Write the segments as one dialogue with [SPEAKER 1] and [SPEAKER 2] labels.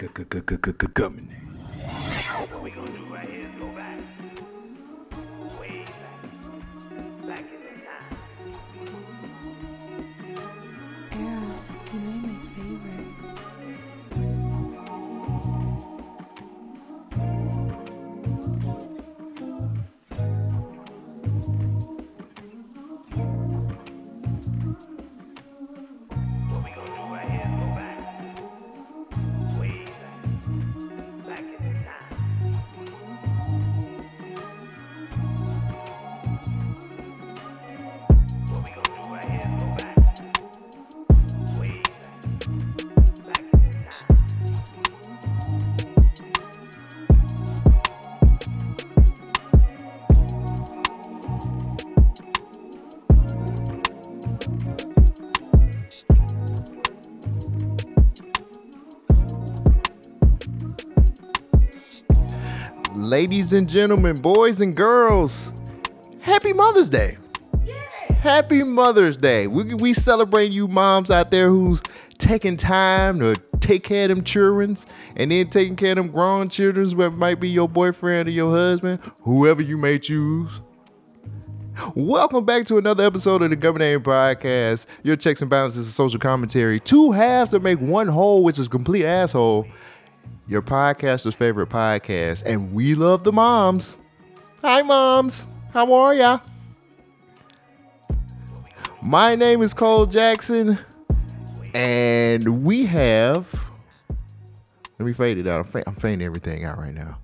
[SPEAKER 1] Coming.
[SPEAKER 2] What we gonna do right here is go back. Way back. Back in the time.
[SPEAKER 3] Eros, you know
[SPEAKER 1] Ladies and gentlemen, boys and girls, happy Mother's Day. Happy Mother's Day. We, we celebrate you moms out there who's taking time to take care of them childrens and then taking care of them grown children, whether might be your boyfriend or your husband, whoever you may choose. Welcome back to another episode of the Government Name Podcast. Your checks and balances of social commentary. Two halves to make one whole, which is complete asshole. Your podcaster's favorite podcast. And we love the moms. Hi, moms. How are ya? My name is Cole Jackson. And we have. Let me fade it out. I'm, fa- I'm fading everything out right now.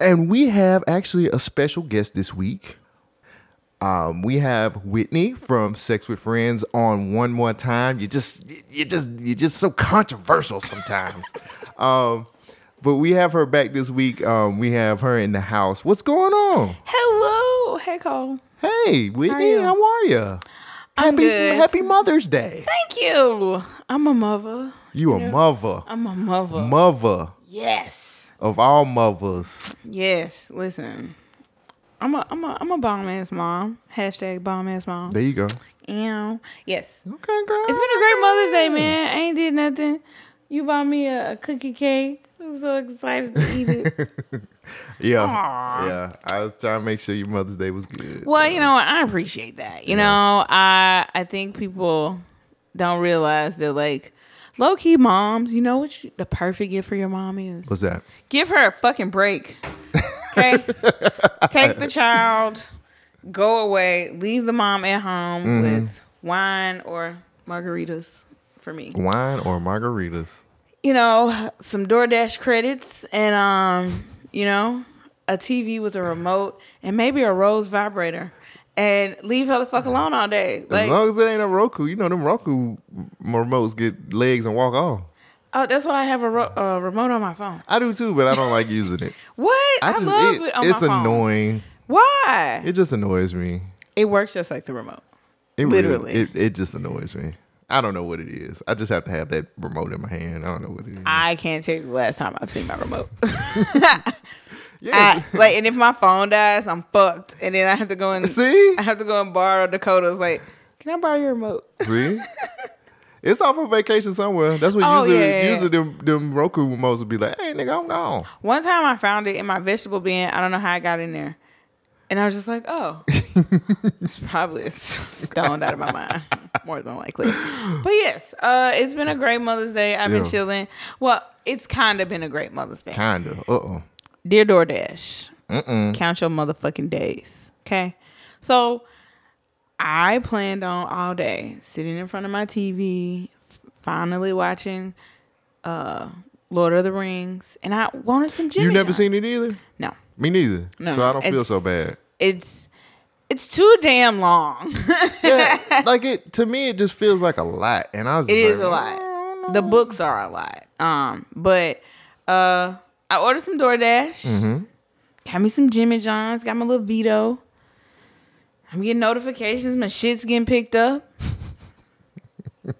[SPEAKER 1] And we have actually a special guest this week. Um, we have Whitney from Sex with Friends on one more time. You just you just you're just so controversial sometimes. Um, but we have her back this week. Um, we have her in the house. What's going on?
[SPEAKER 3] Hello. Hey, Cole.
[SPEAKER 1] Hey, Whitney, how are you?
[SPEAKER 3] I'm
[SPEAKER 1] Happy
[SPEAKER 3] good.
[SPEAKER 1] Happy Mother's Day.
[SPEAKER 3] Thank you. I'm a mother.
[SPEAKER 1] You a mother,
[SPEAKER 3] I'm a mother.
[SPEAKER 1] mother
[SPEAKER 3] yes.
[SPEAKER 1] of all mothers.
[SPEAKER 3] Yes. Listen. I'm a I'm a I'm a bomb ass mom. Hashtag bomb ass mom.
[SPEAKER 1] There you go.
[SPEAKER 3] Ew. Yes.
[SPEAKER 1] Okay, girl.
[SPEAKER 3] It's been a great Mother's Day, man. I ain't did nothing. You bought me a, a cookie cake. I'm so excited to eat it.
[SPEAKER 1] Yeah,
[SPEAKER 3] Aw.
[SPEAKER 1] yeah. I was trying to make sure your Mother's Day was good.
[SPEAKER 3] Well, you know, what? I appreciate that. You know, I I think people don't realize that like low key moms, you know what you, the perfect gift for your mom is?
[SPEAKER 1] What's that?
[SPEAKER 3] Give her a fucking break. Okay? Take the child, go away, leave the mom at home
[SPEAKER 1] Mm-hmm.
[SPEAKER 3] with wine or margaritas for me.
[SPEAKER 1] Wine or margaritas?
[SPEAKER 3] You know, some DoorDash credits and um, you know, a TV with a remote and maybe a Rose vibrator. And leave her the fuck alone all day.
[SPEAKER 1] As long as it ain't a Roku, you know them Roku remotes get legs and walk off.
[SPEAKER 3] oh, that's why I have a ro- uh, remote on my phone.
[SPEAKER 1] I do too, but I don't like using it.
[SPEAKER 3] What? I, love it, on
[SPEAKER 1] it's
[SPEAKER 3] my phone.
[SPEAKER 1] annoying.
[SPEAKER 3] Why?
[SPEAKER 1] It just annoys me.
[SPEAKER 3] It works just like the remote.
[SPEAKER 1] It really-
[SPEAKER 3] Literally.
[SPEAKER 1] it, it just annoys me. I don't know what it is. I just have to have that remote in my hand. I don't know what it is.
[SPEAKER 3] I can't tell you the last time I've seen my remote.
[SPEAKER 1] yeah,
[SPEAKER 3] I, like, and if my phone dies, I'm fucked. And then I have to go and
[SPEAKER 1] see,
[SPEAKER 3] I have to go and borrow Dakota's. Like, can I borrow your remote?
[SPEAKER 1] see. It's off on vacation somewhere. That's what
[SPEAKER 3] Oh,
[SPEAKER 1] usually
[SPEAKER 3] yeah, yeah, yeah.
[SPEAKER 1] usually them them Roku remotes would be like, "Hey, nigga, I'm gone."
[SPEAKER 3] One time I found it in my vegetable bin. I don't know how I got in there. And I was just like, oh, it's probably stoned out of my mind, more than likely. But yes, uh, it's been a great Mother's Day. I've been
[SPEAKER 1] Yeah.
[SPEAKER 3] chilling. Well, it's kind of been a great Mother's Day.
[SPEAKER 1] Kinda. Uh oh.
[SPEAKER 3] Dear DoorDash, count your motherfucking days. Okay. So I planned on all day sitting in front of my TV, finally watching uh, Lord of the Rings, and I wanted some Jimmy.
[SPEAKER 1] You never
[SPEAKER 3] John's.
[SPEAKER 1] seen it either.
[SPEAKER 3] No.
[SPEAKER 1] Me neither.
[SPEAKER 3] No,
[SPEAKER 1] so I don't feel so bad.
[SPEAKER 3] It's it's too damn long.
[SPEAKER 1] Yeah, like it to me, it just feels like a lot, and I was.
[SPEAKER 3] it is
[SPEAKER 1] like,
[SPEAKER 3] a lot. The books are a lot. Um, but uh, I ordered some DoorDash.
[SPEAKER 1] Mm-hmm.
[SPEAKER 3] Got me some Jimmy John's. Got my little Vito. I'm getting notifications. My shit's getting picked up.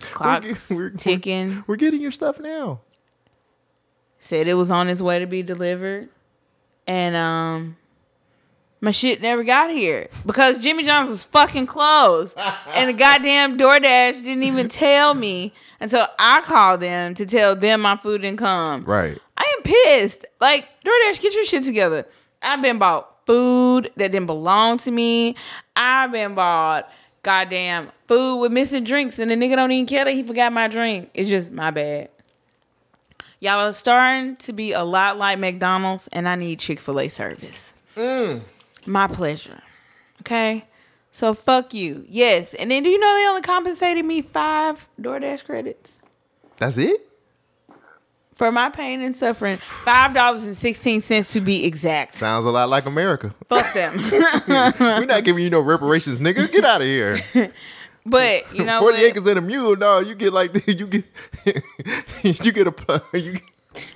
[SPEAKER 3] Clock
[SPEAKER 1] We're, we're,
[SPEAKER 3] ticking.
[SPEAKER 1] we're getting your stuff now.
[SPEAKER 3] Said it was on its way to be delivered, and um, My shit never got here because Jimmy John's was fucking closed, and the goddamn DoorDash didn't even tell me until I called them to tell them my food didn't come.
[SPEAKER 1] Right.
[SPEAKER 3] I am pissed. Like DoorDash, get your shit together. I've been bought food that didn't belong to me. I've been bought goddamn food with missing drinks, and the nigga don't even care that he forgot my drink. It's just my bad. Y'all are starting to be a lot like McDonald's, and I need Chick Fil A service. Mm. My pleasure. Okay. So fuck you. Yes. And then do you know they only compensated me five DoorDash credits?
[SPEAKER 1] That's it?
[SPEAKER 3] for my pain and suffering. Five dollars and sixteen cents to be exact.
[SPEAKER 1] Sounds a lot like America.
[SPEAKER 3] Fuck them.
[SPEAKER 1] We're not giving you no reparations, nigga. Get out of here.
[SPEAKER 3] but you know
[SPEAKER 1] 40
[SPEAKER 3] what?
[SPEAKER 1] acres and a mule, no, you get like you get you get a you, get-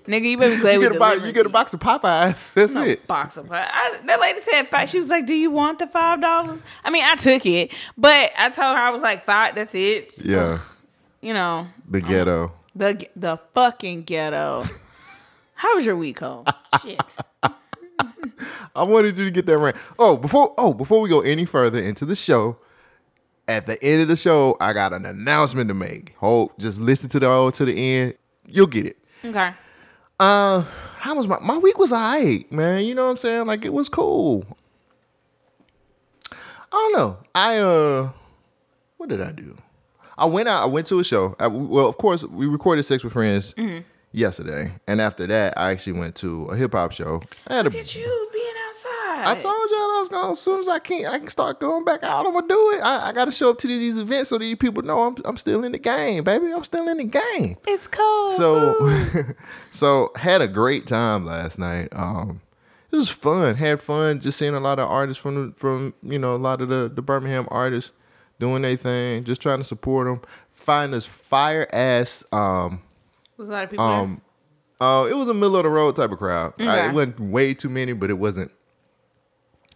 [SPEAKER 3] Nigga, you better be glad
[SPEAKER 1] you
[SPEAKER 3] we
[SPEAKER 1] get a box you get a box of Popeyes. That's
[SPEAKER 3] you.
[SPEAKER 1] it.
[SPEAKER 3] box of I, that lady said five. She was like, "Do you want the five dollars?" I mean, I took it, but I told her I was like, five. That's it.
[SPEAKER 1] Yeah,
[SPEAKER 3] You know,
[SPEAKER 1] the ghetto.
[SPEAKER 3] the the fucking ghetto. How was your week, Cole? Shit.
[SPEAKER 1] I wanted you to get that right. Oh, before oh before we go any further into the show, at the end of the show, I got an announcement to make. Hold, just listen to the all to the end. You'll get it.
[SPEAKER 3] Okay.
[SPEAKER 1] Uh, how was my my week was alright, man. You know what I'm saying? Like it was cool. I don't know. I uh, what did I do? I went out. I went to a show. I, well, of course, we recorded Sex with Friends yesterday, and after that, I actually went to a hip hop show. I had a,
[SPEAKER 3] Look at you.
[SPEAKER 1] I told y'all I was going. As soon as I can, I can start going back out. I'm gonna do it. I, I got to show up to these events so these people know I'm I'm still in the game, baby. I'm still in the game.
[SPEAKER 3] it's cold.
[SPEAKER 1] So, so had a great time last night. Um, it was fun. Had fun just seeing a lot of artists from from you know a lot of the the Birmingham artists doing their thing. Just trying to support them. Find this fire ass. Um,
[SPEAKER 3] was a lot of people.
[SPEAKER 1] um, uh, it was a middle of the road type of crowd. I- it wasn't way too many, but it wasn't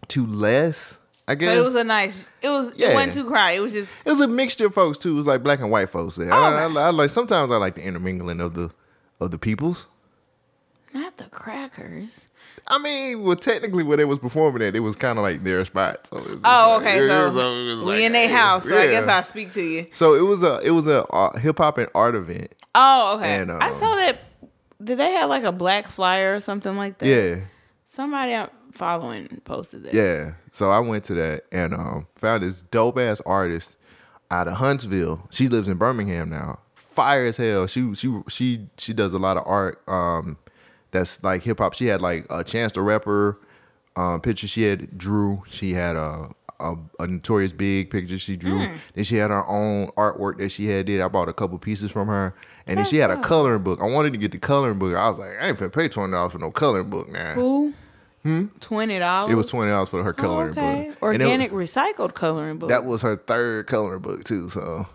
[SPEAKER 1] too less. I guess
[SPEAKER 3] so it was a nice. It was.
[SPEAKER 1] Yeah.
[SPEAKER 3] It wasn't too crowded. It was just.
[SPEAKER 1] It was a mixture of folks too. It was like black and white folks there.
[SPEAKER 3] Oh,
[SPEAKER 1] I, I-. I like sometimes I like the intermingling of the of the peoples.
[SPEAKER 3] Not the crackers.
[SPEAKER 1] I mean, well, technically, where they was performing at, it was kind of like their spot. So it
[SPEAKER 3] Oh,
[SPEAKER 1] like-
[SPEAKER 3] okay.
[SPEAKER 1] it- it
[SPEAKER 3] So
[SPEAKER 1] was- it was
[SPEAKER 3] we
[SPEAKER 1] like,
[SPEAKER 3] in their house, so I guess I'll speak to you.
[SPEAKER 1] So it was a it was a uh, hip hop and art event.
[SPEAKER 3] Oh, okay.
[SPEAKER 1] And,
[SPEAKER 3] I
[SPEAKER 1] um,
[SPEAKER 3] saw that. Did they have like a black flyer or something like that?
[SPEAKER 1] Yeah,
[SPEAKER 3] Somebody following posted that.
[SPEAKER 1] yeah. So I went to that and um, found this dope ass artist out of Huntsville. She lives in Birmingham now. Fire as hell. She she she she does a lot of art. Um, that's like hip hop. She had like a Chance the Rapper um, picture. She had drew. She had a, a a Notorious B.I.G. picture she drew.
[SPEAKER 3] Hmm.
[SPEAKER 1] Then she had her own artwork that she had did. I bought a couple pieces from her. And then she had a coloring book. I wanted to get the coloring book. I was like, I ain't finna pay twenty dollars for no coloring book now.
[SPEAKER 3] Who? Twenty dollars.
[SPEAKER 1] It was twenty dollars for her
[SPEAKER 3] Oh,
[SPEAKER 1] coloring
[SPEAKER 3] okay.
[SPEAKER 1] book.
[SPEAKER 3] Organic recycled coloring book.
[SPEAKER 1] that was her third coloring book too. So,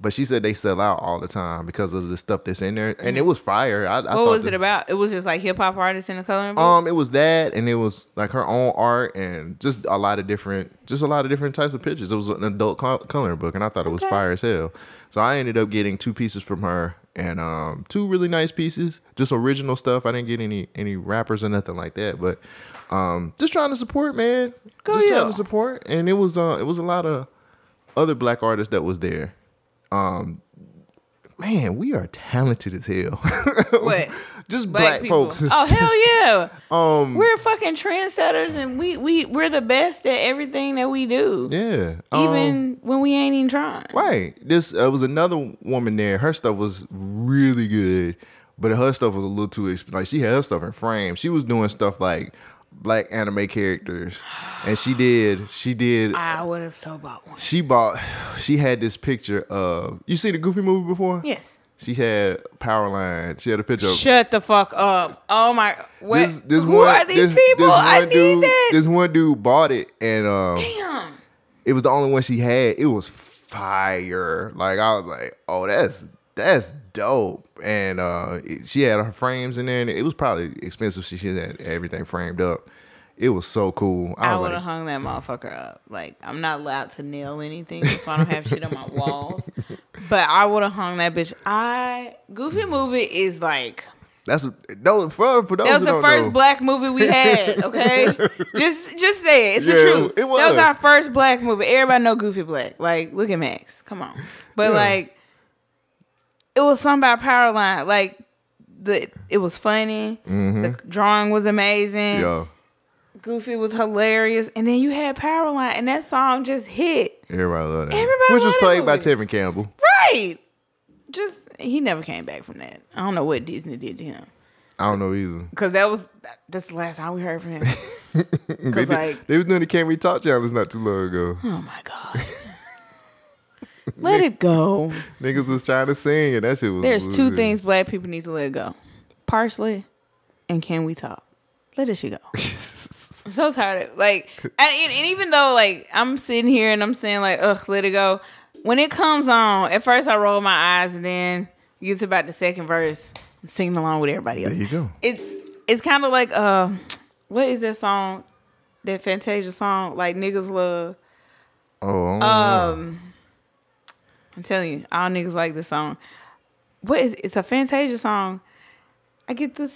[SPEAKER 1] but she said they sell out all the time because of the stuff that's in there, and it was fire. I, I
[SPEAKER 3] what was it about? It was just like hip hop artists in the coloring book.
[SPEAKER 1] Um, it was that, and it was like her own art, and just a lot of different, just a lot of different types of pictures. It was an adult coloring book, and I thought it was
[SPEAKER 3] Okay.
[SPEAKER 1] fire as hell. So I ended up getting two pieces from her, and um, two really nice pieces, just original stuff. I didn't get any any rappers or nothing like that, but um, just trying to support, man.
[SPEAKER 3] Go
[SPEAKER 1] just
[SPEAKER 3] yeah.
[SPEAKER 1] trying to support, and it was uh, it was a lot of other black artists that was there. Um, man, we are talented as hell.
[SPEAKER 3] what?
[SPEAKER 1] Just
[SPEAKER 3] Black,
[SPEAKER 1] black,
[SPEAKER 3] people.
[SPEAKER 1] folks.
[SPEAKER 3] Oh hell yeah!
[SPEAKER 1] Um,
[SPEAKER 3] We're fucking trendsetters, and we we we're the best at everything that we do.
[SPEAKER 1] yeah. um,
[SPEAKER 3] Even when we ain't even trying.
[SPEAKER 1] Right. This uh, was another woman there. Her stuff was really good, but her stuff was a little too exp- like she had her stuff in frame. She was doing stuff like black anime characters, and she did she did
[SPEAKER 3] I would have so bought one.
[SPEAKER 1] she bought she had this picture of you seen the Goofy movie before?
[SPEAKER 3] Yes.
[SPEAKER 1] She had power lines. She had a picture of
[SPEAKER 3] Shut the fuck up. Oh my. What?
[SPEAKER 1] this this
[SPEAKER 3] Who
[SPEAKER 1] one
[SPEAKER 3] are these
[SPEAKER 1] this,
[SPEAKER 3] people?
[SPEAKER 1] This
[SPEAKER 3] I need
[SPEAKER 1] dude,
[SPEAKER 3] that.
[SPEAKER 1] This one dude bought it and um
[SPEAKER 3] Damn.
[SPEAKER 1] it was the only one she had. It was fire. Like I was like, oh, that's that's dope. And uh, she had her frames in there. And it was probably expensive. She had everything framed up. It was so cool. I,
[SPEAKER 3] I would
[SPEAKER 1] like,
[SPEAKER 3] have hung that motherfucker up. Like I'm not allowed to nail anything, so I don't have shit on my walls. But I would have hung that bitch. I Goofy movie is like
[SPEAKER 1] That's no for for those
[SPEAKER 3] That was the
[SPEAKER 1] don't
[SPEAKER 3] first
[SPEAKER 1] know.
[SPEAKER 3] black movie we had. Okay, just just say it. It's
[SPEAKER 1] Yeah,
[SPEAKER 3] the truth.
[SPEAKER 1] it
[SPEAKER 3] That was
[SPEAKER 1] was.
[SPEAKER 3] our first black movie. Everybody know Goofy Black. Like, look at Max. Come on, but
[SPEAKER 1] Yeah.
[SPEAKER 3] like, it was something about Powerline. Like, the it was funny. Mm-hmm. The drawing was amazing.
[SPEAKER 1] Yo,
[SPEAKER 3] Goofy was hilarious, and then you had Powerline, and that song just hit.
[SPEAKER 1] Everybody love that.
[SPEAKER 3] Everybody
[SPEAKER 1] Which was played by. Tevin Campbell.
[SPEAKER 3] Right. Just he never came back from that. I don't know what Disney did to him.
[SPEAKER 1] I don't know either.
[SPEAKER 3] Cause that was that's the last time we heard from him.
[SPEAKER 1] They,
[SPEAKER 3] Cause
[SPEAKER 1] did-
[SPEAKER 3] like,
[SPEAKER 1] they was doing the Can We Talk challenge not too long ago.
[SPEAKER 3] oh my god, let it go.
[SPEAKER 1] Niggas was trying to sing and that shit was.
[SPEAKER 3] There's
[SPEAKER 1] was
[SPEAKER 3] two things black people need to let go: parsley and can we talk? Let it shit go. I'm so tired of like, and, and even though like I'm sitting here and I'm saying like, ugh, let it go. When it comes on, at first I roll my eyes, and then you get to about the second verse, I'm singing along with everybody
[SPEAKER 1] There
[SPEAKER 3] else.
[SPEAKER 1] you go.
[SPEAKER 3] it it's kind of like uh what is that song that fantasia song like niggas love
[SPEAKER 1] Oh,
[SPEAKER 3] um i'm telling you all niggas like this song what is it's a fantasia song i get the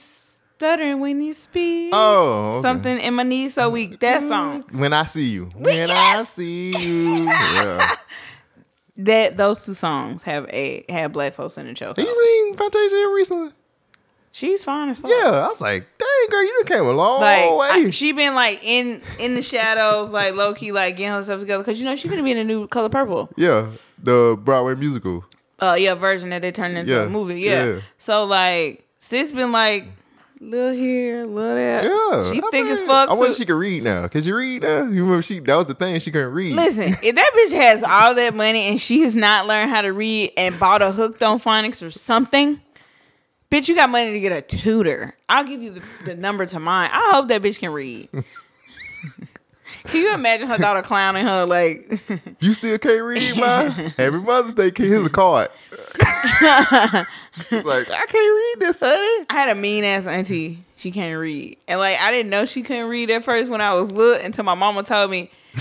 [SPEAKER 3] stuttering when you speak
[SPEAKER 1] Oh, okay.
[SPEAKER 3] something in my knees so weak that song
[SPEAKER 1] when I see you. When I see you. Yeah.
[SPEAKER 3] that those two songs have a have black folks in the choke
[SPEAKER 1] Have you seen Fantasia recently?
[SPEAKER 3] she's fine as fuck
[SPEAKER 1] Yeah, I was like, dang girl, you done came a long
[SPEAKER 3] like
[SPEAKER 1] way.
[SPEAKER 3] I- she been like in in the shadows, like low key, like getting herself together. Cause you know she gonna be in a new Color Purple,
[SPEAKER 1] yeah, the Broadway musical.
[SPEAKER 3] uh, yeah, version that they turned into
[SPEAKER 1] Yeah,
[SPEAKER 3] a movie. Yeah.
[SPEAKER 1] yeah.
[SPEAKER 3] So like, sis been like, little here, little there.
[SPEAKER 1] Yeah,
[SPEAKER 3] she
[SPEAKER 1] I
[SPEAKER 3] think as fuck.
[SPEAKER 1] I wish she could read now. Could you read now? You remember she? That was the thing. She couldn't read.
[SPEAKER 3] Listen, if that bitch has all that money and she has not learned how to read and bought a hooked on phonics or something, bitch, you got money to get a tutor. I'll give you the, the number to mine. I hope that bitch can read. can you imagine her daughter clowning her like?
[SPEAKER 1] You still can't read, man. Every Mother's Day. Here's a card. It's like I can't read this, honey.
[SPEAKER 3] I had a mean ass auntie. She can't read, and like I didn't know she couldn't read at first when I was little until my mama told me.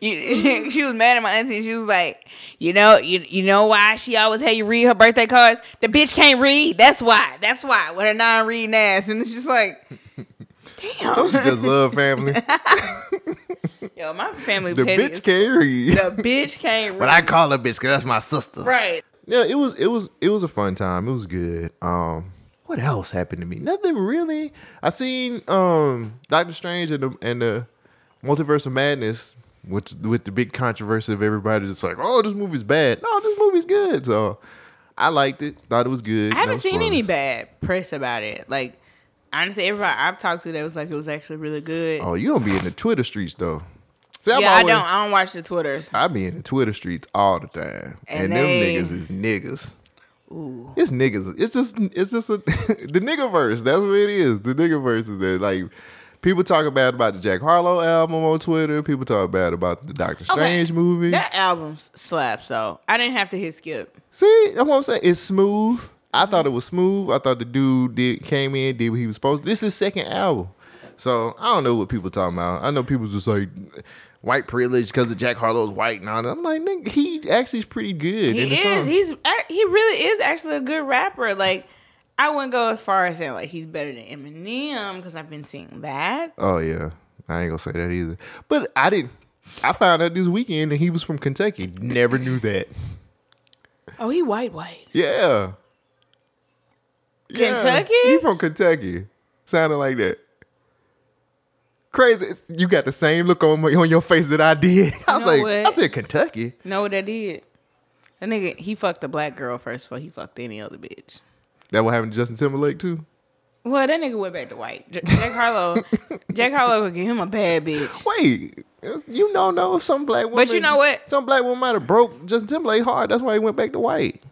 [SPEAKER 3] You- she, she was mad at my auntie. She was like, "You know, you you know why she always had you read her birthday cards? The bitch can't read. That's why. That's why. With her non-reading ass." And it's just like, damn,
[SPEAKER 1] She just love family.
[SPEAKER 3] Yo, my family
[SPEAKER 1] The
[SPEAKER 3] petty
[SPEAKER 1] bitch can't read.
[SPEAKER 3] The bitch can't read.
[SPEAKER 1] But I call her bitch because that's my sister.
[SPEAKER 3] right.
[SPEAKER 1] Yeah, it was it was it was a fun time. It was good. Um, what else happened to me? Nothing really. I seen um Doctor Strange and the and the Multiverse of Madness, which with the big controversy of everybody just like, oh, this movie's bad. No, this movie's good. So I liked it. Thought it was good.
[SPEAKER 3] I haven't seen any bad press about it. Like honestly, everybody I've talked to that was like it was actually really good.
[SPEAKER 1] Oh, you gonna be in the Twitter streets though. See,
[SPEAKER 3] yeah, I don't. I don't watch the twitters.
[SPEAKER 1] I be in the Twitter streets all the time, and,
[SPEAKER 3] And
[SPEAKER 1] them niggas is niggas. Ooh. It's niggas. It's just it's just a the nigga verse. That's what it is. The nigga verse is that like people talk bad about the Jack Harlow album on Twitter. People talk bad about the Doctor Strange movie.
[SPEAKER 3] That album slaps though. I didn't have to hit skip.
[SPEAKER 1] See, that's what I'm saying. It's smooth. I thought it was smooth. I thought the dude did came in, did what he was supposed to. This is second album. So I don't know what people talking about. I know people just like white privilege because of Jack Harlow's white and all that. I'm like, nigga, he actually is pretty good.
[SPEAKER 3] He
[SPEAKER 1] in the
[SPEAKER 3] is.
[SPEAKER 1] song.
[SPEAKER 3] He's he really is actually a good rapper. Like I wouldn't go as far as saying like he's better than Eminem because I've been seeing that.
[SPEAKER 1] Oh yeah, I ain't gonna say that either. But I didn't. I found out this weekend that he was from Kentucky. Never knew that.
[SPEAKER 3] Oh, he white white.
[SPEAKER 1] Yeah. Yeah,
[SPEAKER 3] Kentucky?
[SPEAKER 1] He from Kentucky. Sounded like that. Crazy. It's- you got the same look on my, on your face that I did. I was like,
[SPEAKER 3] what?
[SPEAKER 1] I said Kentucky.
[SPEAKER 3] Know what that did? That nigga he fucked a black girl first before he fucked any other bitch.
[SPEAKER 1] That what happened to Justin Timberlake too.
[SPEAKER 3] Well, that nigga went back to white. J- Jack Harlow, Jack Harlow would give him a bad bitch.
[SPEAKER 1] Wait, you don't know if some black woman.
[SPEAKER 3] But you know what?
[SPEAKER 1] Some black woman might have broke Justin Timberlake hard. That's why he went back to white.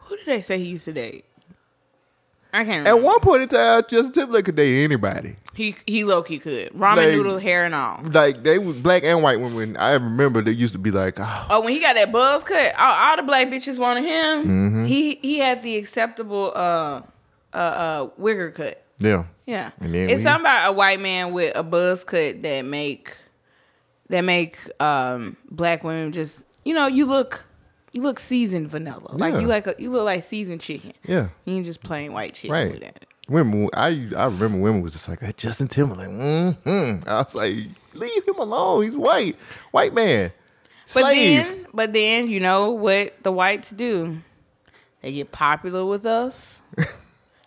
[SPEAKER 3] Who did they say he used to date? I can't Remember.
[SPEAKER 1] At one point in time, Justin Timberlake could date anybody.
[SPEAKER 3] He he low key could ramen
[SPEAKER 1] Like-
[SPEAKER 3] noodle hair and all.
[SPEAKER 1] like they was black and white women. I remember they used to be like, oh,
[SPEAKER 3] Oh, when he got that buzz cut, all, all the black bitches wanted him.
[SPEAKER 1] Mm-hmm.
[SPEAKER 3] He he had the acceptable uh uh uh wigger cut.
[SPEAKER 1] yeah,
[SPEAKER 3] Yeah, it's something about a white man with a buzz cut that make that make um black women just you know, you look you look seasoned vanilla. Like
[SPEAKER 1] Yeah.
[SPEAKER 3] you like a, you look like seasoned chicken.
[SPEAKER 1] Yeah.
[SPEAKER 3] You ain't just plain white chicken
[SPEAKER 1] Right.
[SPEAKER 3] with that.
[SPEAKER 1] Women, I I remember women was just like that. Justin Timberlake. Mm-hmm. I was like, leave him alone. He's white, white man.
[SPEAKER 3] But
[SPEAKER 1] Slave.
[SPEAKER 3] then, but then you know what the whites do? They get popular with us,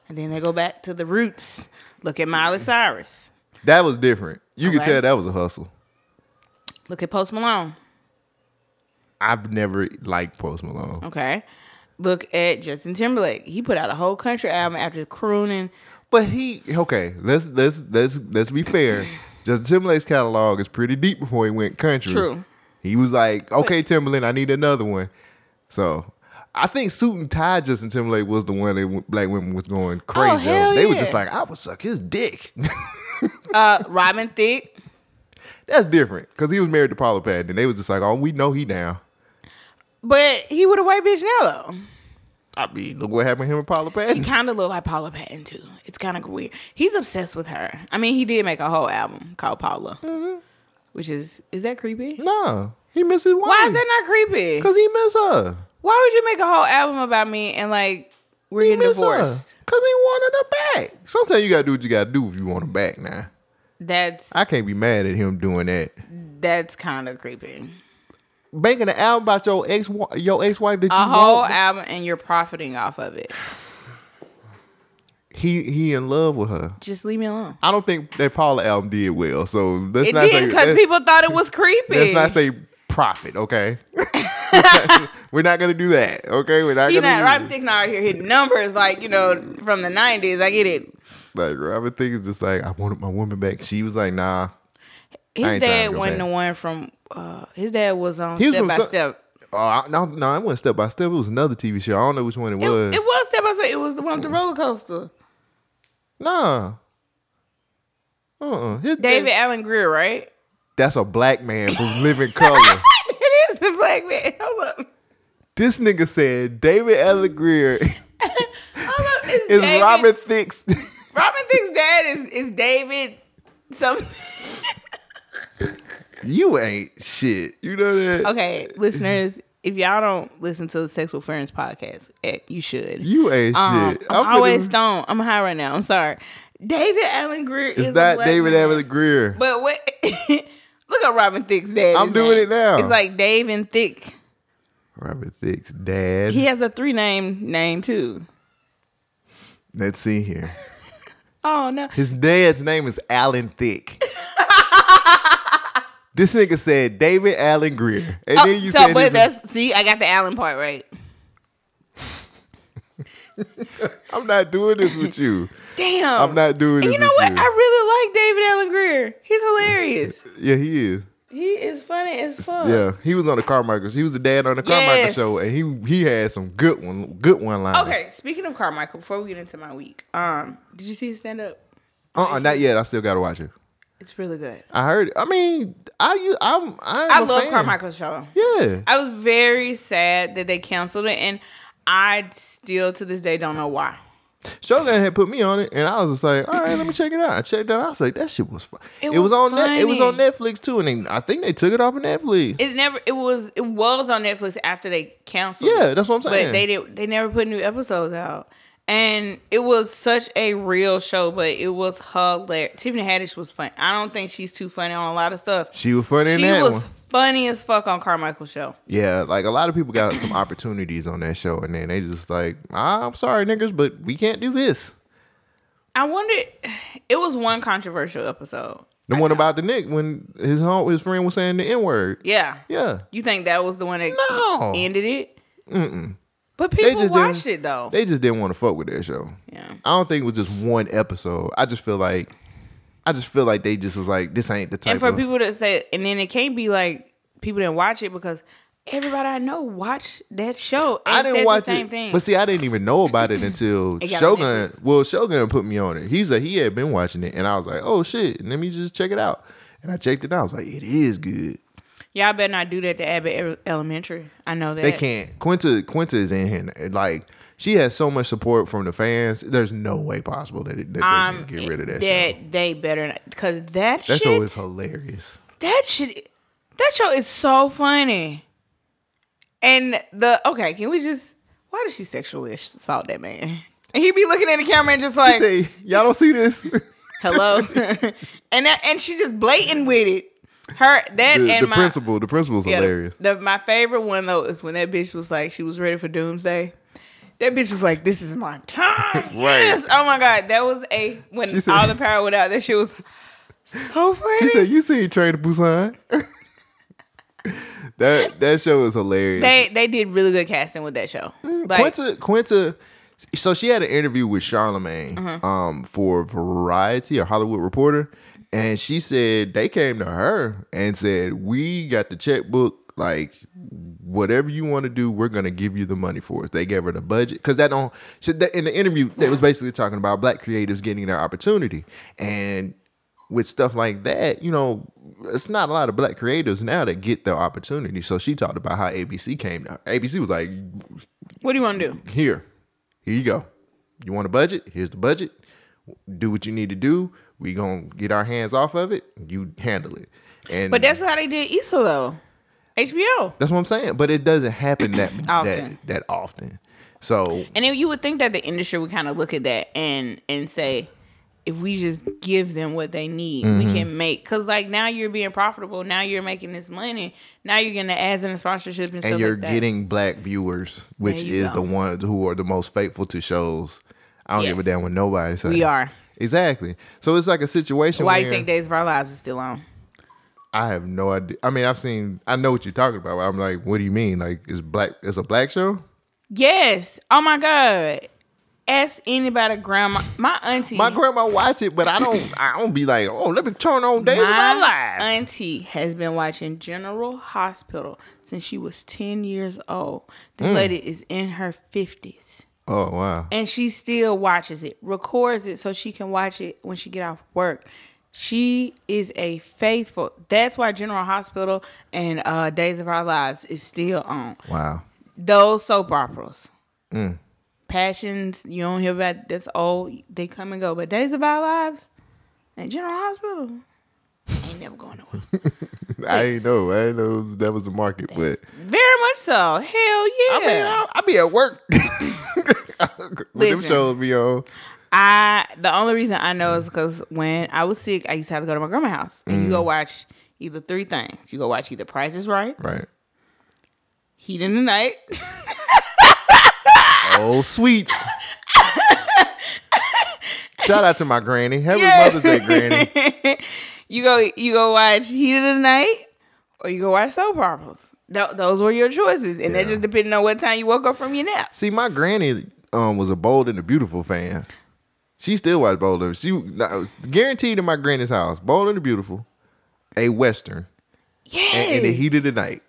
[SPEAKER 3] and then they go back to the roots. Look at Miley Cyrus.
[SPEAKER 1] that was different. You could tell that was a hustle.
[SPEAKER 3] Look at Post Malone.
[SPEAKER 1] I've never liked Post Malone.
[SPEAKER 3] Okay. Look at Justin Timberlake. He put out a whole country album after crooning.
[SPEAKER 1] But he okay. Let's let's let's let's be fair. Justin Timberlake's catalog is pretty deep before he went country.
[SPEAKER 3] True.
[SPEAKER 1] He was like, okay, Timberland, I need another one. So I think Suit and Tie Justin Timberlake was the one that black women was going crazy.
[SPEAKER 3] Oh, hell.
[SPEAKER 1] They were just like, I would suck his dick.
[SPEAKER 3] Uh, Robin Thicke.
[SPEAKER 1] That's different because he was married to Paula Patton, and they was just like, oh, we know he down.
[SPEAKER 3] But he with a white bitch now though.
[SPEAKER 1] I mean, look what happened to him and Paula
[SPEAKER 3] She
[SPEAKER 1] Patton.
[SPEAKER 3] kind of look like Paula Patton too. It's kind of weird. He's obsessed with her. I mean, he did make a whole album called Paula,
[SPEAKER 1] Mm-hmm.
[SPEAKER 3] which is is that creepy?
[SPEAKER 1] No, he misses wife.
[SPEAKER 3] Why is that not creepy?
[SPEAKER 1] Because he miss her.
[SPEAKER 3] Why would you make a whole album about me and like we're
[SPEAKER 1] He
[SPEAKER 3] getting divorced?
[SPEAKER 1] Because he wanted her back. Sometimes you gotta do what you gotta do if you want her back. Now
[SPEAKER 3] That's
[SPEAKER 1] I can't be mad at him doing that.
[SPEAKER 3] that's kind of creepy.
[SPEAKER 1] Making an album about your ex your ex wife that you
[SPEAKER 3] A whole
[SPEAKER 1] want.
[SPEAKER 3] album and you're profiting off of it.
[SPEAKER 1] he he in love with her.
[SPEAKER 3] Just leave me alone.
[SPEAKER 1] I don't think that Paula album did well. So let's
[SPEAKER 3] It
[SPEAKER 1] not
[SPEAKER 3] did because people thought it was creepy.
[SPEAKER 1] let's not say profit. Okay, we're not gonna do that. Okay, we're not
[SPEAKER 3] you
[SPEAKER 1] gonna. do
[SPEAKER 3] Robin
[SPEAKER 1] that.
[SPEAKER 3] Thicke not out here hitting numbers like you know from the '90s. I get it.
[SPEAKER 1] Like Robin Thicke is just like I wanted my woman back. She was like, nah.
[SPEAKER 3] His dad wasn't
[SPEAKER 1] back.
[SPEAKER 3] the one from. Uh, his dad was on
[SPEAKER 1] He was
[SPEAKER 3] Step
[SPEAKER 1] from
[SPEAKER 3] by
[SPEAKER 1] some-
[SPEAKER 3] Step.
[SPEAKER 1] Oh I- no, no, it wasn't Step by Step. It was another TV show. I don't know which one it
[SPEAKER 3] It,
[SPEAKER 1] was.
[SPEAKER 3] it was Step by Step. It was the one with the roller coaster.
[SPEAKER 1] Nah. Uh-uh. His
[SPEAKER 3] David
[SPEAKER 1] dad-
[SPEAKER 3] Alan Grier, right?
[SPEAKER 1] That's a black man from Living Color.
[SPEAKER 3] it is the black man. Hold up.
[SPEAKER 1] this nigga said David Alan Grier
[SPEAKER 3] Hold up.
[SPEAKER 1] Is
[SPEAKER 3] David,
[SPEAKER 1] Robert Thicke's.
[SPEAKER 3] Robin Thicke's dad is is David. Some.
[SPEAKER 1] you ain't shit. You know that?
[SPEAKER 3] Okay, listeners, if y'all don't listen to the Sex with Friends podcast, eh, you should.
[SPEAKER 1] You ain't
[SPEAKER 3] Um,
[SPEAKER 1] shit.
[SPEAKER 3] I'm
[SPEAKER 1] finna-
[SPEAKER 3] always stoned. I'm high right now. I'm sorry. David Alan Grier
[SPEAKER 1] It's
[SPEAKER 3] is
[SPEAKER 1] not David
[SPEAKER 3] man.
[SPEAKER 1] Alan Grier.
[SPEAKER 3] But what? look at Robin Thicke's dad.
[SPEAKER 1] I'm doing
[SPEAKER 3] name.
[SPEAKER 1] it now.
[SPEAKER 3] It's like Dave and Thick.
[SPEAKER 1] Robin Thicke's dad.
[SPEAKER 3] He has a three name name too.
[SPEAKER 1] Let's see here.
[SPEAKER 3] Oh no.
[SPEAKER 1] His dad's name is Alan Thicke. this nigga said David Alan Grier. And
[SPEAKER 3] Oh,
[SPEAKER 1] then you
[SPEAKER 3] so,
[SPEAKER 1] said
[SPEAKER 3] but that's see, I got the Allen part right.
[SPEAKER 1] I'm not doing this with you.
[SPEAKER 3] Damn.
[SPEAKER 1] I'm not doing this
[SPEAKER 3] you know what?
[SPEAKER 1] you.
[SPEAKER 3] I really like David Alan Grier. He's hilarious.
[SPEAKER 1] Yeah, he is.
[SPEAKER 3] he is funny as fuck.
[SPEAKER 1] Yeah, he was on the Carmichael. He was the dad on the Carmichael
[SPEAKER 3] Yes.
[SPEAKER 1] show, and he he had some good one, good one lines.
[SPEAKER 3] Okay, speaking of Carmichael, before we get into my week, um, did you see his stand up?
[SPEAKER 1] Uh, uh not yet. I still gotta watch it.
[SPEAKER 3] It's really good.
[SPEAKER 1] I heard. It. I mean, I'm, I'm
[SPEAKER 3] I love
[SPEAKER 1] fan.
[SPEAKER 3] Carmichael's show.
[SPEAKER 1] Yeah,
[SPEAKER 3] I was very sad that they canceled it, and I still to this day don't know why.
[SPEAKER 1] Shogun had put me on it, and I was just like, all right, let me check it out. I checked it out. I was like, that shit was fun. It,
[SPEAKER 3] It
[SPEAKER 1] was,
[SPEAKER 3] was
[SPEAKER 1] on net. It was on. Netflix too, and they, I think they took it off of Netflix.
[SPEAKER 3] It never. It was. It was on Netflix after they canceled.
[SPEAKER 1] Yeah, that's what I'm saying.
[SPEAKER 3] But they did. They never put new episodes out, and it was such a real show. But it was hilarious. Tiffany Haddish was funny. I don't think she's too funny on a lot of stuff.
[SPEAKER 1] she was funny in
[SPEAKER 3] She was
[SPEAKER 1] one.
[SPEAKER 3] funny as fuck on Carmichael's show.
[SPEAKER 1] Yeah, like a lot of people got some opportunities on that show, and then they just like, ah, I'm sorry, niggas, but we can't do this.
[SPEAKER 3] I wondered. It was one controversial episode.
[SPEAKER 1] The one about the Nick when his home, his friend was saying the N word.
[SPEAKER 3] Yeah.
[SPEAKER 1] Yeah,
[SPEAKER 3] You think that was the one that
[SPEAKER 1] No.
[SPEAKER 3] ended it? Mm-mm. But
[SPEAKER 1] They
[SPEAKER 3] people
[SPEAKER 1] just
[SPEAKER 3] watched it though.
[SPEAKER 1] they just didn't want to fuck with their show.
[SPEAKER 3] yeah.
[SPEAKER 1] I don't think it was just one episode. I just feel like, I just feel like they just was like, this ain't the type.
[SPEAKER 3] And for
[SPEAKER 1] of,
[SPEAKER 3] people to say, and then it can't be like people didn't watch it because everybody I know watched that show. And
[SPEAKER 1] I didn't watch
[SPEAKER 3] the same
[SPEAKER 1] it,
[SPEAKER 3] thing.
[SPEAKER 1] but see, I didn't even know about it until
[SPEAKER 3] It
[SPEAKER 1] Shogun. Well, Shogun put me on it. He's like, he had been watching it, and I was like, oh shit, let me just check it out. And I checked it out. I was like, it is good.
[SPEAKER 3] Y'all better not do that to Abbott Elementary. I know that
[SPEAKER 1] They can't. Quinta, Quinta is in here. Like she has so much support from the fans. There's no way possible that, it, that
[SPEAKER 3] Um,
[SPEAKER 1] they can get rid of that,
[SPEAKER 3] that
[SPEAKER 1] show.
[SPEAKER 3] they better not because that,
[SPEAKER 1] That
[SPEAKER 3] shit.
[SPEAKER 1] show is hilarious.
[SPEAKER 3] that shit. That show is so funny. And the okay, can we just? Why did she sexually assault that man? And he be looking at the camera and just like,
[SPEAKER 1] say, y'all don't see this.
[SPEAKER 3] "Hello," and that, and she just blatant with it. Her that
[SPEAKER 1] the
[SPEAKER 3] and
[SPEAKER 1] the
[SPEAKER 3] my
[SPEAKER 1] principal, the principal's
[SPEAKER 3] yeah,
[SPEAKER 1] hilarious.
[SPEAKER 3] The, my favorite one though is when that bitch was like, she was ready for doomsday. That bitch was like, "This is my time." Yes. Oh my god, that was a when
[SPEAKER 1] said-
[SPEAKER 3] all the power went out. That shit was so funny.
[SPEAKER 1] He said, "You seen Train to Busan?" that that show is hilarious.
[SPEAKER 3] they they did really good casting with that show. Like,
[SPEAKER 1] Quinta, Quinta. So she had an interview with Charlemagne
[SPEAKER 3] Uh-huh.
[SPEAKER 1] um, for Variety or Hollywood Reporter, and she said they came to her and said, "We got the checkbook. Like, whatever you want to do, we're gonna give you the money for it." They gave her the budget because that don't. She, that, in the interview, they was basically talking about black creatives getting their opportunity, and with stuff like that, you know, it's not a lot of black creatives now that get their opportunity. So she talked about how ABC came to her. ABC was like,
[SPEAKER 3] what do you want to do?
[SPEAKER 1] here, here you go. You want a budget? Here's the budget. Do what you need to do. We gonna get our hands off of it. You handle it. And
[SPEAKER 3] But that's how they did Issa though. HBO.
[SPEAKER 1] that's what I'm saying. But it doesn't happen that that
[SPEAKER 3] Often.
[SPEAKER 1] that often. So
[SPEAKER 3] And then you would think that the industry would kind of look at that and and say, if we just give them what they need, we
[SPEAKER 1] Mm-hmm.
[SPEAKER 3] can make. Cause like now you're being profitable. Now you're making this money. Now you're getting the ads and the sponsorship and,
[SPEAKER 1] and
[SPEAKER 3] stuff
[SPEAKER 1] you're
[SPEAKER 3] like that.
[SPEAKER 1] getting black viewers, which is
[SPEAKER 3] go.
[SPEAKER 1] the ones who are the most faithful to shows. I don't give a damn what nobody says.
[SPEAKER 3] We are.
[SPEAKER 1] Exactly. So it's like a situation
[SPEAKER 3] Why
[SPEAKER 1] where
[SPEAKER 3] you think Days of Our Lives is still on?
[SPEAKER 1] I have no idea. I mean, I've seen I know what you're talking about. I'm like, what do you mean? Like it's black it's a black show?
[SPEAKER 3] Yes. Oh my God. Ask anybody, grandma. My auntie.
[SPEAKER 1] My grandma watch it, but I don't. I don't be like, oh, let me turn on Days of Our
[SPEAKER 3] My
[SPEAKER 1] Lives.
[SPEAKER 3] auntie has been watching General Hospital since she was 10 years old.
[SPEAKER 1] Mm.
[SPEAKER 3] This lady is in her 50s.
[SPEAKER 1] Oh wow,
[SPEAKER 3] And she still watches it, records it so she can watch it when she get off work. She is a faithful. That's why General Hospital and uh, Days of Our Lives is still on.
[SPEAKER 1] wow.
[SPEAKER 3] Those soap operas.
[SPEAKER 1] Mm.
[SPEAKER 3] Passions, you don't hear about that's old. They come and go. But Days of Our Lives and General Hospital ain't never going nowhere.
[SPEAKER 1] I ain't know. I ain't know that was the market, but
[SPEAKER 3] Very much so. Hell yeah.
[SPEAKER 1] I mean, I, I be at work when them
[SPEAKER 3] Listen.
[SPEAKER 1] shows be on.
[SPEAKER 3] I the only reason I know is because when I was sick, I used to have to go to my grandma's house, and
[SPEAKER 1] Mm.
[SPEAKER 3] you go watch either three things. You go watch either Price is Right,
[SPEAKER 1] Right.
[SPEAKER 3] Heat in the Night,
[SPEAKER 1] Oh, sweets. Shout out to my granny. Happy Mother's Day, granny.
[SPEAKER 3] you go you go watch Heat of the Night, or you go watch soap operas. Th- those were your choices, and that just depending on what time you woke up from your nap.
[SPEAKER 1] See, my granny um was a Bold and the Beautiful fan. She still watched Bold and she I was guaranteed in my granny's house. Bold and the Beautiful, a western,
[SPEAKER 3] Yes.
[SPEAKER 1] and, and the Heat of the Night,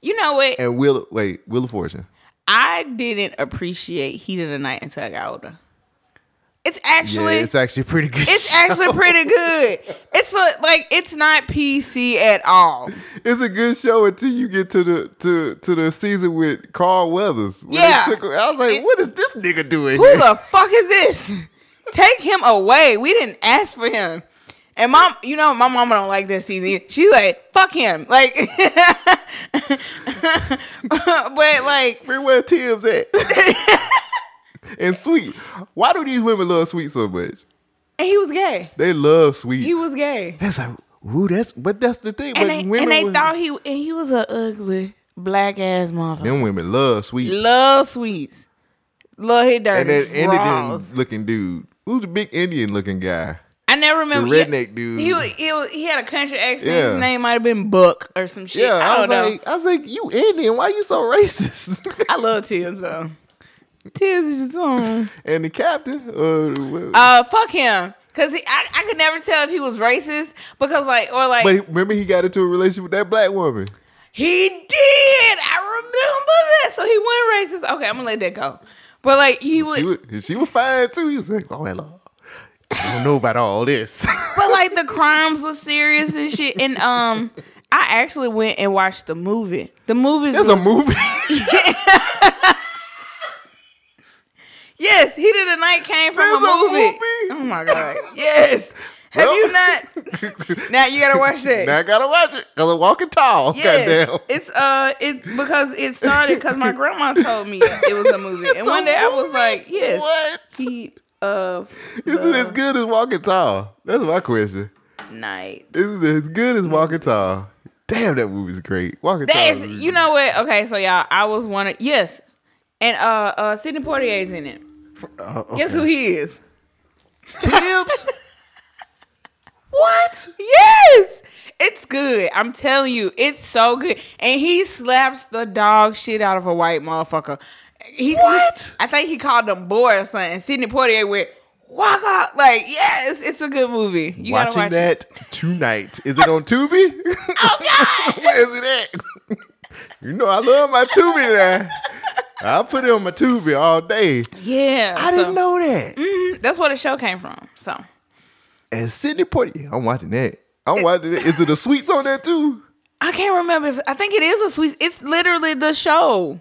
[SPEAKER 3] you know what?
[SPEAKER 1] and Will wait Wheel of Fortune.
[SPEAKER 3] I didn't appreciate Heat of the Night until I got older. It's actually
[SPEAKER 1] yeah, it's actually pretty good.
[SPEAKER 3] It's
[SPEAKER 1] show.
[SPEAKER 3] actually pretty good. It's a, like it's not PC at all.
[SPEAKER 1] It's a good show until you get to the to to the season with Carl Weathers.
[SPEAKER 3] Yeah.
[SPEAKER 1] took- I was like,
[SPEAKER 3] It-
[SPEAKER 1] what is this nigga doing?
[SPEAKER 3] Who
[SPEAKER 1] here?
[SPEAKER 3] the fuck is this? Take him away. We didn't ask for him. And mom, you know, my mama don't like this season. She's like, fuck him. Like, but like,
[SPEAKER 1] Where where Tim's at? and Sweet. Why do these women love Sweet so much?
[SPEAKER 3] and he was gay.
[SPEAKER 1] They love Sweet.
[SPEAKER 3] He was gay.
[SPEAKER 1] That's like, ooh, that's but that's the thing.
[SPEAKER 3] And
[SPEAKER 1] but
[SPEAKER 3] they,
[SPEAKER 1] women
[SPEAKER 3] and they
[SPEAKER 1] was-
[SPEAKER 3] thought he and he was a ugly black ass motherfucker.
[SPEAKER 1] them women love Sweet.
[SPEAKER 3] Love sweets. Love his dirty
[SPEAKER 1] And that Indian looking dude. Who's the big Indian looking guy?
[SPEAKER 3] I never remember.
[SPEAKER 1] The
[SPEAKER 3] he-
[SPEAKER 1] redneck dude.
[SPEAKER 3] He, wa- he, he had a country accent.
[SPEAKER 1] Yeah.
[SPEAKER 3] His name might have been Buck or some shit.
[SPEAKER 1] Yeah,
[SPEAKER 3] I
[SPEAKER 1] I,
[SPEAKER 3] don't
[SPEAKER 1] was
[SPEAKER 3] know.
[SPEAKER 1] like, I was like, you Indian? Why you so racist?
[SPEAKER 3] I love Tibbs though. Tibbs is just on.
[SPEAKER 1] and the captain, uh,
[SPEAKER 3] Uh, fuck him. Cause he, I, I could never tell if he was racist because like or like
[SPEAKER 1] but he- remember he got into a relationship with that black woman.
[SPEAKER 3] he did. I remember that. So he wasn't racist. Okay, I'm gonna let that go. But like he would,
[SPEAKER 1] She was, she was fine too. He was like, oh hello. I don't know about all this.
[SPEAKER 3] but like the crimes was serious and shit. And um, I actually went and watched the movie. The movie.
[SPEAKER 1] There's a movie.
[SPEAKER 3] Yes, Heat of the Night came from
[SPEAKER 1] There's
[SPEAKER 3] a
[SPEAKER 1] a
[SPEAKER 3] movie.
[SPEAKER 1] movie?
[SPEAKER 3] Oh my god. Yes. Have
[SPEAKER 1] Well-
[SPEAKER 3] you not? now you gotta watch that.
[SPEAKER 1] Now I gotta watch it because I'm walking tall.
[SPEAKER 3] Yeah,
[SPEAKER 1] Goddamn.
[SPEAKER 3] it's uh, it because it started because my grandma told me it was a movie, and one day I was like, yes,
[SPEAKER 1] What?
[SPEAKER 3] Heat of
[SPEAKER 1] Is it as good as Walking Tall? That's my question.
[SPEAKER 3] night.
[SPEAKER 1] Is it as good as Walking Tall? Damn, that movie's great. Walking
[SPEAKER 3] That's
[SPEAKER 1] Tall. is-
[SPEAKER 3] you know what? Okay, so y'all, I was one of yes, and uh, uh, Sidney Poitier's in it.
[SPEAKER 1] Uh,
[SPEAKER 3] Guess who he is?
[SPEAKER 1] Tibbs? what?
[SPEAKER 3] Yes, it's good. I'm telling you, it's so good. And he slaps the dog shit out of a white motherfucker. He,
[SPEAKER 1] What?
[SPEAKER 3] I think he called them boy or something. Sydney Sidney Poitier went, walk out. Like, yes, it's a good movie. You gotta
[SPEAKER 1] Watching
[SPEAKER 3] watch
[SPEAKER 1] that tonight. Is it on Tubi?
[SPEAKER 3] Oh God!
[SPEAKER 1] Where is it at? you know I love my Tubi now. I put it on my Tubi all day.
[SPEAKER 3] Yeah,
[SPEAKER 1] I didn't know that.
[SPEAKER 3] know. That's where the show came from. So
[SPEAKER 1] And Sidney Poitier, I'm watching that. I'm watching it. Is it the sweets on there too?
[SPEAKER 3] I can't remember. If, I think it is a sweet. It's literally the show.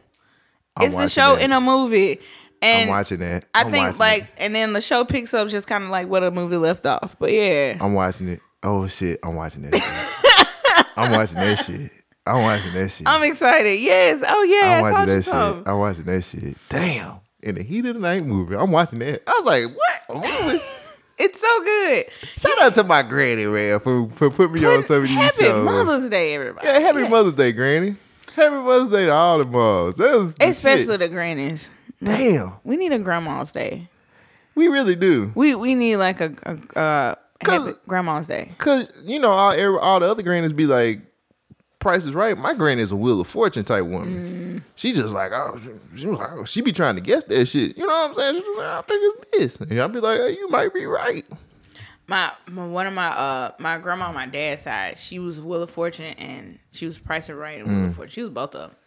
[SPEAKER 1] I'm
[SPEAKER 3] it's the show
[SPEAKER 1] that.
[SPEAKER 3] in a movie. And
[SPEAKER 1] I'm watching that.
[SPEAKER 3] I
[SPEAKER 1] I'm
[SPEAKER 3] think like,
[SPEAKER 1] it.
[SPEAKER 3] and then the show picks up just kind of like what a movie left off. But yeah,
[SPEAKER 1] I'm watching it. Oh shit, I'm watching that. I'm watching that shit. I'm watching that shit.
[SPEAKER 3] I'm excited. Yes. Oh yeah,
[SPEAKER 1] I'm
[SPEAKER 3] I
[SPEAKER 1] watching that shit. I'm watching that shit. Damn. In the heat of the night movie. I'm watching that. I was like, what?
[SPEAKER 3] It's so good.
[SPEAKER 1] Shout out to my granny, man, for, for putting me on some of these
[SPEAKER 3] Happy
[SPEAKER 1] shows.
[SPEAKER 3] Mother's Day, everybody.
[SPEAKER 1] yeah, happy
[SPEAKER 3] Yes.
[SPEAKER 1] Mother's Day, Granny. Happy Mother's Day to all the moms. That was the
[SPEAKER 3] Especially
[SPEAKER 1] shit.
[SPEAKER 3] the grannies.
[SPEAKER 1] Damn.
[SPEAKER 3] We need a grandma's day.
[SPEAKER 1] We really do.
[SPEAKER 3] We we need like a, a uh grandma's day.
[SPEAKER 1] Cause you know all all the other grannies be like, "Price is right." My granny is a Wheel of Fortune type woman.
[SPEAKER 3] Mm.
[SPEAKER 1] She just like, oh, she, was like, oh, she be trying to guess that shit. You know what I'm saying? She was like, I think it's this, and I'll be like, hey, you might be right.
[SPEAKER 3] My, my one of my uh my grandma on my dad's side, she was Wheel of Fortune and she was Price of Right and Wheel of
[SPEAKER 1] Mm.
[SPEAKER 3] Fortune. She was both of them.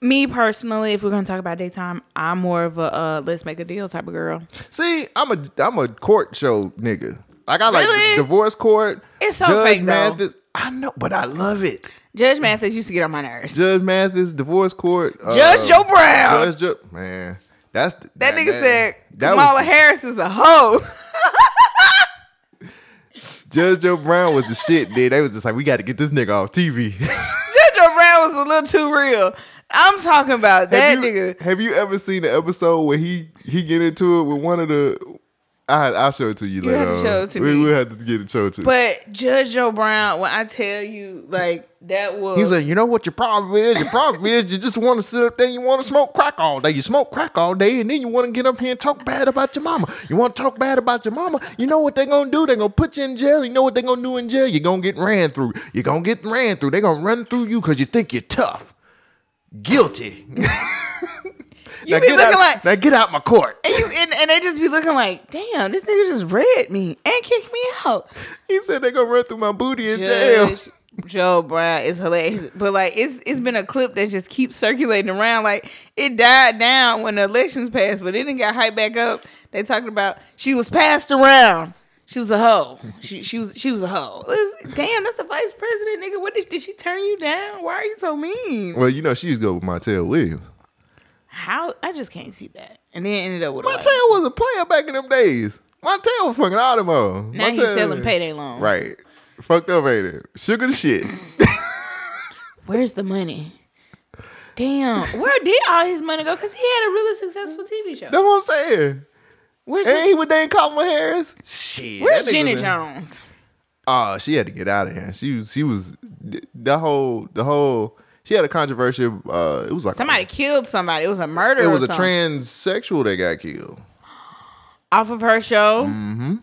[SPEAKER 3] Me personally, if we're gonna talk about daytime, I'm more of a uh, let's make a deal type of girl.
[SPEAKER 1] See, I'm a I'm a court show nigga. Like I like
[SPEAKER 3] Really?
[SPEAKER 1] divorce court.
[SPEAKER 3] It's so
[SPEAKER 1] Judge
[SPEAKER 3] fake, though.
[SPEAKER 1] Mathis. I know, but I love it.
[SPEAKER 3] Judge Mathis used to get on my nerves.
[SPEAKER 1] Judge Mathis, divorce court. uh,
[SPEAKER 3] Judge Joe Brown.
[SPEAKER 1] Judge Joe, man, that's the,
[SPEAKER 3] that nigga said
[SPEAKER 1] that
[SPEAKER 3] Kamala
[SPEAKER 1] was,
[SPEAKER 3] Harris is a hoe.
[SPEAKER 1] Judge Joe Brown was the shit. Dude, they was just like, we got to get this nigga off TV.
[SPEAKER 3] Judge Joe Brown was a little too real. I'm talking about that
[SPEAKER 1] have you,
[SPEAKER 3] nigga.
[SPEAKER 1] Have you ever seen the episode where he he get into it with one of the? I I'll show it to you,
[SPEAKER 3] You
[SPEAKER 1] later.
[SPEAKER 3] have to show it to
[SPEAKER 1] we,
[SPEAKER 3] me.
[SPEAKER 1] We'll have to get it shown to. you.
[SPEAKER 3] But Judge Joe Brown, when I tell you, like that was
[SPEAKER 1] He's like, you know what your problem is? Your problem is you just want to sit up there, you want to smoke crack all day. You smoke crack all day, and then you want to get up here and talk bad about your mama. You want to talk bad about your mama? You know what they're gonna do? They're gonna put you in jail. You know what they're gonna do in jail? You're gonna get ran through. You're gonna get ran through. They're gonna run through you because you think you're tough. Guilty.
[SPEAKER 3] you
[SPEAKER 1] now
[SPEAKER 3] be
[SPEAKER 1] get
[SPEAKER 3] looking
[SPEAKER 1] out,
[SPEAKER 3] like
[SPEAKER 1] now get out my court.
[SPEAKER 3] and you and, and they just be looking like, damn, this nigga just read me and kicked me out.
[SPEAKER 1] He said they're gonna run through my booty in jail.
[SPEAKER 3] Joe Brown is hilarious, but like it's it's been a clip that just keeps circulating around. Like it died down when the elections passed, but it didn't got hyped back up. They talking about she was passed around. She was a hoe. She she was she was a hoe. Was- damn, that's a vice president, nigga. What did, did she turn you down? Why are you so mean?
[SPEAKER 1] Well, you know she used to go with Montel Williams.
[SPEAKER 3] How I just can't see that. And then ended up with a wife.
[SPEAKER 1] Was a player back in them days. Montel was fucking all them all.
[SPEAKER 3] Now he's
[SPEAKER 1] Montel-
[SPEAKER 3] selling payday loans.
[SPEAKER 1] Right. Fucked up, ain't it? Sugar the shit.
[SPEAKER 3] Where's the money? Damn, where did all his money go? Because he had a really successful TV show.
[SPEAKER 1] That's what I'm saying.
[SPEAKER 3] Where's
[SPEAKER 1] Ain't he
[SPEAKER 3] his,
[SPEAKER 1] with Dane Kamala Harris? Shit.
[SPEAKER 3] Where's Jenny Jones?
[SPEAKER 1] Oh, she had to get out of here. She was. She was. The whole. The whole. She had a controversial. Uh, it was like
[SPEAKER 3] Somebody killed somebody. It was a murder.
[SPEAKER 1] It was a
[SPEAKER 3] something.
[SPEAKER 1] transsexual that got killed.
[SPEAKER 3] off of her show. Mm-hmm.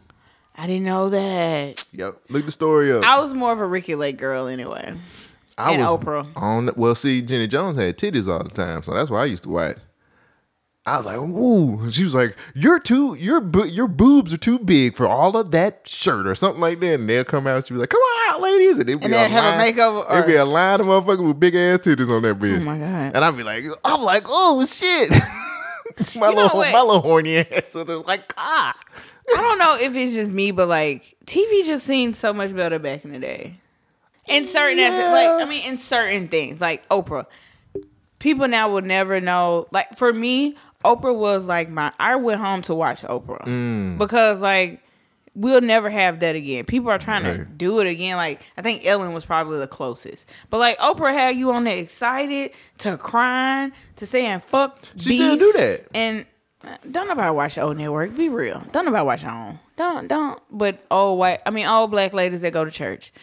[SPEAKER 3] I didn't know that.
[SPEAKER 1] Yep. Look the story up.
[SPEAKER 3] I was more of a Ricki Lake girl anyway.
[SPEAKER 1] I
[SPEAKER 3] and
[SPEAKER 1] was
[SPEAKER 3] Oprah.
[SPEAKER 1] On well, see, Jenny Jones had titties all the time, so that's why I used to watch. I was like, ooh. She was like, you're too, your bo- your boobs are too big for all of that shirt or something like that. And they'll come out. She'd be like, come on out, ladies, and they'd be
[SPEAKER 3] And they'd have a
[SPEAKER 1] line-
[SPEAKER 3] makeover
[SPEAKER 1] There'd be a line of motherfuckers with big ass titties on that bitch.
[SPEAKER 3] Oh my god.
[SPEAKER 1] And I'd be like, I'm like, oh shit. my
[SPEAKER 3] You know
[SPEAKER 1] little
[SPEAKER 3] what?
[SPEAKER 1] my little horny ass. So they're like, ah.
[SPEAKER 3] I don't know if it's just me, but like TV just seemed so much better back in the day. In certain aspects, like I mean, in certain things, like Oprah, people now will never know. Like for me, Oprah was like my. I went home to watch Oprah
[SPEAKER 1] Mm.
[SPEAKER 3] because like We'll never have that again. People are trying to do it again. Like I think Ellen was probably the closest, but like Oprah had you on there excited to crying to saying fuck.
[SPEAKER 1] She still do that.
[SPEAKER 3] And uh, don't nobody watch the OWN network. Be real. Don't nobody watch your own. Don't don't. But old white. I mean, old black ladies that go to church.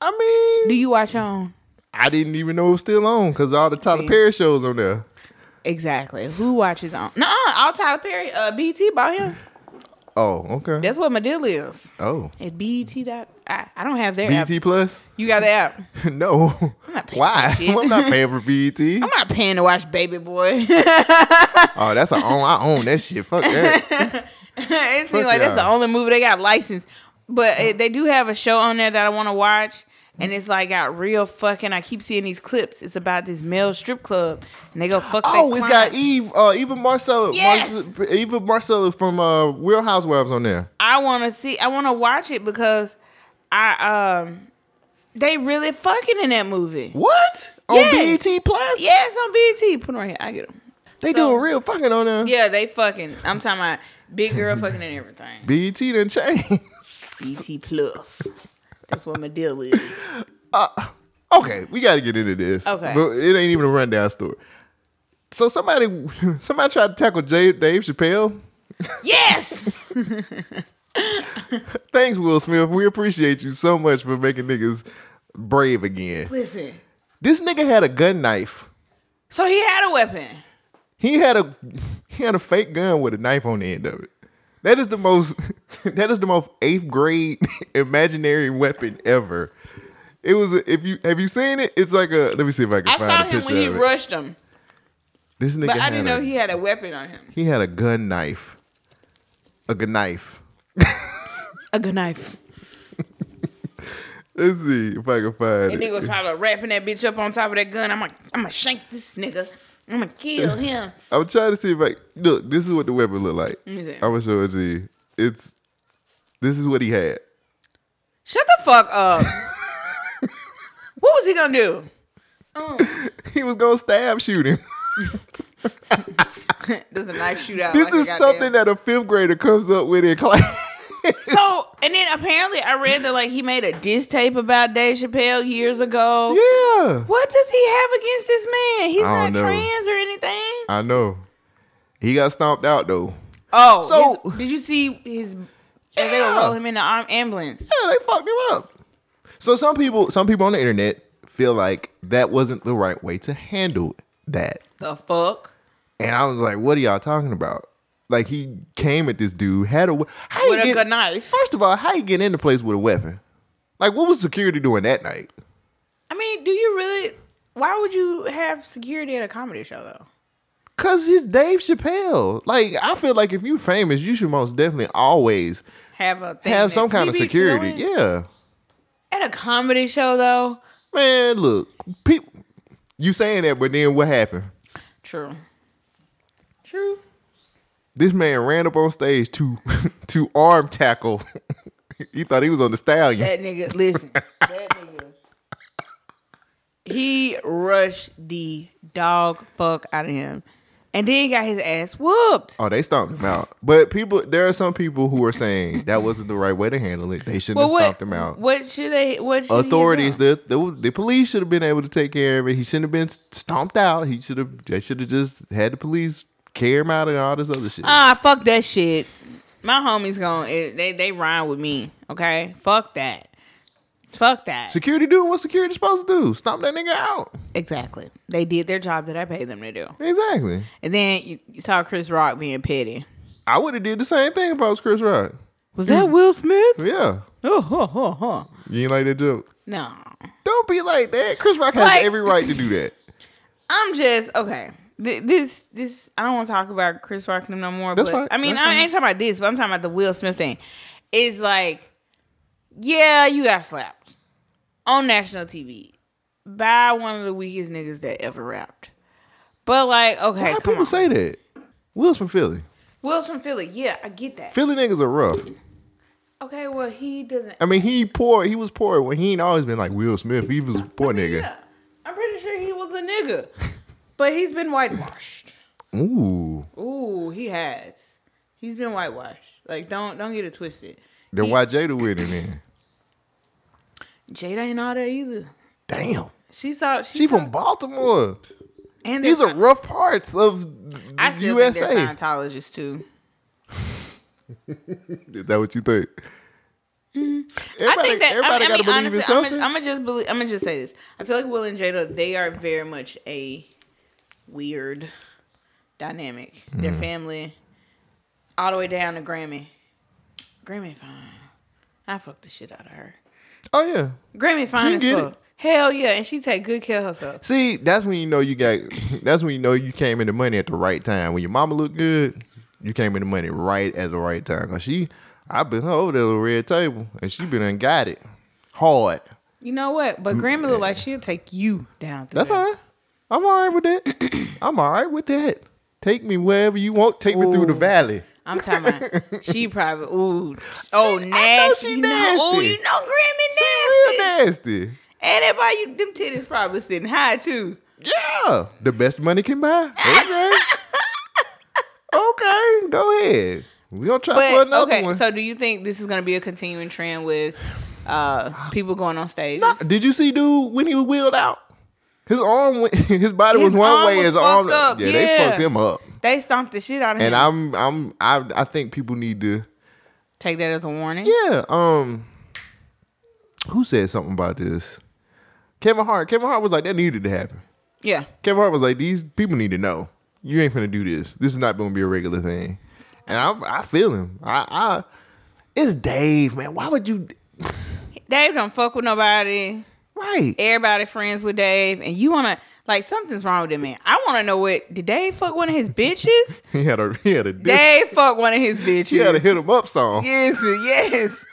[SPEAKER 1] I mean,
[SPEAKER 3] Do you watch own?
[SPEAKER 1] I didn't even know it was still on because all the Tyler
[SPEAKER 3] See?
[SPEAKER 1] Perry shows on there.
[SPEAKER 3] Exactly. Who watches on? No, all Tyler Perry. Uh, BT bought him.
[SPEAKER 1] Oh, okay.
[SPEAKER 3] That's what my deal is.
[SPEAKER 1] oh,
[SPEAKER 3] At BT. dot. I, I don't have their app.
[SPEAKER 1] BT Plus?
[SPEAKER 3] You got the app.
[SPEAKER 1] no.
[SPEAKER 3] not paying
[SPEAKER 1] Why? I'm not paying for BT.
[SPEAKER 3] I'm not paying to watch Baby Boy.
[SPEAKER 1] Oh, that's a own. I own that shit. Fuck that.
[SPEAKER 3] it seems like that's the only movie they got licensed. But it, they do have a show on there that I want to watch. And it's like got real fucking. I keep seeing these clips. It's about this male strip club, and they go fuck.
[SPEAKER 1] Oh, it's got. Eve, uh, Eva Marcille,
[SPEAKER 3] Yes!
[SPEAKER 1] Mar- Eva Marcille from uh, Real Housewives on there.
[SPEAKER 3] I want to see. I want to watch it because I um, they really fucking in that movie.
[SPEAKER 1] What on
[SPEAKER 3] Yes.
[SPEAKER 1] BET Plus?
[SPEAKER 3] Yes, on BET. Put it right here. I get them.
[SPEAKER 1] they
[SPEAKER 3] So-
[SPEAKER 1] doing real fucking on there.
[SPEAKER 3] Yeah, they fucking. I'm talking about big girl fucking and everything.
[SPEAKER 1] BET done changed.
[SPEAKER 3] BT plus. That's what my deal is.
[SPEAKER 1] Uh, okay, we got to get into this.
[SPEAKER 3] Okay.
[SPEAKER 1] but it ain't even a rundown story. So somebody, somebody tried to tackle Jay, Dave Chappelle.
[SPEAKER 3] Yes.
[SPEAKER 1] Thanks, Will Smith. We appreciate you so much for making niggas brave again.
[SPEAKER 3] Listen.
[SPEAKER 1] This nigga had a gun knife.
[SPEAKER 3] So he had a weapon.
[SPEAKER 1] He had a he had a fake gun with a knife on the end of it. That is the most that is the most eighth grade imaginary weapon ever. It was if you have you seen it? It's like a let me see if I can
[SPEAKER 3] I
[SPEAKER 1] find
[SPEAKER 3] saw
[SPEAKER 1] a
[SPEAKER 3] him when he
[SPEAKER 1] it.
[SPEAKER 3] rushed him,
[SPEAKER 1] This nigga
[SPEAKER 3] but I didn't
[SPEAKER 1] a,
[SPEAKER 3] know he had a weapon on him.
[SPEAKER 1] he had a gun knife, a gun knife.
[SPEAKER 3] A good knife.
[SPEAKER 1] Let's see if I can find
[SPEAKER 3] And
[SPEAKER 1] it.
[SPEAKER 3] nigga was probably wrapping that bitch up on top of that gun. I'm like, I'm gonna shank this nigga. I'm gonna kill him.
[SPEAKER 1] I'm trying to see if I look. This is what the weapon look like.
[SPEAKER 3] me.
[SPEAKER 1] I'm gonna show it to you. It's this is what he had.
[SPEAKER 3] Shut the fuck up. what was he gonna do?
[SPEAKER 1] He was gonna stab shoot him.
[SPEAKER 3] Does a knife shoot out?
[SPEAKER 1] This
[SPEAKER 3] like
[SPEAKER 1] is something that a fifth grader comes up with in class.
[SPEAKER 3] So, and then apparently I read that like he made a diss tape about Dave Chappelle years ago.
[SPEAKER 1] yeah,
[SPEAKER 3] What does he have against this man? He's not
[SPEAKER 1] know.
[SPEAKER 3] trans or anything.
[SPEAKER 1] I know. He got stomped out though.
[SPEAKER 3] Oh,
[SPEAKER 1] So-
[SPEAKER 3] his- did you see his? As they were
[SPEAKER 1] Yeah.
[SPEAKER 3] rolling him in the arm ambulance.
[SPEAKER 1] Yeah, they fucked him up. So some people, some people on the internet feel like that wasn't the right way to handle that.
[SPEAKER 3] The fuck?
[SPEAKER 1] And I was like, "What are y'all talking about?" Like he came at this dude, had a how you
[SPEAKER 3] With a
[SPEAKER 1] get-
[SPEAKER 3] good knife.
[SPEAKER 1] First of all, how you get into place with a weapon? Like, what was security doing that night?
[SPEAKER 3] I mean, do you really? Why would you have security at a comedy show though?
[SPEAKER 1] Cause he's Dave Chappelle. Like, I feel like if you famous, you should most definitely always
[SPEAKER 3] Have a thing
[SPEAKER 1] have some kind of security.
[SPEAKER 3] feeling?
[SPEAKER 1] Yeah,
[SPEAKER 3] At a comedy show though.
[SPEAKER 1] man. Look, people, you saying that, but then what happened?
[SPEAKER 3] True. True.
[SPEAKER 1] This man ran up on stage to to arm tackle. he thought he was on the stallion.
[SPEAKER 3] That nigga, listen. that nigga. He rushed the dog fuck out of him. And then he got his ass whooped.
[SPEAKER 1] Oh, they stomped him out. But people, there are some people who are saying that wasn't the right way to handle it. They shouldn't have
[SPEAKER 3] what,
[SPEAKER 1] stomped him out.
[SPEAKER 3] what should they what should
[SPEAKER 1] Authorities, the, the the police should have been able to take care of it. He shouldn't have been stomped out. He should have. They should have just had the police carry him out and all this other shit.
[SPEAKER 3] Ah, fuck that shit. My homies going they they rhyme with me. Okay, fuck that. Fuck that.
[SPEAKER 1] security doing what security supposed to do? Stomp that nigga out.
[SPEAKER 3] exactly. They did their job that I paid them to do.
[SPEAKER 1] Exactly.
[SPEAKER 3] And then you, you saw Chris Rock being petty.
[SPEAKER 1] I would have did the same thing if I was Chris Rock.
[SPEAKER 3] Was that Will Smith?
[SPEAKER 1] Yeah.
[SPEAKER 3] Oh, ho, ho, ho.
[SPEAKER 1] You ain't like that joke.
[SPEAKER 3] No.
[SPEAKER 1] Don't be like that. Chris Rock has
[SPEAKER 3] Like-
[SPEAKER 1] every right to do that.
[SPEAKER 3] I'm just okay. Th- This this I don't want to talk about Chris Rock no more.
[SPEAKER 1] That's
[SPEAKER 3] but
[SPEAKER 1] fine.
[SPEAKER 3] I mean
[SPEAKER 1] That's
[SPEAKER 3] I ain't talking about this, but I'm talking about the Will Smith thing. It's like, yeah, you got slapped on national TV by one of the weakest niggas that ever rapped. But like, okay,
[SPEAKER 1] Why people
[SPEAKER 3] on.
[SPEAKER 1] say that? Will's from Philly.
[SPEAKER 3] Will's from Philly. Yeah, I get that.
[SPEAKER 1] Philly niggas are rough.
[SPEAKER 3] Okay, well he doesn't.
[SPEAKER 1] I mean, he poor. He was poor when he ain't always been like Will Smith. He was a poor nigga.
[SPEAKER 3] Yeah, I'm pretty sure he was a nigga, but he's been whitewashed.
[SPEAKER 1] Ooh.
[SPEAKER 3] Ooh, he has. He's been whitewashed. Like don't don't get it twisted.
[SPEAKER 1] Then why Jada with him then?
[SPEAKER 3] Jada ain't all there either.
[SPEAKER 1] Damn.
[SPEAKER 3] She saw she,
[SPEAKER 1] She
[SPEAKER 3] saw,
[SPEAKER 1] from Baltimore.
[SPEAKER 3] and
[SPEAKER 1] These
[SPEAKER 3] they're
[SPEAKER 1] rough parts of
[SPEAKER 3] I still think they're Scientologists too.
[SPEAKER 1] Is that what you think?
[SPEAKER 3] Mm-hmm. I think that
[SPEAKER 1] everybody
[SPEAKER 3] I,
[SPEAKER 1] got to
[SPEAKER 3] mean,
[SPEAKER 1] believe
[SPEAKER 3] honestly,
[SPEAKER 1] in
[SPEAKER 3] I'm
[SPEAKER 1] something.
[SPEAKER 3] gonna, I'm gonna just believe. I'm gonna just say this. I feel like Will and Jada, they are very much a weird dynamic. Their
[SPEAKER 1] Mm-hmm.
[SPEAKER 3] family, all the way down to Grammy. Grammy fine. I fucked the shit out of her.
[SPEAKER 1] oh yeah.
[SPEAKER 3] Grammy fine
[SPEAKER 1] She
[SPEAKER 3] as fuck.
[SPEAKER 1] it.
[SPEAKER 3] Hell yeah, and she take good care of herself.
[SPEAKER 1] See, that's when you know you got. That's when you know you came into money at the right time. When your mama looked good, you came into money right at the right time. Cause she, I've been over there the red table, and she been and got it hard.
[SPEAKER 3] You know what? But Grammy look like she'll take you down.
[SPEAKER 1] That's fine. I'm all right with that. I'm all right with that. Take me wherever you want. Take me through the
[SPEAKER 3] Ooh.
[SPEAKER 1] valley.
[SPEAKER 3] I'm talking about she probably ooh oh
[SPEAKER 1] She- I know
[SPEAKER 3] nasty.
[SPEAKER 1] she
[SPEAKER 3] you know, ooh,
[SPEAKER 1] nasty.
[SPEAKER 3] you know Grammy
[SPEAKER 1] She
[SPEAKER 3] nasty.
[SPEAKER 1] real nasty.
[SPEAKER 3] And everybody you them titties probably sitting high too.
[SPEAKER 1] Yeah, the best money can buy. Okay. okay, go ahead. We gonna try for
[SPEAKER 3] But
[SPEAKER 1] another
[SPEAKER 3] okay,
[SPEAKER 1] one.
[SPEAKER 3] so do you think this is gonna be a continuing trend with uh people going on stages?
[SPEAKER 1] Nah, did you see dude when he was wheeled out? His arm, went, his body was one way.
[SPEAKER 3] was
[SPEAKER 1] His arm,
[SPEAKER 3] up,
[SPEAKER 1] yeah, they fucked him up.
[SPEAKER 3] They stomped the shit out of
[SPEAKER 1] And
[SPEAKER 3] him.
[SPEAKER 1] And I'm, I'm, I, I think people need to,
[SPEAKER 3] Take that as a warning.
[SPEAKER 1] yeah. Um, who said something about this? Kevin Hart. Kevin Hart was like, that needed to happen.
[SPEAKER 3] Yeah.
[SPEAKER 1] Kevin Hart was like, these people need to know you ain't gonna do this. This is not gonna be a regular thing. And I, I feel him. I, I, it's Dave, man. Why would you?
[SPEAKER 3] Dave don't fuck with nobody.
[SPEAKER 1] Right.
[SPEAKER 3] Everybody friends with Dave, and you wanna like something's wrong with him, man. I wanna know what did Dave fuck one of his bitches?
[SPEAKER 1] He had a, he had a, diss,
[SPEAKER 3] Dave fuck one of his bitches.
[SPEAKER 1] he had a hit him up song.
[SPEAKER 3] Yes, yes.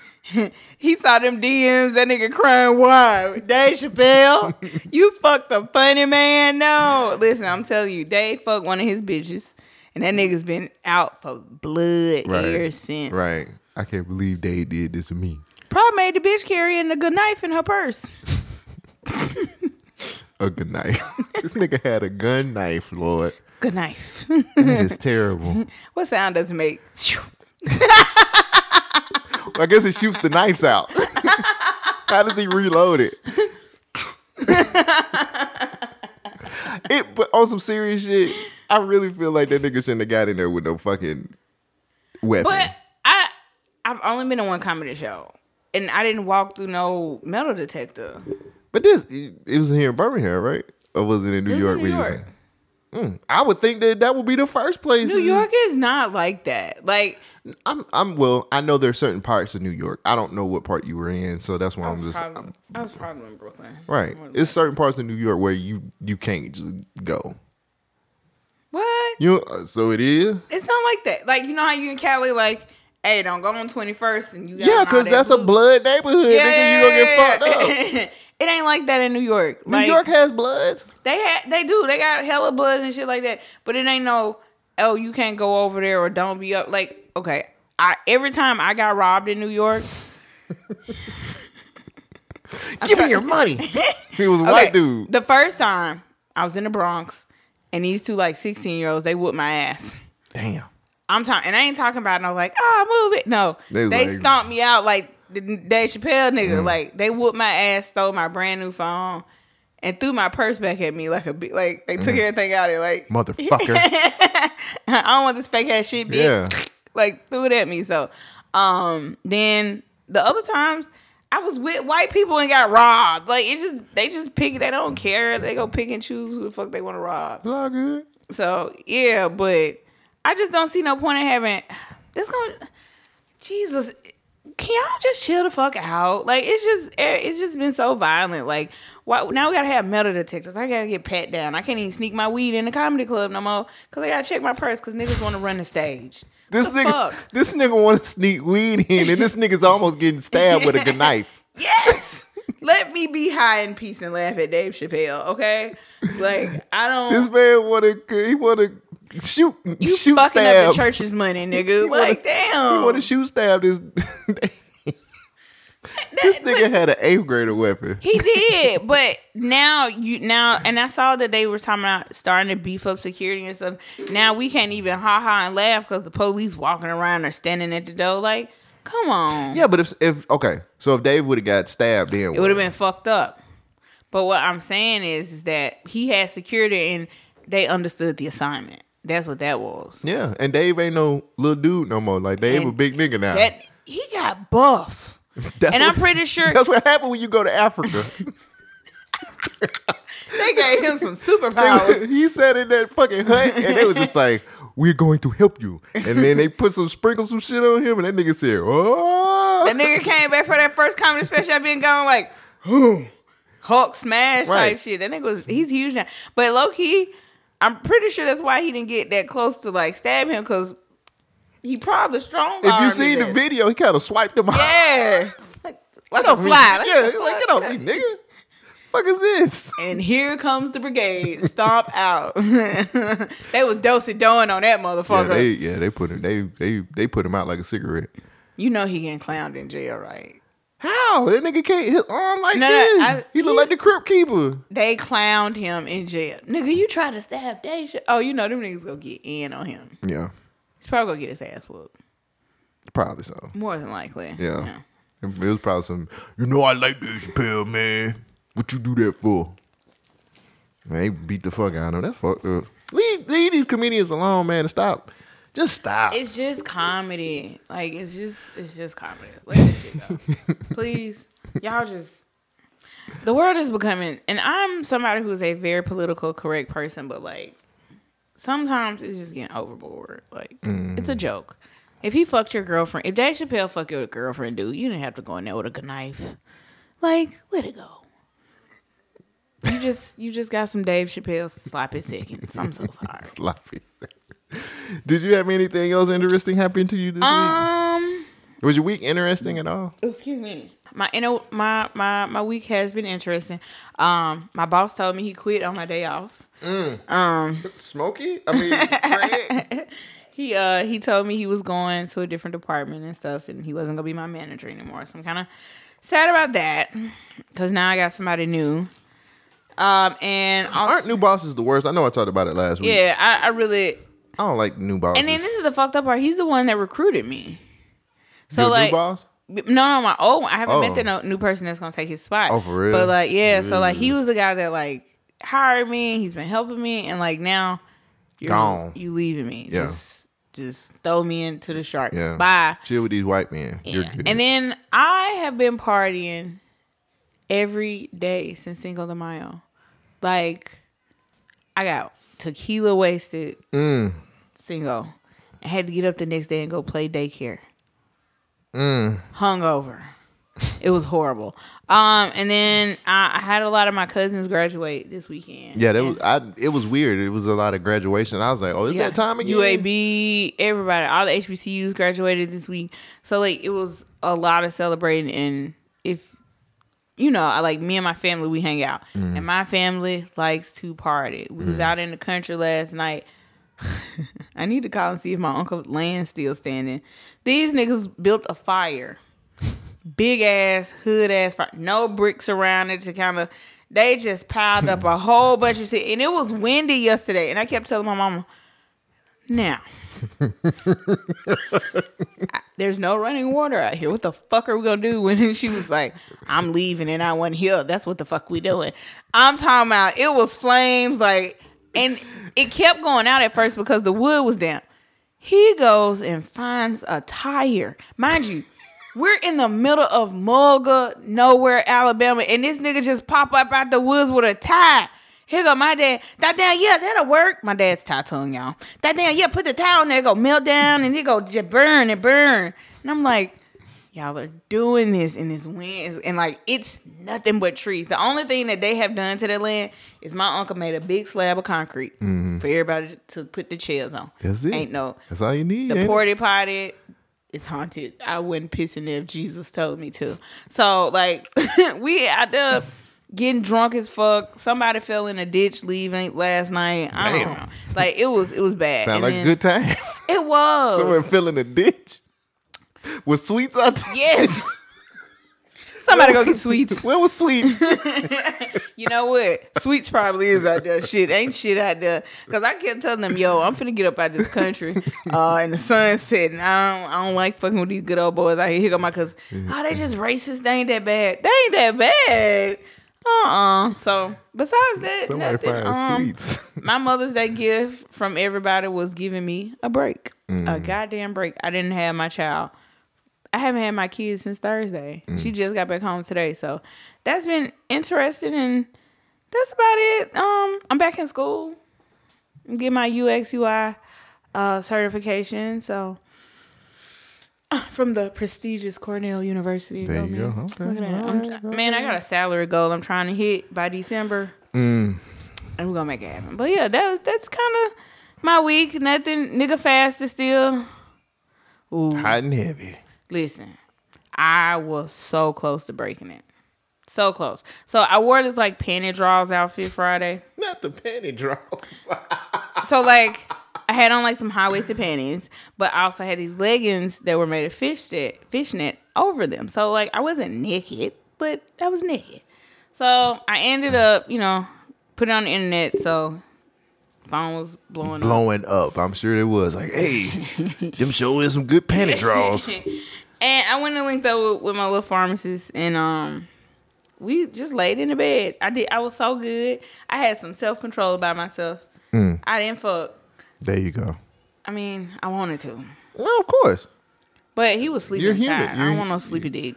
[SPEAKER 3] he saw them DMs, that nigga crying, why? Dave Chappelle, you fucked a funny man. No. Listen, I'm telling you, Dave fucked one of his bitches. And that nigga's been out for blood
[SPEAKER 1] Right.
[SPEAKER 3] ever since.
[SPEAKER 1] Right. I can't believe Dave did this to me.
[SPEAKER 3] Probably made the bitch carrying a good knife in her purse.
[SPEAKER 1] A good knife. this nigga had a gun knife, Lord.
[SPEAKER 3] Good knife.
[SPEAKER 1] It's terrible.
[SPEAKER 3] what sound does it make?
[SPEAKER 1] I guess it shoots the knives out. How does he reload it? it but on some serious shit, I really feel like that nigga shouldn't have got in there with no fucking weapon.
[SPEAKER 3] But I, I've only been in one comedy show. And I didn't walk through no metal detector.
[SPEAKER 1] But this it was here in Birmingham, right? Or was it in New
[SPEAKER 3] It
[SPEAKER 1] York?
[SPEAKER 3] in New York.
[SPEAKER 1] Mm, I would think that that would be the first place.
[SPEAKER 3] New York is not like that. Like,
[SPEAKER 1] I'm, I'm. Well, I know there's certain parts of New York. I don't know what part you were in, so that's why I'm just
[SPEAKER 3] probably, I was probably in Brooklyn.
[SPEAKER 1] right. It's certain parts of New York where you you can't just go.
[SPEAKER 3] What?
[SPEAKER 1] You know, so it is.
[SPEAKER 3] It's not like that. Like, you know how you in Cali, like, hey, don't go on 21st and you got
[SPEAKER 1] Yeah, because
[SPEAKER 3] that
[SPEAKER 1] that's a blood neighborhood. Nigga, you gonna get fucked up.
[SPEAKER 3] it ain't like that in New York.
[SPEAKER 1] New
[SPEAKER 3] Like,
[SPEAKER 1] York has bloods.
[SPEAKER 3] They had, they do. They got hella bloods and shit like that. But it ain't no, oh, you can't go over there or don't be up. Like, okay, I every time I got robbed in New York,
[SPEAKER 1] Give me your money. he was a
[SPEAKER 3] okay,
[SPEAKER 1] white dude.
[SPEAKER 3] The first time I was in the Bronx, and these two like sixteen year olds, they whooped my ass.
[SPEAKER 1] Damn.
[SPEAKER 3] I'm talking, and I ain't talking about no like, oh, move it. No,
[SPEAKER 1] They
[SPEAKER 3] they,
[SPEAKER 1] like-
[SPEAKER 3] stomped me out like the Dave Chappelle nigga.
[SPEAKER 1] Mm.
[SPEAKER 3] Like they whooped my ass, stole my brand new phone, and threw my purse back at me like a like they took everything out of it. Like.
[SPEAKER 1] Motherfucker.
[SPEAKER 3] I don't want this fake ass shit, bitch.
[SPEAKER 1] Yeah.
[SPEAKER 3] like threw it at me. So, um, then the other times I was with white people and got robbed. Like it's just they just pick. They don't care. They go pick and choose who the fuck they want to rob.
[SPEAKER 1] It's all good.
[SPEAKER 3] So yeah, but I just don't see no point in having. This going Jesus. Can y'all just chill the fuck out? Like it's just eh, it's just been so violent. Like why now we gotta have metal detectors. I gotta get pat down. I can't even sneak my weed in the comedy club no more because I gotta check my purse because niggas want to run the stage.
[SPEAKER 1] This
[SPEAKER 3] The
[SPEAKER 1] nigga,
[SPEAKER 3] fuck?
[SPEAKER 1] this nigga want to sneak weed in, and this nigga's almost getting stabbed with a good knife.
[SPEAKER 3] Yes. Let me be high in peace and laugh at Dave Chappelle, okay? Like I don't.
[SPEAKER 1] This man want to, he want to shoot,
[SPEAKER 3] you
[SPEAKER 1] shoot
[SPEAKER 3] fucking
[SPEAKER 1] stab.
[SPEAKER 3] up the church's money, nigga.
[SPEAKER 1] wanna-
[SPEAKER 3] like damn.
[SPEAKER 1] He want to shoot stab this. this nigga had an eighth grader weapon.
[SPEAKER 3] He did, but now you now, and I saw that they were talking about starting to beef up security and stuff. Now we can't even ha ha and laugh because the police walking around or standing at the door. Like, Come on.
[SPEAKER 1] Yeah, but if if okay, so if Dave would have got stabbed, then
[SPEAKER 3] It would have been fucked up. But what I'm saying is, is that he had security and they understood the assignment. That's what that was.
[SPEAKER 1] Yeah, and Dave ain't no little dude no more. Like Dave
[SPEAKER 3] And
[SPEAKER 1] a big nigga now.
[SPEAKER 3] That he got buff.
[SPEAKER 1] That's
[SPEAKER 3] and I'm pretty sure
[SPEAKER 1] That's what happened when you go to Africa.
[SPEAKER 3] they gave him some superpowers.
[SPEAKER 1] he sat in that fucking hut and they was just like, "We're going to help you." And then they put some sprinkle some shit on him, and that nigga said, "Oh."
[SPEAKER 3] That nigga came back for that first comedy special. I been going like, Hulk smash
[SPEAKER 1] Right.
[SPEAKER 3] type shit. That nigga was he's huge now. But low key, I'm pretty sure that's why he didn't get that close to like stab him because he probably strong.
[SPEAKER 1] If you see the video, he kind of swiped him out.
[SPEAKER 3] yeah, like, like a fly. Like,
[SPEAKER 1] yeah, he's like, get off me, nigga. Fuck is this?
[SPEAKER 3] And here comes the brigade. Stomp out. they was dosing doing on that
[SPEAKER 1] Yeah,
[SPEAKER 3] motherfucker.
[SPEAKER 1] they yeah they put him they they they put him out like a cigarette.
[SPEAKER 3] you know he getting clowned in jail, right?
[SPEAKER 1] How that nigga can't his arm like
[SPEAKER 3] No, no,
[SPEAKER 1] this?
[SPEAKER 3] I-
[SPEAKER 1] he look
[SPEAKER 3] he-
[SPEAKER 1] like the crypt keeper.
[SPEAKER 3] They clowned him in jail. Nigga, you tried to stab. Ch- Oh, you know them niggas gonna get in on him.
[SPEAKER 1] Yeah,
[SPEAKER 3] He's probably gonna get his ass whooped.
[SPEAKER 1] probably so.
[SPEAKER 3] More than likely.
[SPEAKER 1] Yeah. It was probably some. You know I like Dave Chappelle, man. What you do that for? Man, they beat the fuck out of him. That's fucked up. Uh, leave, leave these comedians alone, man. And stop. Just stop.
[SPEAKER 3] It's just comedy. Like it's just it's just comedy. Let that shit go. Please. Y'all just the world is becoming and I'm somebody who's a very political correct person, but like sometimes it's just getting overboard. Like it's a mm. joke. If he fucked your girlfriend, if Dave Chappelle fucked your girlfriend, dude, you didn't have to go in there with a knife. Like, let it go. You just you just got some Dave Chappelle sloppy seconds. I'm so sorry.
[SPEAKER 1] Sloppy. Did you have anything else interesting happen to you this week?
[SPEAKER 3] Um
[SPEAKER 1] Was your week interesting at all?
[SPEAKER 3] excuse me. My you know my my my week has been interesting. Um, my boss told me he quit on my day off.
[SPEAKER 1] Smoky? I mean,
[SPEAKER 3] He uh he told me he was going to a different department and stuff, and he wasn't gonna be my manager anymore. So I'm kind of sad about that because now I got somebody new. Um, and also,
[SPEAKER 1] aren't new bosses the worst? I know I talked about it last week.
[SPEAKER 3] yeah, I, I really
[SPEAKER 1] I don't like new bosses.
[SPEAKER 3] and then this is the fucked up part. He's the one that recruited me. So
[SPEAKER 1] Your
[SPEAKER 3] like
[SPEAKER 1] new boss?
[SPEAKER 3] No, no, my old one. I haven't
[SPEAKER 1] Oh.
[SPEAKER 3] met the no, new person that's gonna take his spot.
[SPEAKER 1] Oh, for real?
[SPEAKER 3] But like, yeah, so like he was the guy that like hired me. He's been helping me, and like now you're
[SPEAKER 1] Gone.
[SPEAKER 3] you leaving me.
[SPEAKER 1] Yeah.
[SPEAKER 3] Just just throw me into the sharks.
[SPEAKER 1] Yeah.
[SPEAKER 3] Bye.
[SPEAKER 1] Chill with these white men. You're
[SPEAKER 3] Yeah.
[SPEAKER 1] good.
[SPEAKER 3] And then I have been partying every day since Cinco de Mayo. Like I got tequila wasted.
[SPEAKER 1] Mm.
[SPEAKER 3] Cinco. I had to get up the next day and go play daycare.
[SPEAKER 1] Mm.
[SPEAKER 3] Hungover. It was horrible. Um, and then I, I had a lot of my cousins graduate this weekend.
[SPEAKER 1] yeah, that was I. It was weird. It was a lot of graduation. I was like, oh, is that time again?
[SPEAKER 3] UAB, everybody, all the HBCUs graduated this week. So like it was a lot of celebrating and if you know, I like me and my family we hang out.
[SPEAKER 1] Mm.
[SPEAKER 3] And my family likes to party. We was out in the country last night. I need to call and see if my uncle land's still standing. These niggas built a fire. Big ass, hood ass fire. No bricks around it to kind of they just piled up a whole bunch of shit. And it was windy yesterday. And I kept telling my mama, now, I- there's no running water out here. What the fuck are we gonna do? When she was like, "I'm leaving and I wasn't here." That's what the fuck we doing. I'm talking about. It was flames, like, and it kept going out at first because the wood was damp. He goes and finds a tire, mind you. We're in the middle of Mulga, nowhere, Alabama, and this nigga just pop up out the woods with a tire. Here go my dad. That damn, yeah, that'll work. My dad's tie y'all. That damn, yeah, put the towel on there, go melt down, and it go just burn and burn. And I'm like, y'all are doing this in this wind, and like it's nothing but trees. The only thing that they have done to the land is my uncle made a big slab of concrete mm-hmm. for everybody to put the chairs on.
[SPEAKER 1] That's it.
[SPEAKER 3] Ain't no
[SPEAKER 1] That's all you need.
[SPEAKER 3] the porty potty is haunted. I wouldn't piss in there if Jesus told me to. So like we out there getting drunk as fuck. Somebody fell in a ditch leaving last night. I don't
[SPEAKER 1] Damn.
[SPEAKER 3] know. Like it was it was bad.
[SPEAKER 1] Sound
[SPEAKER 3] And
[SPEAKER 1] like a good time.
[SPEAKER 3] It was.
[SPEAKER 1] Someone fell in a ditch with sweets out there.
[SPEAKER 3] yes. Somebody go get sweets.
[SPEAKER 1] Where was sweets?
[SPEAKER 3] You know what? Sweets probably is out there. Shit, ain't shit out there. Cause I kept telling them, yo, I'm finna get up out this country. Uh, and the sun's setting. I don't, I don't like fucking with these good old boys out here. Here go my cousin. Oh, they just racist. They ain't that bad. They ain't that bad. Uh-uh. So besides that,
[SPEAKER 1] Somebody
[SPEAKER 3] nothing. Um,
[SPEAKER 1] sweets.
[SPEAKER 3] my Mother's Day gift from everybody was giving me a break,
[SPEAKER 1] Mm.
[SPEAKER 3] a goddamn break. I didn't have my child. I haven't had my kids since Thursday.
[SPEAKER 1] Mm.
[SPEAKER 3] She just got back home today, so that's been interesting, and that's about it. Um, I'm back in school, get my UX UI uh, certification. So from the prestigious Cornell University.
[SPEAKER 1] There you go.
[SPEAKER 3] man.
[SPEAKER 1] Okay.
[SPEAKER 3] Look at that. I'm man, I got a salary goal I'm trying to hit by December
[SPEAKER 1] Mm.
[SPEAKER 3] and we're gonna make it happen. But yeah, that that's kind of my week. Nothing, nigga, fast is still. Ooh,
[SPEAKER 1] Hot and heavy.
[SPEAKER 3] Listen, I was so close to breaking it, so close. So I wore this like panty draws outfit Friday.
[SPEAKER 1] Not the panty draws.
[SPEAKER 3] So like I had on like some high waisted panties, but I also had these leggings that were made of fishnet fishnet over them. So like I wasn't naked, but I was naked. So I ended up, you know, put it on the internet. So phone was blowing up.
[SPEAKER 1] Blowing up. I'm sure it was. Like, hey, them show is some good panty draws.
[SPEAKER 3] And I went and linked up with, with my little pharmacist, and um, we just laid in the bed. I did. I was so good. I had some self control about myself.
[SPEAKER 1] Mm.
[SPEAKER 3] I didn't fuck.
[SPEAKER 1] There you go.
[SPEAKER 3] I mean, I wanted to,
[SPEAKER 1] Well, of course.
[SPEAKER 3] but he was sleeping
[SPEAKER 1] You're human.
[SPEAKER 3] tired. I
[SPEAKER 1] You're-
[SPEAKER 3] don't want no sleepy dick.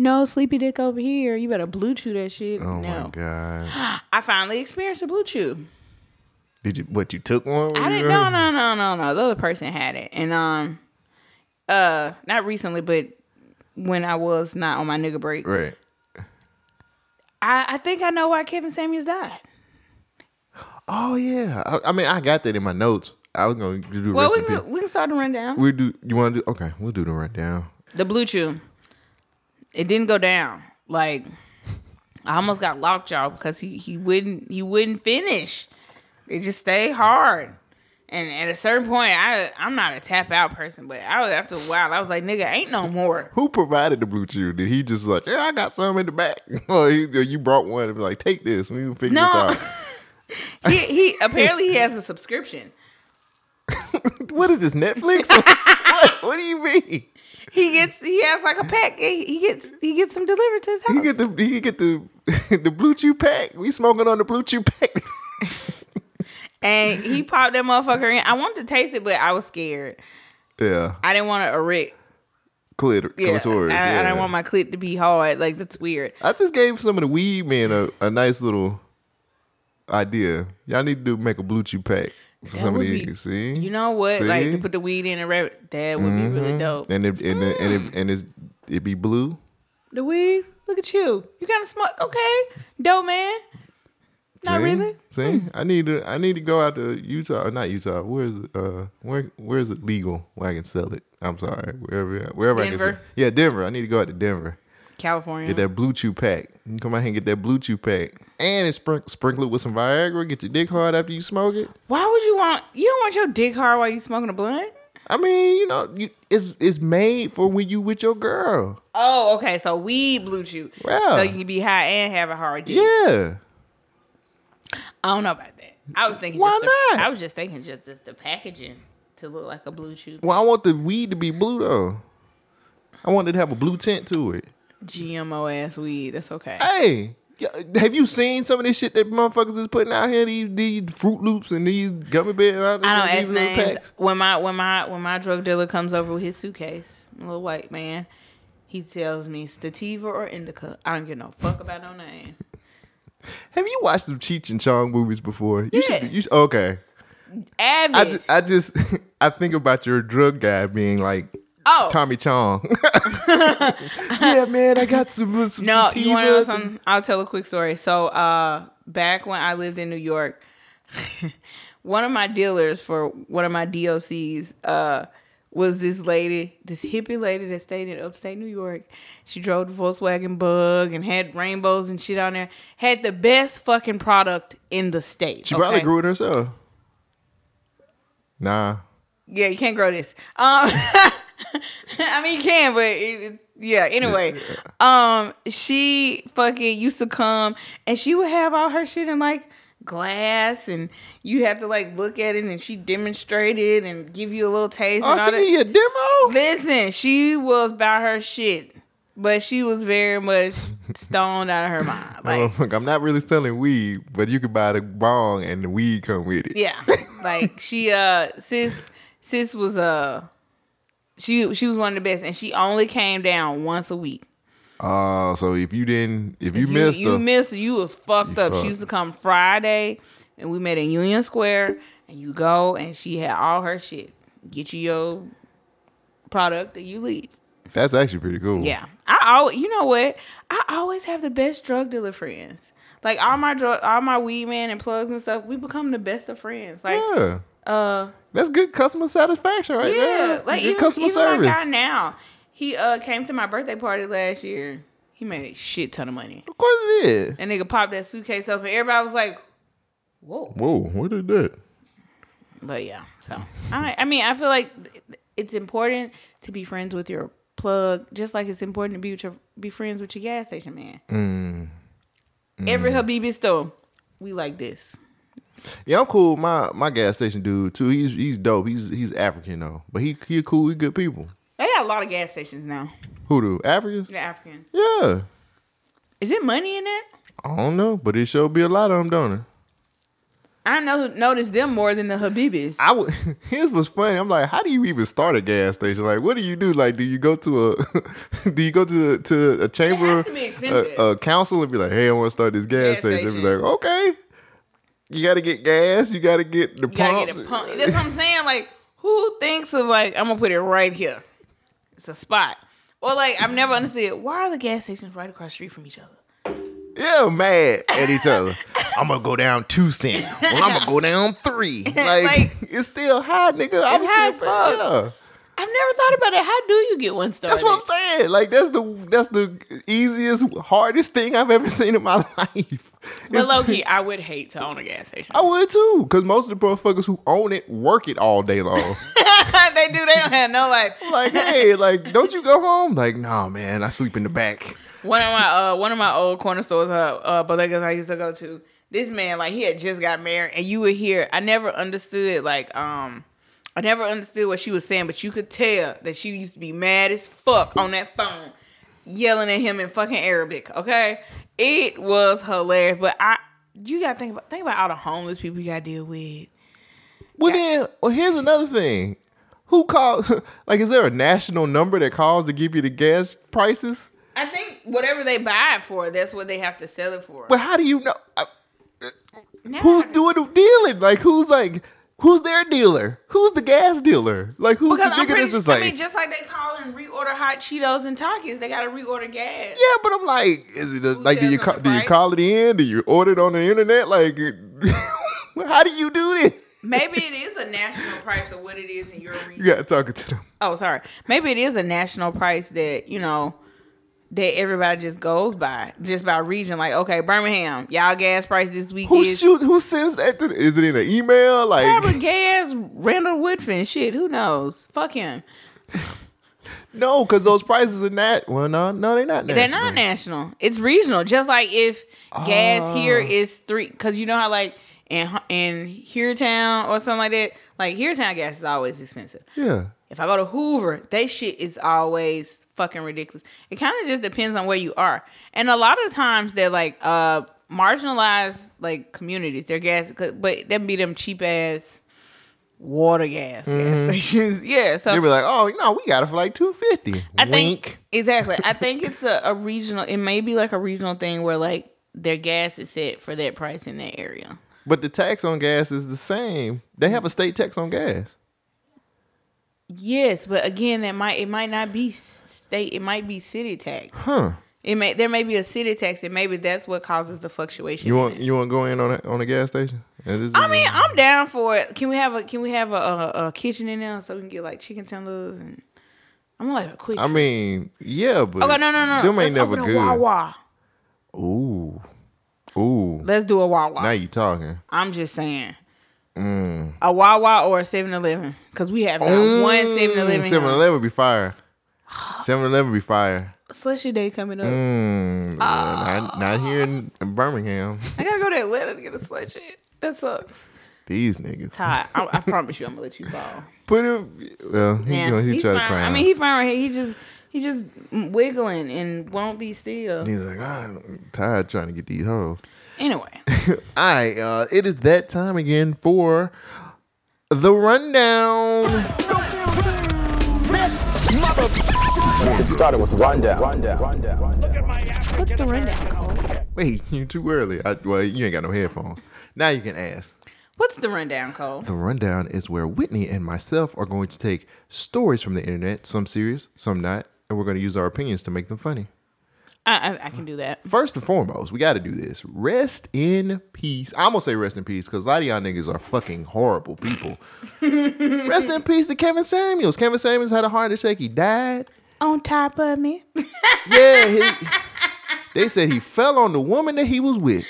[SPEAKER 3] No sleepy dick over here. You better blue chew that shit.
[SPEAKER 1] Oh
[SPEAKER 3] no.
[SPEAKER 1] my god.
[SPEAKER 3] I finally experienced a blue chew.
[SPEAKER 1] Did you? What you took one?
[SPEAKER 3] I didn't. No, no, no, no, no. The other person had it, and um, uh, not recently, but when I was not on my nigga break,
[SPEAKER 1] Right.
[SPEAKER 3] I, I think I know why Kevin Samuels died.
[SPEAKER 1] Oh yeah. I, I mean, I got that in my notes. I was gonna do the
[SPEAKER 3] Well, we can, we can start the rundown.
[SPEAKER 1] We do. You want to do? Okay, we'll do the rundown.
[SPEAKER 3] The Blue Chew. It didn't go down. Like I almost got lockjaw because he he wouldn't he wouldn't finish. It just stayed hard. And at a certain point, I I'm not a tap out person, but I was after a while, I was like, nigga, ain't no more.
[SPEAKER 1] Who provided the blue chew? Did he just like, yeah, I got some in the back, or, he, or you brought one and be like, take this. We can figure
[SPEAKER 3] No.
[SPEAKER 1] this out.
[SPEAKER 3] he, he apparently he has a subscription.
[SPEAKER 1] what is this Netflix? what, what do you mean?
[SPEAKER 3] He gets he has like a pack. He he gets he gets them delivered to his house.
[SPEAKER 1] He get the he get the the blue chew pack. We smoking on the blue chew pack.
[SPEAKER 3] And he popped that motherfucker in. I wanted to taste it, but I was scared.
[SPEAKER 1] yeah,
[SPEAKER 3] I didn't want to erect.
[SPEAKER 1] clit,
[SPEAKER 3] Yeah,
[SPEAKER 1] clitoris.
[SPEAKER 3] I, I
[SPEAKER 1] yeah.
[SPEAKER 3] didn't want my clit to be hard. Like that's weird.
[SPEAKER 1] I just gave some of the weed men a, a nice little idea. Y'all need to do make a blue chew pack for
[SPEAKER 3] That
[SPEAKER 1] some of these.
[SPEAKER 3] be-
[SPEAKER 1] see,
[SPEAKER 3] You know what? Like to put the weed in and wrap. That would be really mm-hmm. dope.
[SPEAKER 1] and it, and it, and it, and it's, it be blue.
[SPEAKER 3] The weed. Look at you. You kind of smoke. Okay, dope man. Not
[SPEAKER 1] See?
[SPEAKER 3] really.
[SPEAKER 1] See, I need to I need to go out to Utah, or not Utah. Where's it? Uh, where where is it legal where I can sell it? I'm sorry, wherever wherever I can.
[SPEAKER 3] Denver.
[SPEAKER 1] Sell. Yeah, Denver. I need to go out to Denver.
[SPEAKER 3] California.
[SPEAKER 1] Get that blue chew pack. You can come out here and get that blue chew pack, and it's sprink- sprinkle it with some Viagra. Get your dick hard after you smoke it.
[SPEAKER 3] Why would you want? You don't want your dick hard while you smoking a blunt?
[SPEAKER 1] I mean, you know, you, it's it's made for when you with your girl.
[SPEAKER 3] Oh, okay. So weed blue chew.
[SPEAKER 1] Yeah.
[SPEAKER 3] So you can be high and have a hard dick.
[SPEAKER 1] Yeah.
[SPEAKER 3] I don't know about that. I was thinking.
[SPEAKER 1] Why
[SPEAKER 3] just the,
[SPEAKER 1] not?
[SPEAKER 3] I was just thinking just the, the packaging to look like a blue chew.
[SPEAKER 1] Well, I want the weed to be blue though. I want it to have a blue tint to it.
[SPEAKER 3] GMO ass weed. That's okay.
[SPEAKER 1] Hey, have you seen some of this shit that motherfuckers is putting out here? These these Fruit Loops and these gummy bears.
[SPEAKER 3] I don't ask
[SPEAKER 1] these
[SPEAKER 3] names.
[SPEAKER 1] packs?
[SPEAKER 3] When my when my when my drug dealer comes over with his suitcase, a little white man, he tells me sativa or indica. I don't give no fuck about no name.
[SPEAKER 1] Have you watched some Cheech and Chong movies before? You should.
[SPEAKER 3] Yes.
[SPEAKER 1] You should, okay.
[SPEAKER 3] Avid.
[SPEAKER 1] I just, I just, I think about your drug guy being like
[SPEAKER 3] oh
[SPEAKER 1] Tommy Chong. yeah, man, I got some. some
[SPEAKER 3] no, you want to know
[SPEAKER 1] and-
[SPEAKER 3] something? I'll tell a quick story. So, uh, back when I lived in New York, one of my dealers for one of my DOCs, uh, was this lady, this hippie lady that stayed in upstate New York. She drove the Volkswagen Bug and had rainbows and shit on there. Had the best fucking product in the state.
[SPEAKER 1] She probably grew it herself. Nah.
[SPEAKER 3] Yeah, you can't grow this. Um, I mean, you can, but it, it, yeah. Anyway, um, she fucking used to come and she would have all her shit in like glass, and you have to like look at it, and she demonstrated and give you a little taste.
[SPEAKER 1] Oh, she a demo.
[SPEAKER 3] Listen, she was about her shit, but she was very much stoned out of her mind.
[SPEAKER 1] Oh,
[SPEAKER 3] Like,
[SPEAKER 1] look, I'm not really selling weed, but you can buy the bong and the weed come with it.
[SPEAKER 3] yeah, like she uh sis sis was uh she she was one of the best, and she only came down once a week.
[SPEAKER 1] Oh, so if you didn't, if you,
[SPEAKER 3] you
[SPEAKER 1] missed
[SPEAKER 3] you missed you was fucked
[SPEAKER 1] You
[SPEAKER 3] up.
[SPEAKER 1] fucked.
[SPEAKER 3] She used to come Friday, and we met in Union Square, and you go, and she had all her shit. Get you your product, and you leave.
[SPEAKER 1] that's actually pretty cool.
[SPEAKER 3] Yeah, I always, you know what? I always have the best drug dealer friends. Like all my drug, all my weed man and plugs and stuff. We become the best of friends. Like,
[SPEAKER 1] yeah.
[SPEAKER 3] uh,
[SPEAKER 1] That's good customer satisfaction right
[SPEAKER 3] yeah,
[SPEAKER 1] there.
[SPEAKER 3] like
[SPEAKER 1] good
[SPEAKER 3] even,
[SPEAKER 1] customer
[SPEAKER 3] even
[SPEAKER 1] service.
[SPEAKER 3] my guy now. He uh came to my birthday party last year. He made a shit ton of money.
[SPEAKER 1] of course it is.
[SPEAKER 3] And nigga popped that suitcase up, and everybody was like, "Whoa!"
[SPEAKER 1] Whoa, what is that?
[SPEAKER 3] But yeah, so I, I mean, I feel like it's important to be friends with your plug, just like it's important to be with your, be friends with your gas station man.
[SPEAKER 1] Mm.
[SPEAKER 3] Every Habibi store, we like this.
[SPEAKER 1] Yeah, I'm cool. My my gas station dude too. He's he's dope. He's he's African though, but he he cool. He good people.
[SPEAKER 3] They got a lot of gas stations now.
[SPEAKER 1] Who do Africans?
[SPEAKER 3] The African.
[SPEAKER 1] Yeah,
[SPEAKER 3] Is it money in that?
[SPEAKER 1] I don't know, but it sure be a lot of them, don't it?
[SPEAKER 3] I know notice them more than the Habibis.
[SPEAKER 1] I would. His was funny. I'm like, how do you even start a gas station? Like, what do you do? Like, do you go to a do you go to to a chamber,
[SPEAKER 3] has to be
[SPEAKER 1] a, a council, and be like, hey, I want to start this gas,
[SPEAKER 3] Gas
[SPEAKER 1] station? And be like, okay. You got to get gas. You got to get the
[SPEAKER 3] You
[SPEAKER 1] pumps.
[SPEAKER 3] get pump. That's what I'm saying. Like, who thinks of like I'm gonna put it right here? It's a spot. Or like I've never understood why are the gas stations right across the street from each other?
[SPEAKER 1] Yeah, mad at each other. I'm gonna go down two cents. Well, I'm gonna go down three. Like,
[SPEAKER 3] Like-
[SPEAKER 1] it's still high, nigga. I'm
[SPEAKER 3] high
[SPEAKER 1] still
[SPEAKER 3] as fuck.
[SPEAKER 1] Yeah.
[SPEAKER 3] I've never thought about it. How do you get one started?
[SPEAKER 1] That's what I'm saying. Like that's the that's the easiest, hardest thing I've ever seen in my life.
[SPEAKER 3] But low key, I would hate to own a gas station.
[SPEAKER 1] I would too, because most of the motherfuckers who own it work it all day long.
[SPEAKER 3] they do. They don't have no life.
[SPEAKER 1] like, hey, like, don't you go home? Like, nah, man, I sleep in the back.
[SPEAKER 3] One of my uh one of my old corner stores, uh, uh bodegas I used to go to. This man, like, he had just got married, and you would hear. I never understood, like, um, I never understood what she was saying, but you could tell that she used to be mad as fuck on that phone, yelling at him in fucking Arabic. Okay, it was hilarious. But I, you gotta think about think about all the homeless people you gotta deal with.
[SPEAKER 1] Well, then, well, here's another thing. Who calls? Like, is there a national number that calls to give you the gas prices?
[SPEAKER 3] I think whatever they buy it for, that's what they have to sell it for.
[SPEAKER 1] But how do you know? uh,
[SPEAKER 3] Now
[SPEAKER 1] Who's doing the dealing? Like, who's like, who's their dealer? Who's the gas dealer? Like, who's
[SPEAKER 3] Because
[SPEAKER 1] the nigga that's just
[SPEAKER 3] I
[SPEAKER 1] like,
[SPEAKER 3] mean, just like they call and reorder hot Cheetos and Takis, they gotta reorder gas.
[SPEAKER 1] yeah, but I'm like, is it a, like, do you call, do you call it in? Do you order it on the internet? Like, how do you do this?
[SPEAKER 3] Maybe it is a national price of what it is in your
[SPEAKER 1] You
[SPEAKER 3] region.
[SPEAKER 1] got to talk to them.
[SPEAKER 3] Oh, sorry. Maybe it is a national price that you know that everybody just goes by, just by region. Like, okay, Birmingham, y'all gas price this week
[SPEAKER 1] Who
[SPEAKER 3] is
[SPEAKER 1] shoot? Who sends that? To, is it in an email? Like,
[SPEAKER 3] probably gas. Randall Woodfin, shit, who knows? Fuck him.
[SPEAKER 1] no, because those prices are not. Well, no, no, they're not. National.
[SPEAKER 3] They're not national. It's regional. Just like if gas
[SPEAKER 1] Oh.
[SPEAKER 3] here is three, because you know how like in in Hueytown or something like that. Like Hueytown gas is always expensive.
[SPEAKER 1] Yeah.
[SPEAKER 3] If I go to Hoover, they shit is always fucking ridiculous. It kind of just depends on where you are, and a lot of times they're like uh marginalized like communities. Their gas, but them be them cheap ass water gas gas stations. Yeah, so
[SPEAKER 1] They'll be like, oh, no, we got it for like two fifty.
[SPEAKER 3] I
[SPEAKER 1] Wink.
[SPEAKER 3] think exactly. I think it's a, a regional. It may be like a regional thing where like their gas is set for that price in that area.
[SPEAKER 1] But the tax on gas is the same. They have a state tax on gas.
[SPEAKER 3] Yes, but again, that might it might not be state. It might be city tax.
[SPEAKER 1] Huh.
[SPEAKER 3] It may there may be a city tax, and maybe that's what causes the fluctuation.
[SPEAKER 1] You want you want to go in on a, on a gas station? And this
[SPEAKER 3] I
[SPEAKER 1] is-
[SPEAKER 3] mean, I'm down for it. Can we have a Can we have a, a, a kitchen in there so we can get like chicken tenders and I'm like a quick.
[SPEAKER 1] I mean, yeah, but
[SPEAKER 3] okay, no, no, no.
[SPEAKER 1] them
[SPEAKER 3] Let's
[SPEAKER 1] ain't never
[SPEAKER 3] open a
[SPEAKER 1] good.
[SPEAKER 3] Wawa.
[SPEAKER 1] Ooh, ooh.
[SPEAKER 3] Let's do a Wawa.
[SPEAKER 1] Now you talking?
[SPEAKER 3] I'm just saying.
[SPEAKER 1] Mm.
[SPEAKER 3] A Wawa or a 7 Eleven. Because we have not one 7 Eleven.
[SPEAKER 1] Seven Eleven be fire. 7-Eleven be fire.
[SPEAKER 3] Slushy day coming up.
[SPEAKER 1] Mm, not, not here in, in Birmingham.
[SPEAKER 3] I gotta go to Atlanta to get a slushy. That sucks.
[SPEAKER 1] These niggas.
[SPEAKER 3] Ty, I, I promise you, I'm gonna let you fall.
[SPEAKER 1] Put him. Well, he,
[SPEAKER 3] Yeah,
[SPEAKER 1] gonna, he
[SPEAKER 3] he's
[SPEAKER 1] try to
[SPEAKER 3] fine.
[SPEAKER 1] cry.
[SPEAKER 3] I mean, he fine right here. He just he just wiggling and won't be still.
[SPEAKER 1] he's like, "Ah, I'm tired trying to get these hoes.
[SPEAKER 3] Anyway,
[SPEAKER 1] All right, uh, it is that time again for the rundown.
[SPEAKER 4] It started with rundown. Rundown. Rundown.
[SPEAKER 3] what's the rundown? Cole?
[SPEAKER 1] Wait, you too early. I, well, you ain't got no headphones. Now you can ask.
[SPEAKER 3] What's the rundown, Cole?
[SPEAKER 1] The rundown is where Whitney and myself are going to take stories from the internet, some serious, some not, and we're going to use our opinions to make them funny.
[SPEAKER 3] I, I, I can do that.
[SPEAKER 1] First and foremost, we got to do this. Rest in peace. I'm gonna say rest in peace because a lot of y'all niggas are fucking horrible people. rest in peace to Kevin Samuels. Kevin Samuels had a heart attack. He died.
[SPEAKER 3] On top of me.
[SPEAKER 1] Yeah, he, they said he fell on the woman that he was with.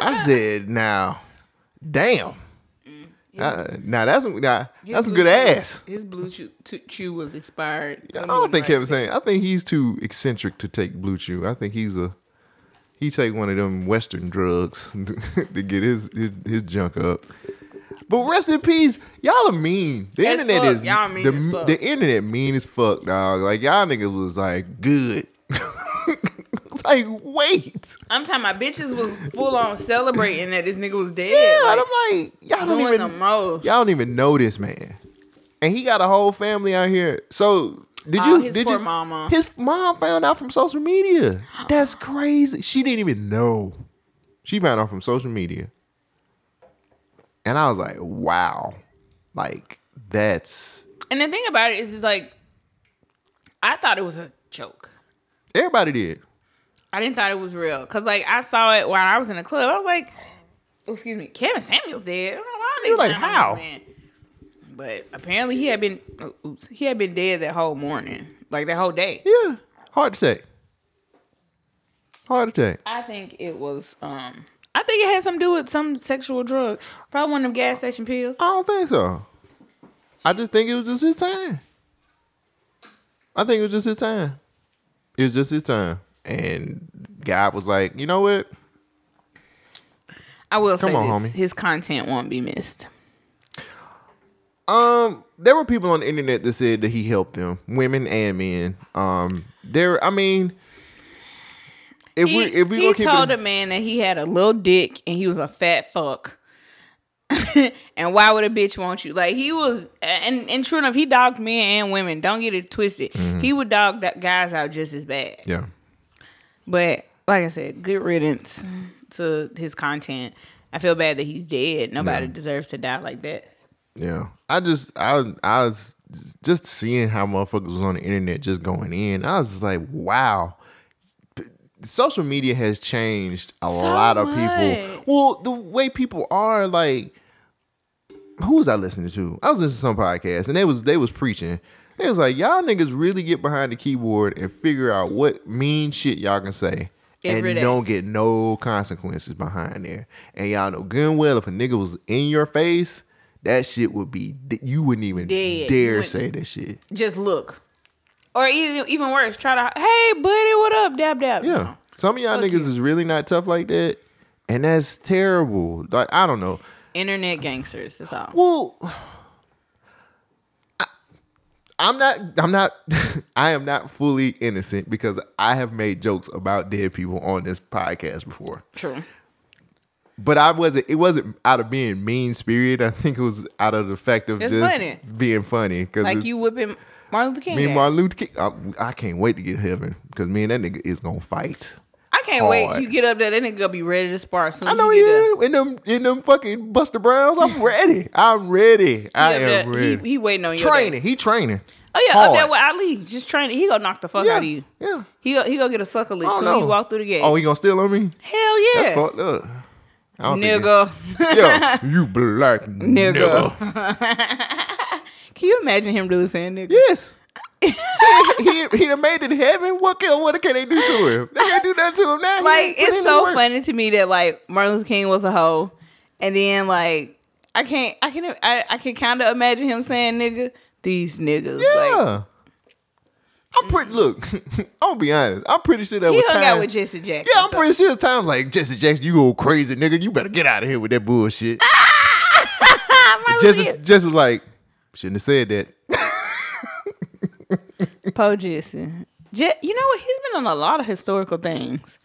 [SPEAKER 1] I said, now, damn. Uh, now that's now, that's some good ass.
[SPEAKER 3] His blue chew, t- chew was expired.
[SPEAKER 1] I don't think Kevin saying. I think he's too eccentric to take blue chew. I think he's a he take one of them Western drugs to get his, his his junk up. But rest in peace, y'all are mean. The
[SPEAKER 3] As
[SPEAKER 1] internet
[SPEAKER 3] fuck.
[SPEAKER 1] is
[SPEAKER 3] Y'all mean
[SPEAKER 1] the, the internet mean as fuck, dog. Like y'all niggas was like good. like wait,
[SPEAKER 3] I'm talking my bitches was full on celebrating that this nigga was dead.
[SPEAKER 1] yeah.
[SPEAKER 3] like,
[SPEAKER 1] and I'm like y'all don't even
[SPEAKER 3] the most.
[SPEAKER 1] y'all don't even know this man, and he got a whole family out here. So did
[SPEAKER 3] Oh,
[SPEAKER 1] you?
[SPEAKER 3] Uh, his
[SPEAKER 1] did
[SPEAKER 3] poor
[SPEAKER 1] you,
[SPEAKER 3] mama.
[SPEAKER 1] His mom found out from social media. That's crazy. She didn't even know. She found out from social media, and I was like, wow, like that's
[SPEAKER 3] And the thing about it is, is like, I thought it was a joke.
[SPEAKER 1] everybody did.
[SPEAKER 3] I didn't thought it was real because like I saw it while I was in the club. I was like, oh, "Excuse me, Kevin Samuels dead." I don't know why they
[SPEAKER 1] You like, how?
[SPEAKER 3] man. But apparently he had been, oh, oops, he had been dead that whole morning, like that whole day.
[SPEAKER 1] Yeah, heart attack. Heart attack.
[SPEAKER 3] I think it was, um, I think it had something to do with some sexual drug, probably one of them gas station pills.
[SPEAKER 1] I don't think so. I just think it was just his time. I think it was just his time. It was just his time. And God was like, you know what?
[SPEAKER 3] I will say
[SPEAKER 1] on,
[SPEAKER 3] this:
[SPEAKER 1] homie.
[SPEAKER 3] his content won't be missed.
[SPEAKER 1] Um, there were people on the internet that said that he helped them, women and men. Um, there, I mean, if
[SPEAKER 3] He,
[SPEAKER 1] we if we
[SPEAKER 3] he told
[SPEAKER 1] it,
[SPEAKER 3] a man that he had a little dick and he was a fat fuck. and why would a bitch want you? Like he was, and and true enough, he dogged men and women. Don't get it twisted.
[SPEAKER 1] Mm-hmm.
[SPEAKER 3] He would dog that guys out just as bad.
[SPEAKER 1] yeah,
[SPEAKER 3] But like I said, good riddance to his content. I feel bad that he's dead. Nobody deserves to die like that.
[SPEAKER 1] yeah. I just I I was just seeing how motherfuckers was on the internet just going in. I was just like, wow. Social media has changed a lot of people. Well, the way people are like who was I listening to? I was listening to some podcast and they was they was preaching. It was like y'all niggas really get behind the keyboard and figure out what mean shit y'all can say.
[SPEAKER 3] Every
[SPEAKER 1] and
[SPEAKER 3] day.
[SPEAKER 1] don't get no consequences behind there. And y'all know good and well if a nigga was in your face, that shit would be you wouldn't even
[SPEAKER 3] Dead.
[SPEAKER 1] Dare say that shit.
[SPEAKER 3] Just look, or even even worse, try to hey buddy, what up, dab dab.
[SPEAKER 1] Yeah. Some of y'all
[SPEAKER 3] Fuck
[SPEAKER 1] niggas
[SPEAKER 3] you.
[SPEAKER 1] is really not tough like that. And that's terrible. Like, I don't know.
[SPEAKER 3] Internet gangsters. That's all.
[SPEAKER 1] Well, I'm not. I'm not. I am not fully innocent because I have made jokes about dead people on this podcast before.
[SPEAKER 3] True.
[SPEAKER 1] But I wasn't. It wasn't out of being mean spirited. I think it was out of the fact of
[SPEAKER 3] It's
[SPEAKER 1] just
[SPEAKER 3] funny.
[SPEAKER 1] being funny. Because
[SPEAKER 3] Like you whipping Martin Luther King.
[SPEAKER 1] me and. Martin Luther King. I, I can't wait to get heaven because me and that nigga is gonna fight.
[SPEAKER 3] I can't wait. You get up there, that nigga gonna be ready to spark. Soon
[SPEAKER 1] I know
[SPEAKER 3] you
[SPEAKER 1] In them, in them fucking Buster Browns, I'm ready. I'm ready. I am
[SPEAKER 3] there-
[SPEAKER 1] ready.
[SPEAKER 3] He, he waiting on you.
[SPEAKER 1] training. He training.
[SPEAKER 3] Oh yeah, up
[SPEAKER 1] Hard.
[SPEAKER 3] there with Ali, just training. He gonna knock the fuck
[SPEAKER 1] Yeah,
[SPEAKER 3] out of you.
[SPEAKER 1] yeah.
[SPEAKER 3] He go, he gonna get a sucker lick soon
[SPEAKER 1] know.
[SPEAKER 3] you walk through the gate.
[SPEAKER 1] Oh, he gonna steal on me?
[SPEAKER 3] Hell yeah,
[SPEAKER 1] That's fucked up.
[SPEAKER 3] Nigga.
[SPEAKER 1] yeah, you black nigga.
[SPEAKER 3] Nigga. Can you imagine him really saying nigga?
[SPEAKER 1] Yes. he, he, done made it to heaven. What can what can they do to him? They can't do that to him now.
[SPEAKER 3] Like
[SPEAKER 1] ain't put in
[SPEAKER 3] it's so
[SPEAKER 1] work.
[SPEAKER 3] funny to me that like Martin Luther King was a hoe, and then like I can't I can I, I can kind of imagine him saying nigga these niggas. Like,
[SPEAKER 1] Yeah. I'm pretty. Look, I'm gonna be honest. I'm pretty sure that
[SPEAKER 3] He
[SPEAKER 1] was
[SPEAKER 3] hung
[SPEAKER 1] time.
[SPEAKER 3] out with Jesse Jackson.
[SPEAKER 1] yeah, I'm
[SPEAKER 3] so-
[SPEAKER 1] pretty sure it's time like Jesse Jackson. You go crazy, nigga. You better get out of here with that bullshit. Jesse, Jesse was like, shouldn't have said that.
[SPEAKER 3] Poe Jesse. Je- you know what? He's been on a lot of historical things.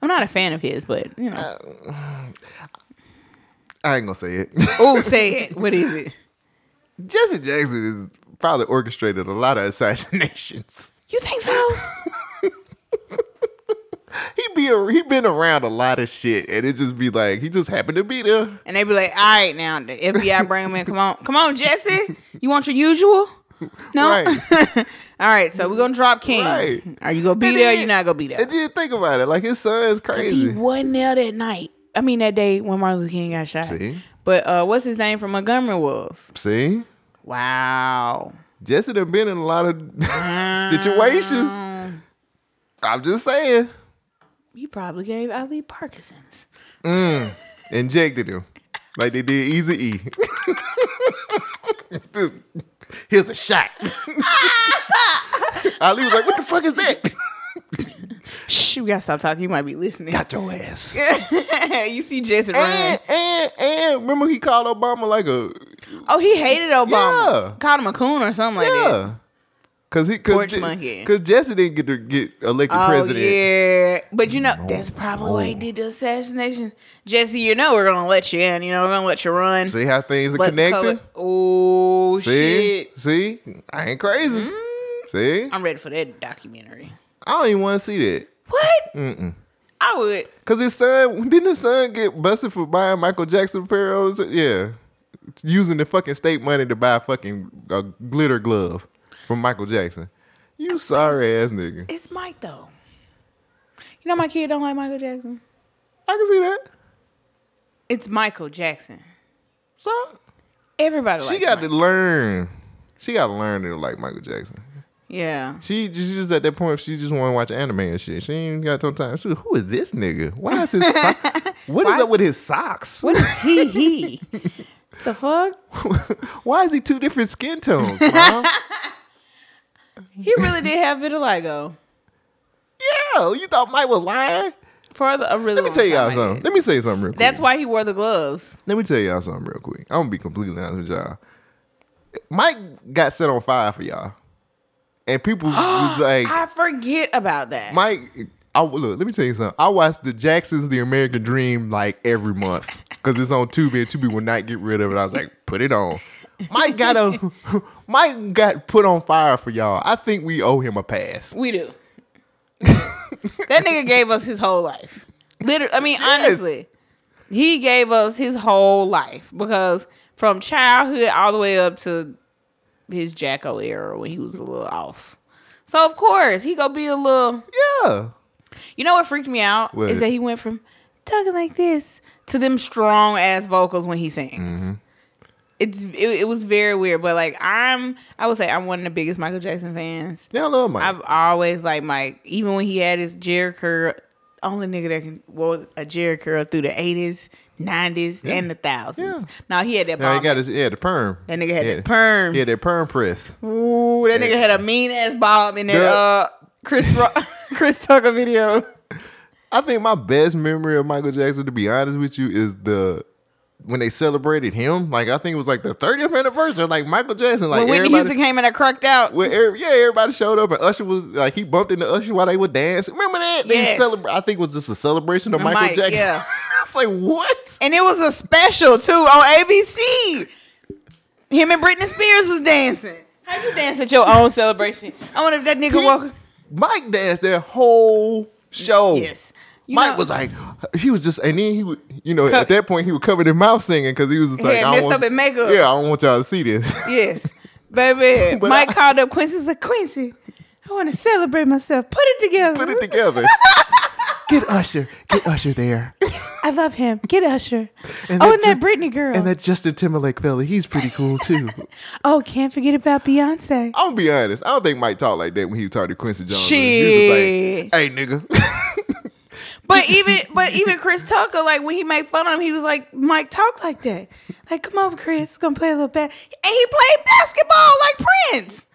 [SPEAKER 3] I'm not a fan of his, but you know.
[SPEAKER 1] Uh, I ain't gonna say it.
[SPEAKER 3] oh, say it. What is it?
[SPEAKER 1] Jesse Jackson has probably orchestrated a lot of assassinations.
[SPEAKER 3] You think so?
[SPEAKER 1] He be a, he been around a lot of shit, and it just be like he just happened to be there.
[SPEAKER 3] And they be like, all right, now the FBI bring him in. Come on, come on, Jesse. You want your usual? No.
[SPEAKER 1] Right.
[SPEAKER 3] all right, so we're gonna drop King.
[SPEAKER 1] Right.
[SPEAKER 3] Are you gonna be
[SPEAKER 1] And
[SPEAKER 3] there? Or
[SPEAKER 1] then-
[SPEAKER 3] you not gonna be there?
[SPEAKER 1] And then think about it, like his son's
[SPEAKER 3] Cause
[SPEAKER 1] crazy.
[SPEAKER 3] he wasn't there that night. I mean that day when Martin Luther King got shot.
[SPEAKER 1] See?
[SPEAKER 3] But uh, what's his name from Montgomery was?
[SPEAKER 1] See,
[SPEAKER 3] Wow.
[SPEAKER 1] Jesse done been in a lot of situations. I'm just saying,
[SPEAKER 3] He probably gave Ali Parkinson's.
[SPEAKER 1] injected him like they did Easy E. just here's a shot. Ali was like, "What the fuck is that?"
[SPEAKER 3] Shh, we gotta stop talking. You might be listening.
[SPEAKER 1] Got your ass.
[SPEAKER 3] you see run.
[SPEAKER 1] And and and remember he called Obama like a
[SPEAKER 3] Oh, he hated Obama.
[SPEAKER 1] Yeah.
[SPEAKER 3] Called him a coon or something like that.
[SPEAKER 1] Yeah. Cause he cause,
[SPEAKER 3] Porch
[SPEAKER 1] Je-
[SPEAKER 3] monkey.
[SPEAKER 1] Cause Jesse didn't get to get elected
[SPEAKER 3] Oh
[SPEAKER 1] president.
[SPEAKER 3] yeah, but you know that's probably why he did the assassination. Jesse, you know we're gonna let you in. You know we're gonna let you run.
[SPEAKER 1] See how things are
[SPEAKER 3] Let
[SPEAKER 1] connected?
[SPEAKER 3] color- Oh
[SPEAKER 1] See?
[SPEAKER 3] shit!
[SPEAKER 1] See? I ain't crazy. Mm-hmm. See?
[SPEAKER 3] I'm ready for that documentary.
[SPEAKER 1] I don't even want to see that.
[SPEAKER 3] What? Mm-mm. I would.
[SPEAKER 1] Cause his son didn't his son get busted for buying Michael Jackson apparel? Yeah. Using the fucking state money to buy a fucking a glitter glove from Michael Jackson. You sorry ass nigga.
[SPEAKER 3] It's Mike though. You know my kid don't like Michael Jackson.
[SPEAKER 1] I can see that.
[SPEAKER 3] It's Michael Jackson.
[SPEAKER 1] So
[SPEAKER 3] Everybody
[SPEAKER 1] she got to learn. She got to learn to like Michael Jackson.
[SPEAKER 3] Yeah.
[SPEAKER 1] She she's just at that point. She just want to watch anime and shit. She ain't got no time. She, who is this nigga? Why is his so- what is
[SPEAKER 3] Why
[SPEAKER 1] up
[SPEAKER 3] is-
[SPEAKER 1] with his socks?
[SPEAKER 3] What is he? He. the fuck?
[SPEAKER 1] Why is he two different skin tones?
[SPEAKER 3] He really did have vitiligo
[SPEAKER 1] yeah, you thought Mike was lying?
[SPEAKER 3] for the, a really.
[SPEAKER 1] Let me tell y'all something. Let me say something real quick.
[SPEAKER 3] That's why he wore the gloves.
[SPEAKER 1] Let me tell y'all something real quick. I'm gonna be completely honest with y'all. Mike got set on fire for y'all, and people was like,
[SPEAKER 3] I forget about that.
[SPEAKER 1] Mike. I, look, let me tell you something. I watch the Jacksons, The American Dream, like every month because it's on Tubi, and Tubi will not get rid of it. I was like, put it on. Mike got a Mike got put on fire for y'all. I think we owe him a pass.
[SPEAKER 3] we do. that nigga gave us his whole life. Literally, I mean,
[SPEAKER 1] Yes.
[SPEAKER 3] honestly, he gave us his whole life because from childhood all the way up to his Jacko era when he was a little off. So of course he gonna be a little.
[SPEAKER 1] Yeah,
[SPEAKER 3] You know what freaked me out
[SPEAKER 1] What?
[SPEAKER 3] is that he went from talking like this to them strong ass vocals when he sings.
[SPEAKER 1] Mm-hmm.
[SPEAKER 3] It's it, it was very weird, but like I'm, I would say I'm one of the biggest Michael Jackson fans.
[SPEAKER 1] yeah, I love Mike.
[SPEAKER 3] I've always liked Mike, even when he had his Jheri curl. Only nigga that can wore a Jheri curl through the eighties, nineties, and the thousands.
[SPEAKER 1] Yeah.
[SPEAKER 3] Now he had that.
[SPEAKER 1] now he got his yeah the perm.
[SPEAKER 3] That nigga had
[SPEAKER 1] yeah.
[SPEAKER 3] that perm.
[SPEAKER 1] Yeah, that perm press.
[SPEAKER 3] Ooh, that nigga had a mean ass bob in that uh Chris Ro- Chris Tucker video.
[SPEAKER 1] I think my best memory of Michael Jackson, to be honest with you, is the when they celebrated him. Like I think it was like the 30th anniversary. Like Michael Jackson, like
[SPEAKER 3] when Whitney Houston came in and cracked out.
[SPEAKER 1] where every- yeah, everybody showed up and Usher was like he bumped into Usher while they were dancing. Remember that? They
[SPEAKER 3] Yes.
[SPEAKER 1] celebrate. I think it was just a celebration of Michael
[SPEAKER 3] Mike,
[SPEAKER 1] Jackson.
[SPEAKER 3] yeah.
[SPEAKER 1] I was like, what?
[SPEAKER 3] And it was a special too on ABC. Him and Britney Spears was dancing. How you dance at your own celebration? I wonder if that nigga
[SPEAKER 1] He-
[SPEAKER 3] walk.
[SPEAKER 1] Mike danced their whole show.
[SPEAKER 3] Yes. You
[SPEAKER 1] Mike
[SPEAKER 3] know-
[SPEAKER 1] was like, he was just, and then he would, you know, at that point he would cover his mouth singing because he was just like, I
[SPEAKER 3] messed up his makeup.
[SPEAKER 1] yeah, I don't want y'all to see this.
[SPEAKER 3] Yes, baby. Mike
[SPEAKER 1] I-
[SPEAKER 3] called up Quincy. Was like Quincy, I want to celebrate myself. Put it together.
[SPEAKER 1] Put it together. Get Usher, get Usher there.
[SPEAKER 3] I love him. Get Usher.
[SPEAKER 1] And
[SPEAKER 3] oh,
[SPEAKER 1] that
[SPEAKER 3] and that
[SPEAKER 1] Ju-
[SPEAKER 3] Britney girl.
[SPEAKER 1] And that Justin Timberlake fella, he's pretty cool too.
[SPEAKER 3] oh, can't forget about Beyonce.
[SPEAKER 1] I'm gonna be honest. I don't think Mike talked like that when he talked to Quincy Jones. He was like, "Hey, nigga."
[SPEAKER 3] But even but even Chris Tucker, like when he made fun of him, he was like, Mike talk like that. Like, come over, Chris, gonna play a little bit. And he played basketball like Prince.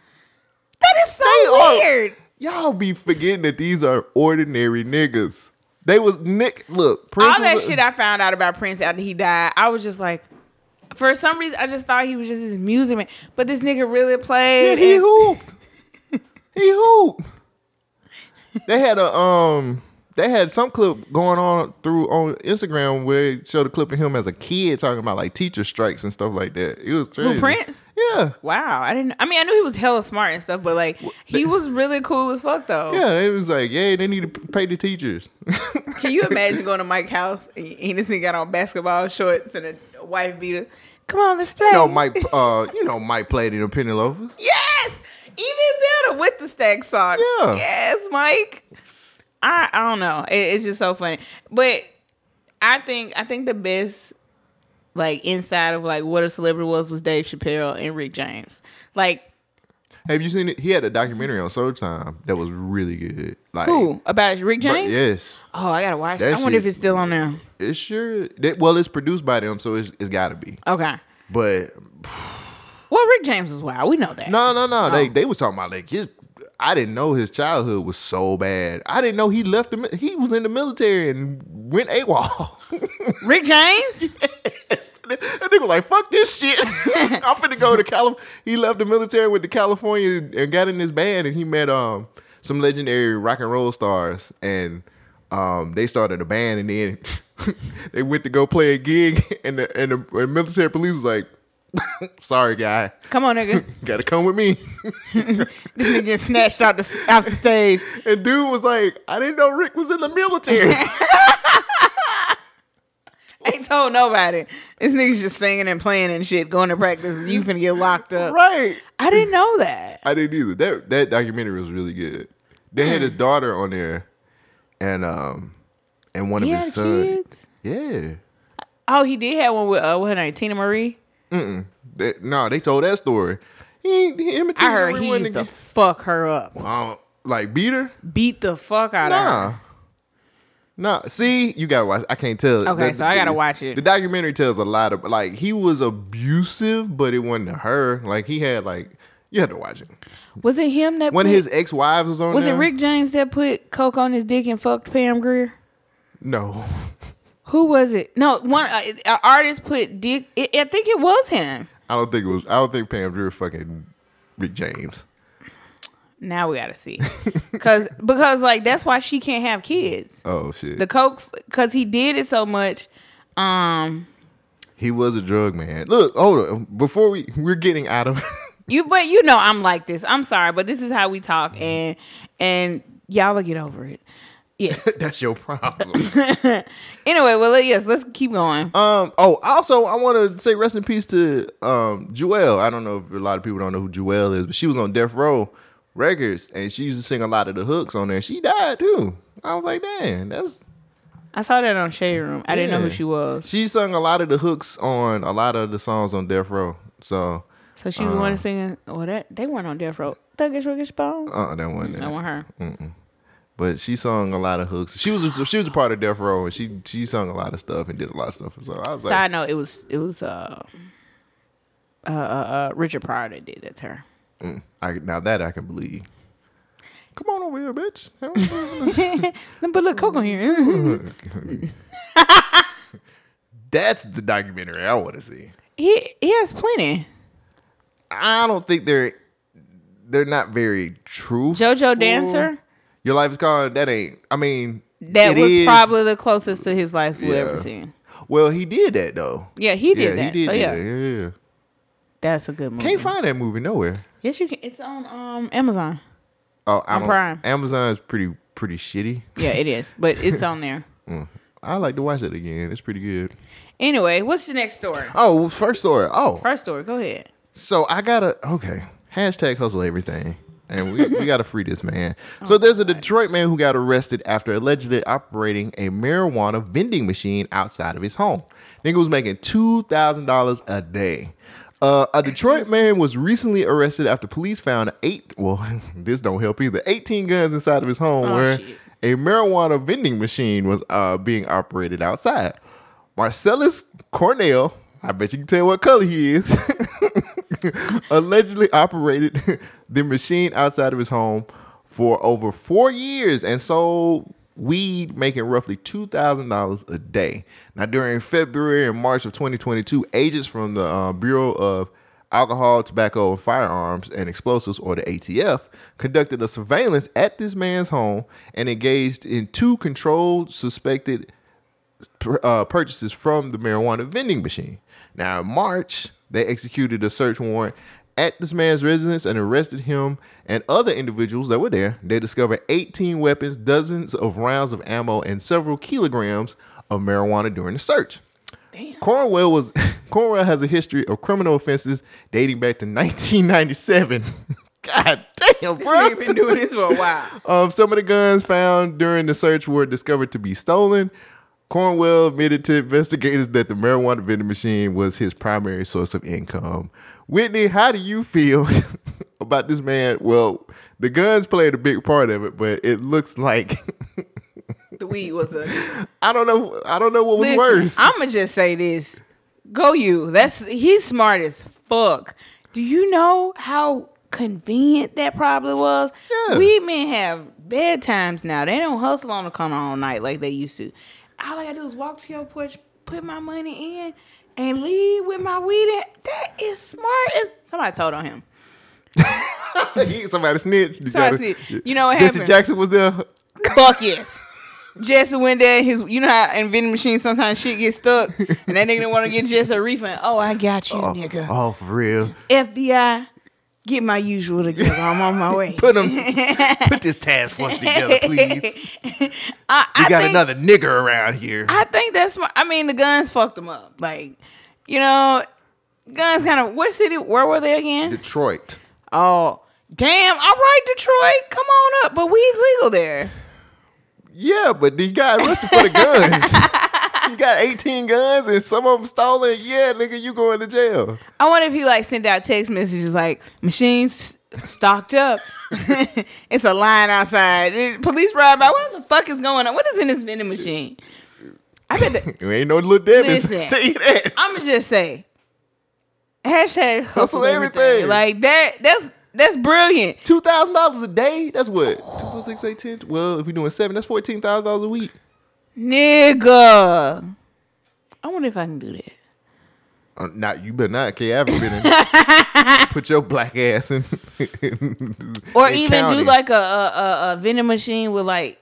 [SPEAKER 3] That is so
[SPEAKER 1] are-
[SPEAKER 3] weird.
[SPEAKER 1] Y'all be forgetting that these are ordinary niggas. They was Nick. Look, Prince
[SPEAKER 3] All that
[SPEAKER 1] was
[SPEAKER 3] shit I found out about Prince after he died, I was just like, for some reason, I just thought he was just his music man. But this nigga really
[SPEAKER 1] Yeah,
[SPEAKER 3] played.
[SPEAKER 1] he
[SPEAKER 3] and-
[SPEAKER 1] hooped. he hooped. They had a um. They had some clip going on through on Instagram where it showed a clip of him as a kid talking about like teacher strikes and stuff like that. It was crazy.
[SPEAKER 3] Prince?
[SPEAKER 1] Yeah,
[SPEAKER 3] Wow, I didn't. I mean, I knew he was hella smart and stuff, but like, he was really cool as fuck though.
[SPEAKER 1] yeah. It was like, yeah, they need to pay the teachers.
[SPEAKER 3] Can you imagine going to Mike's house and he this nigga got on basketball shorts and a white beater? Come on, let's play.
[SPEAKER 1] you know, Mike. Uh, you know, Mike played in the penny loafers.
[SPEAKER 3] Yes, even better with the stack socks.
[SPEAKER 1] Yeah.
[SPEAKER 3] Yes, Mike. I I don't know. It, it's just so funny, but I think I think the best like inside of like what a celebrity was was Dave Chappelle and Rick James. Like
[SPEAKER 1] Have you seen it? He had a documentary on Showtime that was really good. Like,
[SPEAKER 3] who about Rick
[SPEAKER 1] but
[SPEAKER 3] James?
[SPEAKER 1] yes,
[SPEAKER 3] Oh, I gotta watch.
[SPEAKER 1] That
[SPEAKER 3] I wonder if it's still on there.
[SPEAKER 1] it sure. That, well, it's produced by them, so it's, it's got to be.
[SPEAKER 3] Okay.
[SPEAKER 1] But
[SPEAKER 3] Well, Rick James was wild. We know that.
[SPEAKER 1] no, no, no. They
[SPEAKER 3] Oh.
[SPEAKER 1] they was talking about like his. I didn't know his childhood was so bad. I didn't know he left the. He was in the military and went AWOL.
[SPEAKER 3] Rick James?
[SPEAKER 1] that nigga was like, fuck this shit. I'm finna go to California. He left the military, went to California and got in his band and he met um some legendary rock and roll stars and um they started a band and then they went to go play a gig and the and the and military police was like, sorry guy,
[SPEAKER 3] Come on, nigga.
[SPEAKER 1] gotta come with me.
[SPEAKER 3] This nigga get snatched out the off the stage.
[SPEAKER 1] And dude was like, I didn't know Rick was in the military.
[SPEAKER 3] Ain't told nobody. This nigga's just singing and playing and shit, going to practice. and You finna get locked up.
[SPEAKER 1] right.
[SPEAKER 3] I didn't know that.
[SPEAKER 1] I didn't either. That that documentary was really good. They had his daughter on there, and um, and one
[SPEAKER 3] He
[SPEAKER 1] of his sons.
[SPEAKER 3] kids.
[SPEAKER 1] Yeah.
[SPEAKER 3] Oh, he did have one with uh, what's her name? Teena Marie.
[SPEAKER 1] They, no, they told that story. He, he
[SPEAKER 3] I heard he used to
[SPEAKER 1] together.
[SPEAKER 3] fuck her up,
[SPEAKER 1] Uh, like beat her.
[SPEAKER 3] beat the fuck out of
[SPEAKER 1] Nah.
[SPEAKER 3] her.
[SPEAKER 1] Nah, see, you gotta watch. I can't tell.
[SPEAKER 3] Okay, so I gotta watch it.
[SPEAKER 1] The documentary tells a lot of like he was abusive, but it wasn't to her. Like he had like you had to watch it.
[SPEAKER 3] Was it him that
[SPEAKER 1] when
[SPEAKER 3] put,
[SPEAKER 1] his ex wives was on.
[SPEAKER 3] Was
[SPEAKER 1] there.
[SPEAKER 3] it Rick James that put coke on his dick and fucked Pam Grier?
[SPEAKER 1] No,
[SPEAKER 3] Who was it? No, one uh, an artist put dick. It, I think it was him.
[SPEAKER 1] I don't think it was. I don't think Pam Grier fucking Rick James.
[SPEAKER 3] Now we gotta see, cause because like that's why she can't have kids.
[SPEAKER 1] Oh shit.
[SPEAKER 3] The coke, cause he did it so much. Um,
[SPEAKER 1] he was a drug man. Look, hold on. Before we we're getting out of.
[SPEAKER 3] you but you know I'm like this. I'm sorry, but this is how we talk, and and y'all will get over it. Yes.
[SPEAKER 1] That's your problem.
[SPEAKER 3] anyway, well, yes, let's keep going.
[SPEAKER 1] Um. Oh, also, I want to say rest in peace to um Jewell. I don't know if a lot of people don't know who Jewell is, but she was on Death Row Records, and she used to sing a lot of the hooks on there. She died too. I was like, damn, that's.
[SPEAKER 3] I saw that on Shade Room. I didn't know who she was.
[SPEAKER 1] She sung a lot of the hooks on a lot of the songs on Death Row. So,
[SPEAKER 3] So she was the one singing. Well, that they weren't on Death Row. Thuggish Ruggish Bone.
[SPEAKER 1] uh, that one.
[SPEAKER 3] I want her.
[SPEAKER 1] But she sung a lot of hooks. She was a, she was a part of Death Row, and she she sung a lot of stuff and did a lot of stuff. So I was like,
[SPEAKER 3] Side note: It was it was uh uh, uh, uh Richard Pryor that did that to her.
[SPEAKER 1] I, now that I can believe. Come on over here, bitch.
[SPEAKER 3] A little coke on here.
[SPEAKER 1] That's the documentary I want to see.
[SPEAKER 3] he he has plenty.
[SPEAKER 1] I don't think they're they're not very true.
[SPEAKER 3] JoJo Dancer.
[SPEAKER 1] Your life is called that ain't. I mean,
[SPEAKER 3] That was
[SPEAKER 1] is-
[SPEAKER 3] probably the closest to his life we've
[SPEAKER 1] Yeah.
[SPEAKER 3] ever seen.
[SPEAKER 1] Well, he did that though.
[SPEAKER 3] Yeah, he did
[SPEAKER 1] yeah,
[SPEAKER 3] that.
[SPEAKER 1] he did
[SPEAKER 3] so
[SPEAKER 1] that.
[SPEAKER 3] yeah,
[SPEAKER 1] Yeah, yeah.
[SPEAKER 3] that's a good movie.
[SPEAKER 1] Can't find that movie nowhere.
[SPEAKER 3] yes, you can. It's on um Amazon.
[SPEAKER 1] Oh,
[SPEAKER 3] On Prime.
[SPEAKER 1] Amazon is pretty pretty shitty.
[SPEAKER 3] Yeah, it is, but it's on there.
[SPEAKER 1] I like to watch it again. It's pretty good.
[SPEAKER 3] Anyway, what's the next story?
[SPEAKER 1] Oh, first story. Oh,
[SPEAKER 3] First story. Go ahead.
[SPEAKER 1] So I gotta okay. Hashtag hustle everything. And we, we gotta free this man.
[SPEAKER 3] Oh,
[SPEAKER 1] So there's a Detroit man who got arrested after allegedly operating a marijuana vending machine outside of his home. Nigga was making two thousand dollars a day. Uh, a Detroit man was recently arrested after police found eight. Well, this don't help either. Eighteen guns inside of his home
[SPEAKER 3] Oh,
[SPEAKER 1] where
[SPEAKER 3] shit.
[SPEAKER 1] a marijuana vending machine was uh, being operated outside. Marcellus Cornwell, I bet you can tell what color he is, allegedly operated the machine outside of his home for over four years and sold weed making roughly $2,000 a day. Now, during February and March of 2022, agents from the uh, Bureau of Alcohol, Tobacco, and Firearms and Explosives, or the ATF, conducted a surveillance at this man's home and engaged in two controlled suspected uh, purchases from the marijuana vending machine. Now, in March, they executed a search warrant at this man's residence and arrested him and other individuals that were there. They discovered 18 weapons, dozens of rounds of ammo, and several kilograms of marijuana during the search.
[SPEAKER 3] Damn.
[SPEAKER 1] Cornwell was Cornwell has a history of criminal offenses dating back to 1997. God damn,
[SPEAKER 3] This
[SPEAKER 1] bro.
[SPEAKER 3] nigga been doing this for a while.
[SPEAKER 1] Um, some of the guns found during the search were discovered to be stolen. Cornwell admitted to investigators that the marijuana vending machine was his primary source of income. Whitney, how do you feel about this man? Well, the guns played a big part of it, but it looks like
[SPEAKER 3] The weed was a.
[SPEAKER 1] I don't know. I don't know what was
[SPEAKER 3] Listen,
[SPEAKER 1] worse.
[SPEAKER 3] I'm gonna just say this. Go you. That's he's smart as fuck. Do you know how convenient that probably was?
[SPEAKER 1] Yeah.
[SPEAKER 3] Weed men have bad times now. They don't hustle on the corner all night like they used to. All I gotta do is walk to your porch, put my money in, and leave with my weed. In. That is smart. as- Somebody told on him.
[SPEAKER 1] Somebody snitched. You,
[SPEAKER 3] Somebody snitched. You know what
[SPEAKER 1] Jesse
[SPEAKER 3] happened?
[SPEAKER 1] Jesse Jackson was there.
[SPEAKER 3] Fuck yes. Jesse went there. His, you know how in vending machines sometimes shit gets stuck, and that nigga didn't want to get Jesse a refund. Oh, I got you, oh, nigga.
[SPEAKER 1] Oh, for real.
[SPEAKER 3] FBI, get my usual together. I'm on my way.
[SPEAKER 1] Put him. put this task force together, please.
[SPEAKER 3] I,
[SPEAKER 1] We
[SPEAKER 3] I
[SPEAKER 1] got
[SPEAKER 3] think,
[SPEAKER 1] another nigger around here.
[SPEAKER 3] I think that's my. I mean, the guns fucked them up. Like, you know, guns kind of. What city? Where were they again?
[SPEAKER 1] Detroit.
[SPEAKER 3] Oh, damn! All right, Detroit, come on up. But weed's legal there.
[SPEAKER 1] Yeah, but he got arrested for the guns. you got 18 guns and some of them stolen. Yeah, nigga, you going to jail.
[SPEAKER 3] I wonder if he like sent out text messages like machines stocked up. it's a line outside. Police ride by. What the fuck is going on? What is in this vending machine? I bet. The,
[SPEAKER 1] You ain't no little.
[SPEAKER 3] Listen.
[SPEAKER 1] tell you that.
[SPEAKER 3] I'm gonna just say, hashtag hustle,
[SPEAKER 1] Hustle
[SPEAKER 3] everything.
[SPEAKER 1] everything.
[SPEAKER 3] Like that. That's that's brilliant,
[SPEAKER 1] Two thousand dollars a day. That's what. Two, four, six, eight, ten. Well, if we're doing seven, that's fourteen thousand dollars a week.
[SPEAKER 3] Nigga. I wonder if I can do that.
[SPEAKER 1] Uh, not you, better not. Okay, I haven't been in. Put your black ass in.
[SPEAKER 3] Or
[SPEAKER 1] in
[SPEAKER 3] even
[SPEAKER 1] county.
[SPEAKER 3] do like a, a, a, a vending machine with like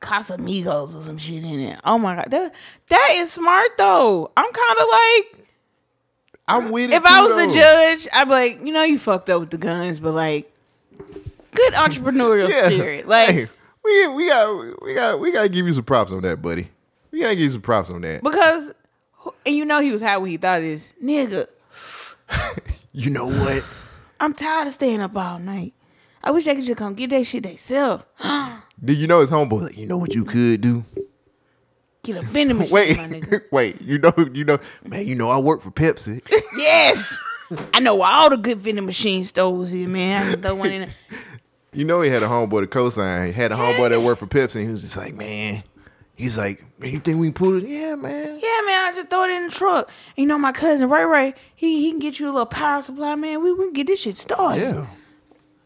[SPEAKER 3] Casamigos or some shit in it. Oh my god, that that is smart though. I'm kind of like,
[SPEAKER 1] I'm with it.
[SPEAKER 3] if I was the judge, I'd be like, you know, you fucked up with the guns, but like, good entrepreneurial
[SPEAKER 1] yeah.
[SPEAKER 3] spirit. Like,
[SPEAKER 1] Hey, we we got we got we got to give you some props on that, buddy. We got to give you some props on that.
[SPEAKER 3] because, and you know, he was high when he thought it is, nigga.
[SPEAKER 1] You know what?
[SPEAKER 3] I'm tired of staying up all night. I wish they could just come get that shit themselves.
[SPEAKER 1] Did you know his homeboy? Like, you know what you could do?
[SPEAKER 3] Get a vending machine,
[SPEAKER 1] Wait,
[SPEAKER 3] my nigga.
[SPEAKER 1] wait. You know, you know, man. You know, I work for Pepsi.
[SPEAKER 3] Yes. I know all the good vending machine stores here, man. I can throw one in. there.
[SPEAKER 1] You know, he had a homeboy to co-sign. He had a homeboy that worked for Pepsi. And he was just like, man. He's like, man, you think we can pull it? Yeah, man.
[SPEAKER 3] Yeah, man, I just throw it in the truck. And you know, my cousin Ray Ray, he he can get you a little power supply, man. We, we can get this shit started.
[SPEAKER 1] Yeah.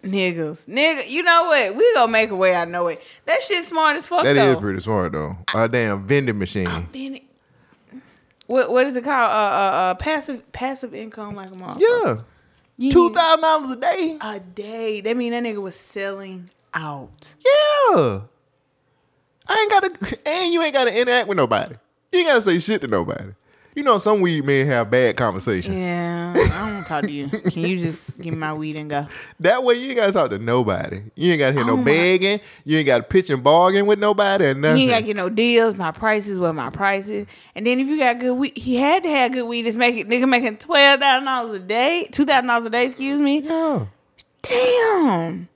[SPEAKER 3] Niggas. Nigga, you know what? We gonna make a way, I know it. That shit smart as fuck
[SPEAKER 1] That
[SPEAKER 3] though.
[SPEAKER 1] is pretty smart though. A damn vending machine.
[SPEAKER 3] Then it- what what is it called? Uh, uh, uh passive passive income like a motherfucker.
[SPEAKER 1] Yeah.
[SPEAKER 3] You-
[SPEAKER 1] Two thousand dollars a day.
[SPEAKER 3] a day. That mean that nigga was selling out.
[SPEAKER 1] Yeah. I ain't gotta and you ain't gotta interact with nobody. You ain't gotta say shit to nobody. You know some weed men have bad conversation.
[SPEAKER 3] Yeah, I don't want to talk to you. Can you just give me my weed and go?
[SPEAKER 1] That way you ain't gotta talk to nobody. You ain't gotta hear
[SPEAKER 3] Oh
[SPEAKER 1] no
[SPEAKER 3] my-
[SPEAKER 1] begging. You ain't gotta pitch and bargain with nobody or nothing.
[SPEAKER 3] He ain't got to get no deals. My prices were my prices. And then if you got good weed, he had to have good weed. Just make it nigga making twelve thousand dollars a day, two thousand dollars a day. Excuse me.
[SPEAKER 1] yeah.
[SPEAKER 3] Damn.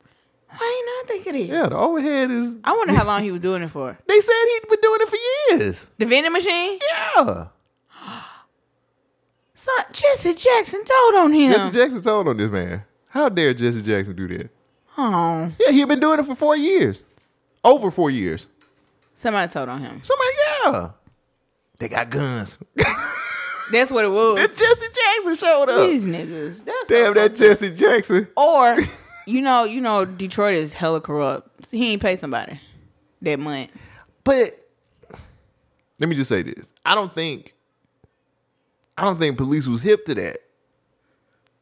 [SPEAKER 3] Why ain't I think of this?
[SPEAKER 1] yeah, the overhead is
[SPEAKER 3] I wonder how long he was doing it for.
[SPEAKER 1] they said he'd been doing it for years.
[SPEAKER 3] The vending machine.
[SPEAKER 1] Yeah.
[SPEAKER 3] Son, Jesse Jackson told on him.
[SPEAKER 1] Jesse Jackson told on this man. How dare Jesse Jackson do that?
[SPEAKER 3] oh,
[SPEAKER 1] Yeah, he had been doing it for four years. Over four years.
[SPEAKER 3] somebody told on him.
[SPEAKER 1] Somebody, yeah. They got guns.
[SPEAKER 3] That's what it was.
[SPEAKER 1] That Jesse Jackson showed up.
[SPEAKER 3] These niggas. That's
[SPEAKER 1] Damn, that Jesse Jackson.
[SPEAKER 3] Or you know, you know, Detroit is hella corrupt. He ain't pay somebody that month.
[SPEAKER 1] But let me just say this: I don't think, I don't think police was hip to that.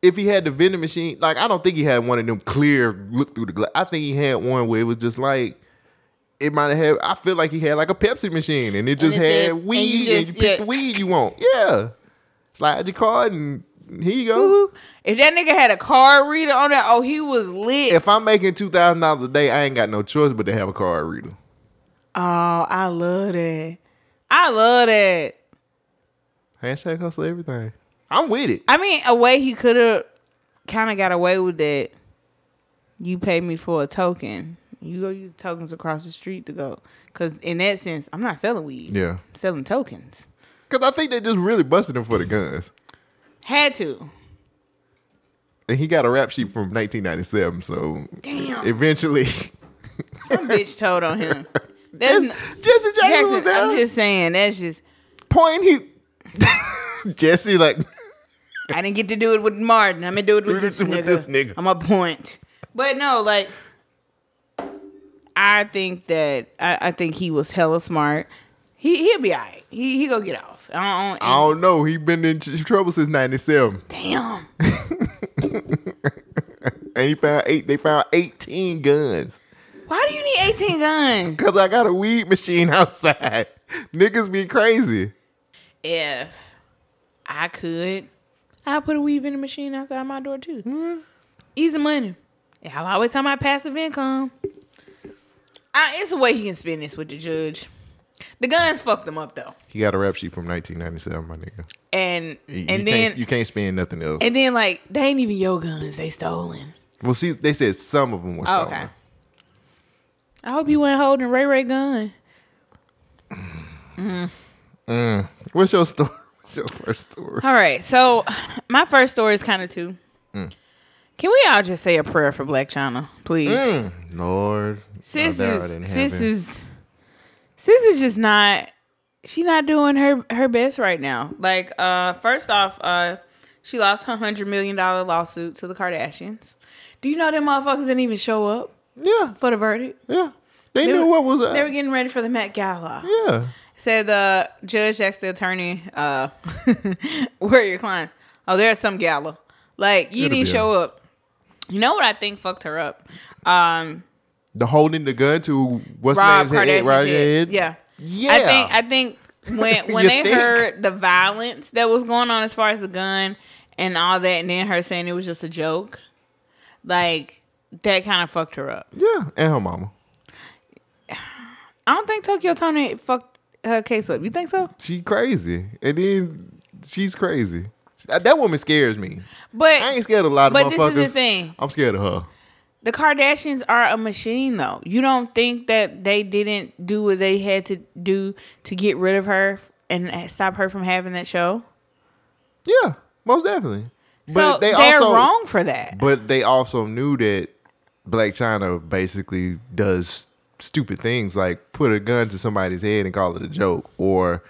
[SPEAKER 1] If he had the vending machine, like I don't think he had one of them clear look through the glass. I think he had one where it was just like it might have had. I feel like he had like a Pepsi machine, and it just
[SPEAKER 3] it
[SPEAKER 1] had
[SPEAKER 3] said- and you
[SPEAKER 1] weed, and you,
[SPEAKER 3] just-
[SPEAKER 1] pick
[SPEAKER 3] yeah.
[SPEAKER 1] the weed you want. Yeah, slide your card, and here you go.
[SPEAKER 3] Woo-hoo. If that nigga had a card reader on there, oh, he was lit.
[SPEAKER 1] If I'm making two thousand dollars a day, I ain't got no choice but to have a card reader.
[SPEAKER 3] oh, I love that. I love that.
[SPEAKER 1] Hashtag hustle everything. I'm with it.
[SPEAKER 3] I mean, a way he could have kind of got away with that. You pay me for a token. You go use tokens across the street to go. Because in that sense, I'm not selling weed.
[SPEAKER 1] Yeah.
[SPEAKER 3] I'm selling tokens.
[SPEAKER 1] Cause I think they just really busted him for the guns.
[SPEAKER 3] Had to.
[SPEAKER 1] And he got a rap sheet from 1997, so
[SPEAKER 3] Damn.
[SPEAKER 1] eventually
[SPEAKER 3] Some bitch told on him. That's
[SPEAKER 1] Jesse Jackson,
[SPEAKER 3] Jackson,
[SPEAKER 1] was there.
[SPEAKER 3] I'm just saying, that's just,
[SPEAKER 1] point he Jesse like
[SPEAKER 3] I didn't get to do it with Martin. I'm to do it with,
[SPEAKER 1] With
[SPEAKER 3] this,
[SPEAKER 1] this-
[SPEAKER 3] nigga.
[SPEAKER 1] this nigga.
[SPEAKER 3] I'm a point. But no, like, I think that, I, I think he was hella smart. He, he'll be all right. He, he go get off. I don't,
[SPEAKER 1] I don't know. He been in trouble since '97,
[SPEAKER 3] Damn.
[SPEAKER 1] and he found eight. They found 18 guns.
[SPEAKER 3] Why do you need 18 guns?
[SPEAKER 1] Cause I got a weed machine outside. Niggas be crazy.
[SPEAKER 3] If I could, I'll put a weave in the machine outside my door too. Mm-hmm. Easy money. And I'll always tell my passive income. I, it's a way he can spend this with the judge. The guns fucked him up though.
[SPEAKER 1] He got a rap sheet from 1997, my nigga.
[SPEAKER 3] And
[SPEAKER 1] You,
[SPEAKER 3] and
[SPEAKER 1] you
[SPEAKER 3] then
[SPEAKER 1] can't, you can't spend nothing else.
[SPEAKER 3] and then like they ain't even your guns, they stolen.
[SPEAKER 1] well, see, they said some of them were
[SPEAKER 3] Oh,
[SPEAKER 1] stolen.
[SPEAKER 3] okay. I hope you weren't holding Ray Ray gun. Mm.
[SPEAKER 1] What's your story? What's your first story?
[SPEAKER 3] All right, so my first story is kind of two.
[SPEAKER 1] Mm.
[SPEAKER 3] Can we all just say a prayer for Blac Chyna, please?
[SPEAKER 1] Mm. Lord,
[SPEAKER 3] Sis
[SPEAKER 1] thou art in
[SPEAKER 3] is sis is sis is just not she not doing her her best right now. Like uh first off, uh she lost her hundred million dollar lawsuit to the Kardashians. Do you know them motherfuckers didn't even show up
[SPEAKER 1] yeah,
[SPEAKER 3] for the verdict?
[SPEAKER 1] yeah. They,
[SPEAKER 3] They
[SPEAKER 1] knew
[SPEAKER 3] were-
[SPEAKER 1] what was up.
[SPEAKER 3] They were getting ready for the Met Gala.
[SPEAKER 1] yeah.
[SPEAKER 3] Said the judge asked the attorney, uh, where are your clients? Oh, they're at some gala. Like, you
[SPEAKER 1] It'll
[SPEAKER 3] didn't show up. You know what I think fucked her up? Um,
[SPEAKER 1] The holding the gun to what's
[SPEAKER 3] Rob
[SPEAKER 1] name's head,
[SPEAKER 3] head.
[SPEAKER 1] head.
[SPEAKER 3] Yeah.
[SPEAKER 1] Yeah.
[SPEAKER 3] I think I think when when they
[SPEAKER 1] think?
[SPEAKER 3] heard the violence that was going on as far as the gun and all that, and then her saying it was just a joke, like that kind of fucked her up.
[SPEAKER 1] Yeah, and her mama.
[SPEAKER 3] I don't think Tokyo Toni fucked her case up. You think so?
[SPEAKER 1] She crazy, and then she's crazy. That woman scares me.
[SPEAKER 3] But
[SPEAKER 1] I ain't scared of a lot of
[SPEAKER 3] But
[SPEAKER 1] motherfuckers.
[SPEAKER 3] this is the thing.
[SPEAKER 1] I'm scared of her.
[SPEAKER 3] The Kardashians are a machine, though. You don't think that they didn't do what they had to do to get rid of her and stop her from having that show?
[SPEAKER 1] Yeah, most definitely.
[SPEAKER 3] so they are wrong for that.
[SPEAKER 1] But they also knew that Blac Chyna basically does stupid things like put a gun to somebody's head and call it a joke, or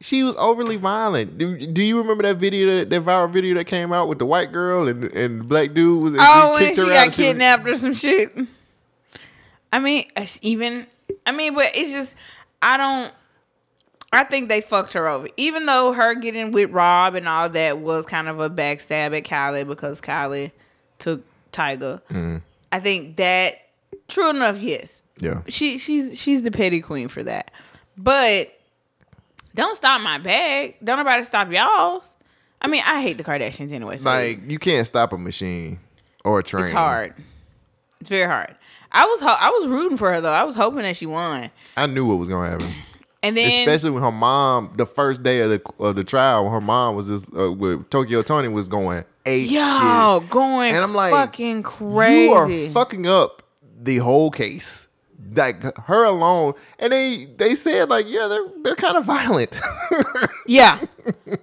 [SPEAKER 1] she was overly violent. Do, do you remember that video, that, that viral video that came out with the white girl and and the black dude was?
[SPEAKER 3] Oh,
[SPEAKER 1] he
[SPEAKER 3] when
[SPEAKER 1] kicked
[SPEAKER 3] she
[SPEAKER 1] her out
[SPEAKER 3] got
[SPEAKER 1] and she was-
[SPEAKER 3] kidnapped or some shit. I mean, even. I mean, but it's just I don't. I think they fucked her over. Even though her getting with Rob and all that was kind of a backstab at Kylie because Kylie took Tyga.
[SPEAKER 1] Mm-hmm.
[SPEAKER 3] I think that true enough, yes.
[SPEAKER 1] Yeah.
[SPEAKER 3] She she's she's the petty queen for that. But don't stop my bag. Don't nobody stop y'all's. I mean, I hate the Kardashians anyway. So
[SPEAKER 1] Like you can't stop a machine or a train.
[SPEAKER 3] it's hard. It's very hard. I was ho- I was rooting for her though. I was hoping that she won.
[SPEAKER 1] I knew what was gonna happen.
[SPEAKER 3] And then
[SPEAKER 1] Especially when her mom, the first day of the of the trial, when her mom was just uh, with Tokyo Toni was going eight
[SPEAKER 3] yo
[SPEAKER 1] shit.
[SPEAKER 3] going
[SPEAKER 1] And I'm like,
[SPEAKER 3] fucking crazy.
[SPEAKER 1] You are fucking up the whole case. Like her alone, and they they said like, yeah, they're they're kind of violent.
[SPEAKER 3] Yeah.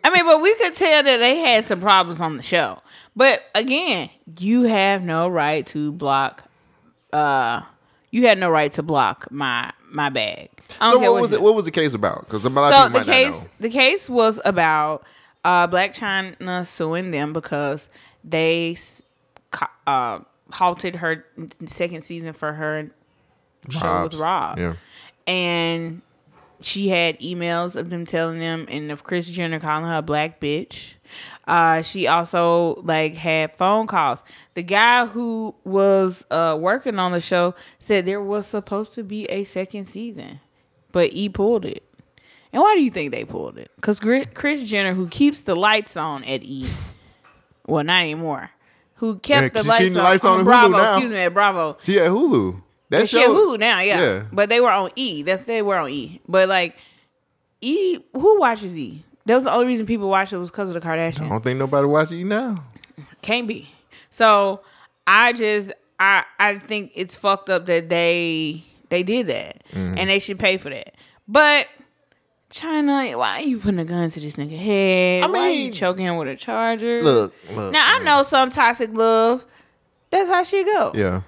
[SPEAKER 3] I mean, but we could tell that they had some problems on the show. But again, you have no right to block uh you had no right to block my my bag.
[SPEAKER 1] So what was it? What was the case about? Because a lot
[SPEAKER 3] so
[SPEAKER 1] of
[SPEAKER 3] the
[SPEAKER 1] people
[SPEAKER 3] case the case was about uh Blac Chyna suing them because they uh halted her second season for her show with Rob.
[SPEAKER 1] Yeah.
[SPEAKER 3] And she had emails of them telling them and of Kris Jenner calling her a black bitch. Uh, she also like had phone calls. The guy who was uh, working on the show said there was supposed to be a second season, but he pulled it. And why do you think they pulled it? Because Kris Jenner, who keeps the lights on at E, well, not anymore, who kept
[SPEAKER 1] Yeah,
[SPEAKER 3] the lights,
[SPEAKER 1] the
[SPEAKER 3] on,
[SPEAKER 1] lights on
[SPEAKER 3] on
[SPEAKER 1] at
[SPEAKER 3] Bravo, excuse me, at Bravo.
[SPEAKER 1] She at Hulu. That
[SPEAKER 3] And she
[SPEAKER 1] show.
[SPEAKER 3] Hulu now, yeah.
[SPEAKER 1] Yeah.
[SPEAKER 3] But they were on E. That's they were on E. But like E, who watches E? That was the only reason people watched it was because of the Kardashians.
[SPEAKER 1] I don't think nobody watches E now.
[SPEAKER 3] Can't be. So I just I I think it's fucked up that they they did that
[SPEAKER 1] Mm-hmm.
[SPEAKER 3] and they should pay for that. But China, why are you putting a gun to this nigga head?
[SPEAKER 1] I
[SPEAKER 3] why are you
[SPEAKER 1] mean,
[SPEAKER 3] choking him with a charger?
[SPEAKER 1] Look, look.
[SPEAKER 3] Now I know some toxic love. That's how she go.
[SPEAKER 1] Yeah.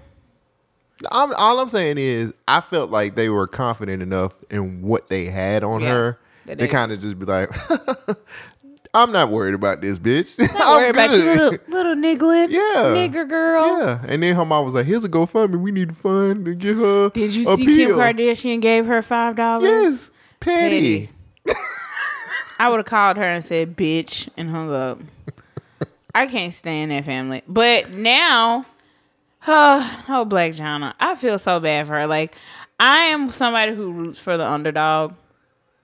[SPEAKER 1] I'm, all I'm saying is, I felt like they were confident enough in what they had on
[SPEAKER 3] Yeah.
[SPEAKER 1] her. They kind of just be like, "I'm not worried about this bitch.
[SPEAKER 3] Not
[SPEAKER 1] I'm
[SPEAKER 3] worry about you, little, little niggling,
[SPEAKER 1] Yeah.
[SPEAKER 3] nigger girl.
[SPEAKER 1] Yeah, and then her mom was like, "Here's a GoFundMe. We need to fund to get her."
[SPEAKER 3] Did you see Kim
[SPEAKER 1] pill."
[SPEAKER 3] Kardashian gave her five dollars?
[SPEAKER 1] Yes, petty.
[SPEAKER 3] Petty. I would have called her and said bitch and hung up. I can't stand that family. But now, oh, oh Blac Chyna, I feel so bad for her. Like I am somebody who roots for the underdog.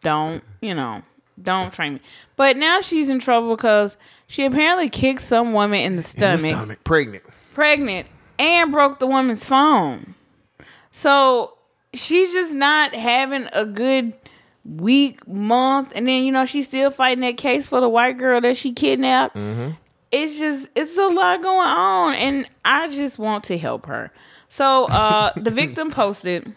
[SPEAKER 3] Don't you know? Don't train me. But now she's in trouble because she apparently kicked some woman in the
[SPEAKER 1] In the
[SPEAKER 3] stomach
[SPEAKER 1] stomach, pregnant.
[SPEAKER 3] pregnant and broke the woman's phone. So she's just not having a good week, month, and then you know she's still fighting that case for the white girl that she kidnapped. Mm-hmm. It's just it's a lot going on, and I just want to help her. So uh the victim posted.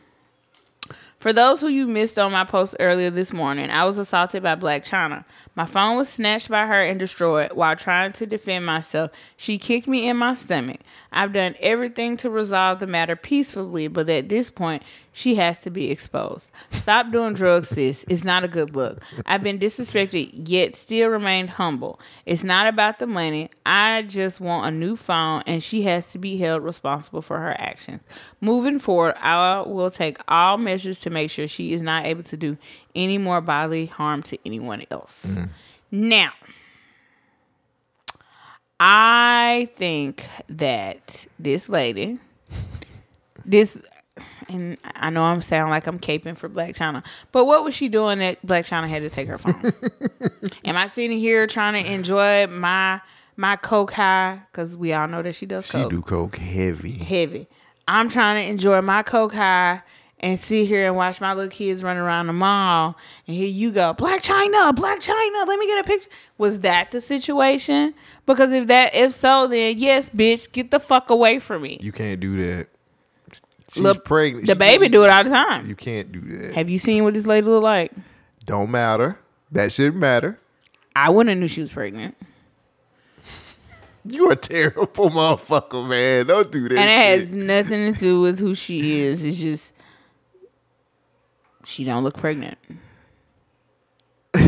[SPEAKER 3] For those who you missed on my post earlier this morning, I was assaulted by Blac Chyna. My phone was snatched by her and destroyed while trying to defend myself. She kicked me in my stomach. I've done everything to resolve the matter peacefully, but at this point, she has to be exposed. Stop doing drugs, sis. It's not a good look. I've been disrespected, yet still remained humble. It's not about the money. I just want a new phone, and she has to be held responsible for her actions. Moving forward, I will take all measures to make sure she is not able to do any more bodily harm to anyone else. Mm-hmm. Now, I think that this lady, this, and I know I'm sounding like I'm caping for Blac Chyna, but what was she doing that Blac Chyna had to take her phone? Am I sitting here trying to enjoy my my coke high? Because we all know that she does coke.
[SPEAKER 1] She
[SPEAKER 3] coke
[SPEAKER 1] do coke heavy.
[SPEAKER 3] heavy. I'm trying to enjoy my coke high and sit here and watch my little kids run around the mall. And here you go, Blac Chyna, Blac Chyna. Let me get a picture. Was that the situation? Because if that, if so, then yes, bitch, get the fuck away from me.
[SPEAKER 1] You can't do that. She's
[SPEAKER 3] Look,
[SPEAKER 1] pregnant.
[SPEAKER 3] The
[SPEAKER 1] She-
[SPEAKER 3] baby do it all the time.
[SPEAKER 1] You can't do that.
[SPEAKER 3] Have you seen what this lady look like?
[SPEAKER 1] Don't matter. That shouldn't matter.
[SPEAKER 3] I wouldn't have knew she was pregnant.
[SPEAKER 1] You a terrible motherfucker, man. Don't do that.
[SPEAKER 3] And it has nothing to do with who she is. It's just she don't look pregnant.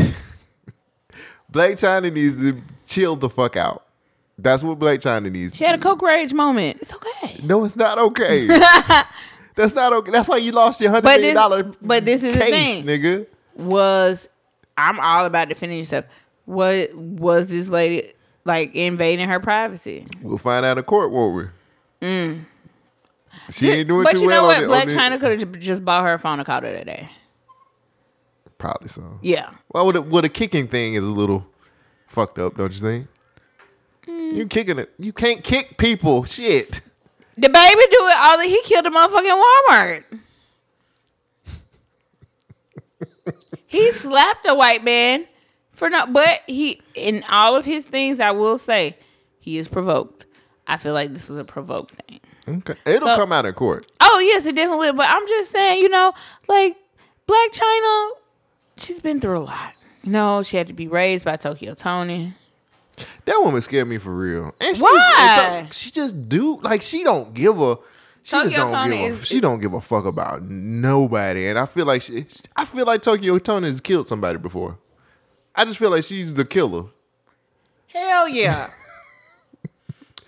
[SPEAKER 1] Blake China needs to chill the fuck out. That's what Blake China needs.
[SPEAKER 3] She had a coke rage moment. It's okay.
[SPEAKER 1] No, it's not okay. That's not okay. That's why you lost your hundred
[SPEAKER 3] But
[SPEAKER 1] million
[SPEAKER 3] this- but this is the
[SPEAKER 1] case,
[SPEAKER 3] thing.
[SPEAKER 1] nigga.
[SPEAKER 3] was I'm all about defending yourself. What was this lady like invading her privacy?
[SPEAKER 1] We'll find out in court, won't we? Mm. She ain't doing
[SPEAKER 3] but
[SPEAKER 1] too
[SPEAKER 3] you know what? Black
[SPEAKER 1] the-
[SPEAKER 3] China could have just bought her a phone and called her today.
[SPEAKER 1] Probably so.
[SPEAKER 3] Yeah.
[SPEAKER 1] Well, with a, with a kicking thing is a little fucked up, don't you think?
[SPEAKER 3] Mm.
[SPEAKER 1] You kicking it. You can't kick people. Shit.
[SPEAKER 3] The baby do it all the he killed a motherfucking Walmart. he slapped a white man for no but he in all of his things I will say he is provoked. I feel like this was a provoked thing.
[SPEAKER 1] Okay. It'll
[SPEAKER 3] So-
[SPEAKER 1] come out in court.
[SPEAKER 3] Oh yes, it definitely. will. But I'm just saying, you know, like Blac Chyna, she's been through a lot. You know, she had to be raised by Tokyo Toni.
[SPEAKER 1] That woman scared me for real. And she
[SPEAKER 3] Why?
[SPEAKER 1] Just, she just do like she don't give a. She just
[SPEAKER 3] Tokyo
[SPEAKER 1] don't
[SPEAKER 3] Tony
[SPEAKER 1] give a.
[SPEAKER 3] is-
[SPEAKER 1] she don't give a fuck about nobody, and I feel like she. I feel like Tokyo Toni has killed somebody before. I just feel like she's the killer.
[SPEAKER 3] Hell yeah.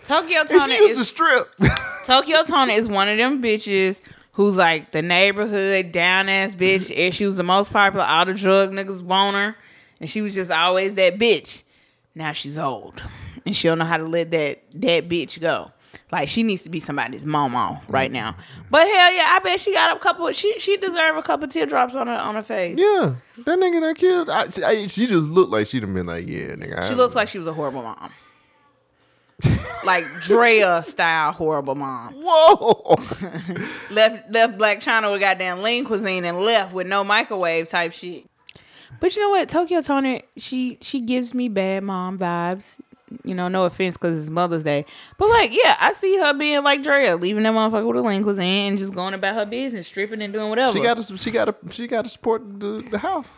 [SPEAKER 3] Tokyo
[SPEAKER 1] And she used
[SPEAKER 3] is
[SPEAKER 1] to strip.
[SPEAKER 3] Tokyo Toni is one of them bitches who's like the neighborhood down ass bitch. Mm-hmm. And she was the most popular. All the drug niggas want her, and she was just always that bitch. Now she's old, and she don't know how to let that that bitch go. Like she needs to be somebody's mama right now. Mm-hmm. But hell yeah, I bet she got a couple. She she deserve a couple teardrops on her on her face.
[SPEAKER 1] yeah, that nigga that killed. I, I, she just looked like she'd have been like, yeah, nigga.
[SPEAKER 3] She
[SPEAKER 1] I-
[SPEAKER 3] looks like she was a horrible mom. like Drea style horrible mom.
[SPEAKER 1] Whoa.
[SPEAKER 3] left left Black China with goddamn lean cuisine and left with no microwave type shit. But you know what, Tokyo Toni, she she gives me bad mom vibes. You know, no offense because it's Mother's Day, but like, yeah, I see her being like Drea, leaving that motherfucker with a lean cuisine and just going about her business, stripping and doing whatever.
[SPEAKER 1] she got to. She got to. She got to support the, the house.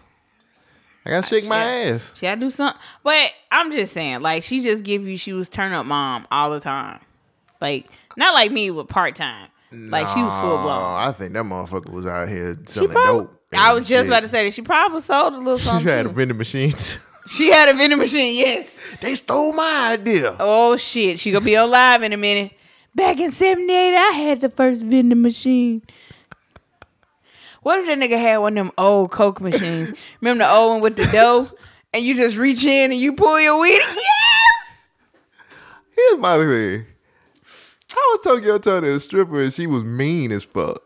[SPEAKER 1] I gotta shake my ass.
[SPEAKER 3] She gotta do something. But I'm just saying, like, she just give you she was turn up mom all the time. Like, not like me with part time. Like she was full blown.
[SPEAKER 1] I think that motherfucker was out here
[SPEAKER 3] She
[SPEAKER 1] selling
[SPEAKER 3] probably,
[SPEAKER 1] dope.
[SPEAKER 3] I was just
[SPEAKER 1] shit.
[SPEAKER 3] about to say that she probably sold a little something.
[SPEAKER 1] She had a vending machine.
[SPEAKER 3] She had a vending machine, yes.
[SPEAKER 1] they stole my idea.
[SPEAKER 3] Oh shit, she gonna be on live in a minute. Back in '78, I had the first vending machine. What if that nigga had one of them old Coke machines? Remember the old one with the dough, and you just reach in and you pull your weed? Yes.
[SPEAKER 1] Here's my thing. How was Tokyo Toni a stripper and she was mean as fuck?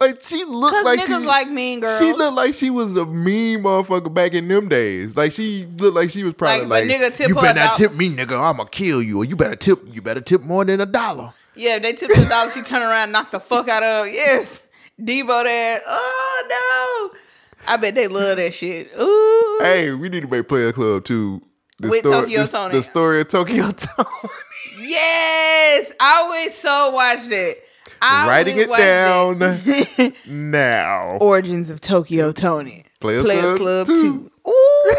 [SPEAKER 1] Like she looked like
[SPEAKER 3] niggas
[SPEAKER 1] she,
[SPEAKER 3] like mean girls.
[SPEAKER 1] She looked like she was a mean motherfucker back in them days. Like she looked like she was probably
[SPEAKER 3] Like,
[SPEAKER 1] like,
[SPEAKER 3] nigga tip
[SPEAKER 1] you better not tip me, nigga. I'ma kill you. Or you better tip. You better tip more than a dollar.
[SPEAKER 3] Yeah, if they tipped the dollar, she turn around, and knock the fuck out of. Yes, Debo there. Oh no, I bet they love that shit. Ooh,
[SPEAKER 1] Hey, we need to make Player Club too. The
[SPEAKER 3] With Tokyo
[SPEAKER 1] the,
[SPEAKER 3] Tony.
[SPEAKER 1] The story of Tokyo Tony.
[SPEAKER 3] yes, I would so watch that. I
[SPEAKER 1] Writing it down
[SPEAKER 3] that.
[SPEAKER 1] now.
[SPEAKER 3] Origins of Tokyo Toni.
[SPEAKER 1] Players
[SPEAKER 3] Players
[SPEAKER 1] Club
[SPEAKER 3] Club,
[SPEAKER 1] two.
[SPEAKER 3] 2. Ooh,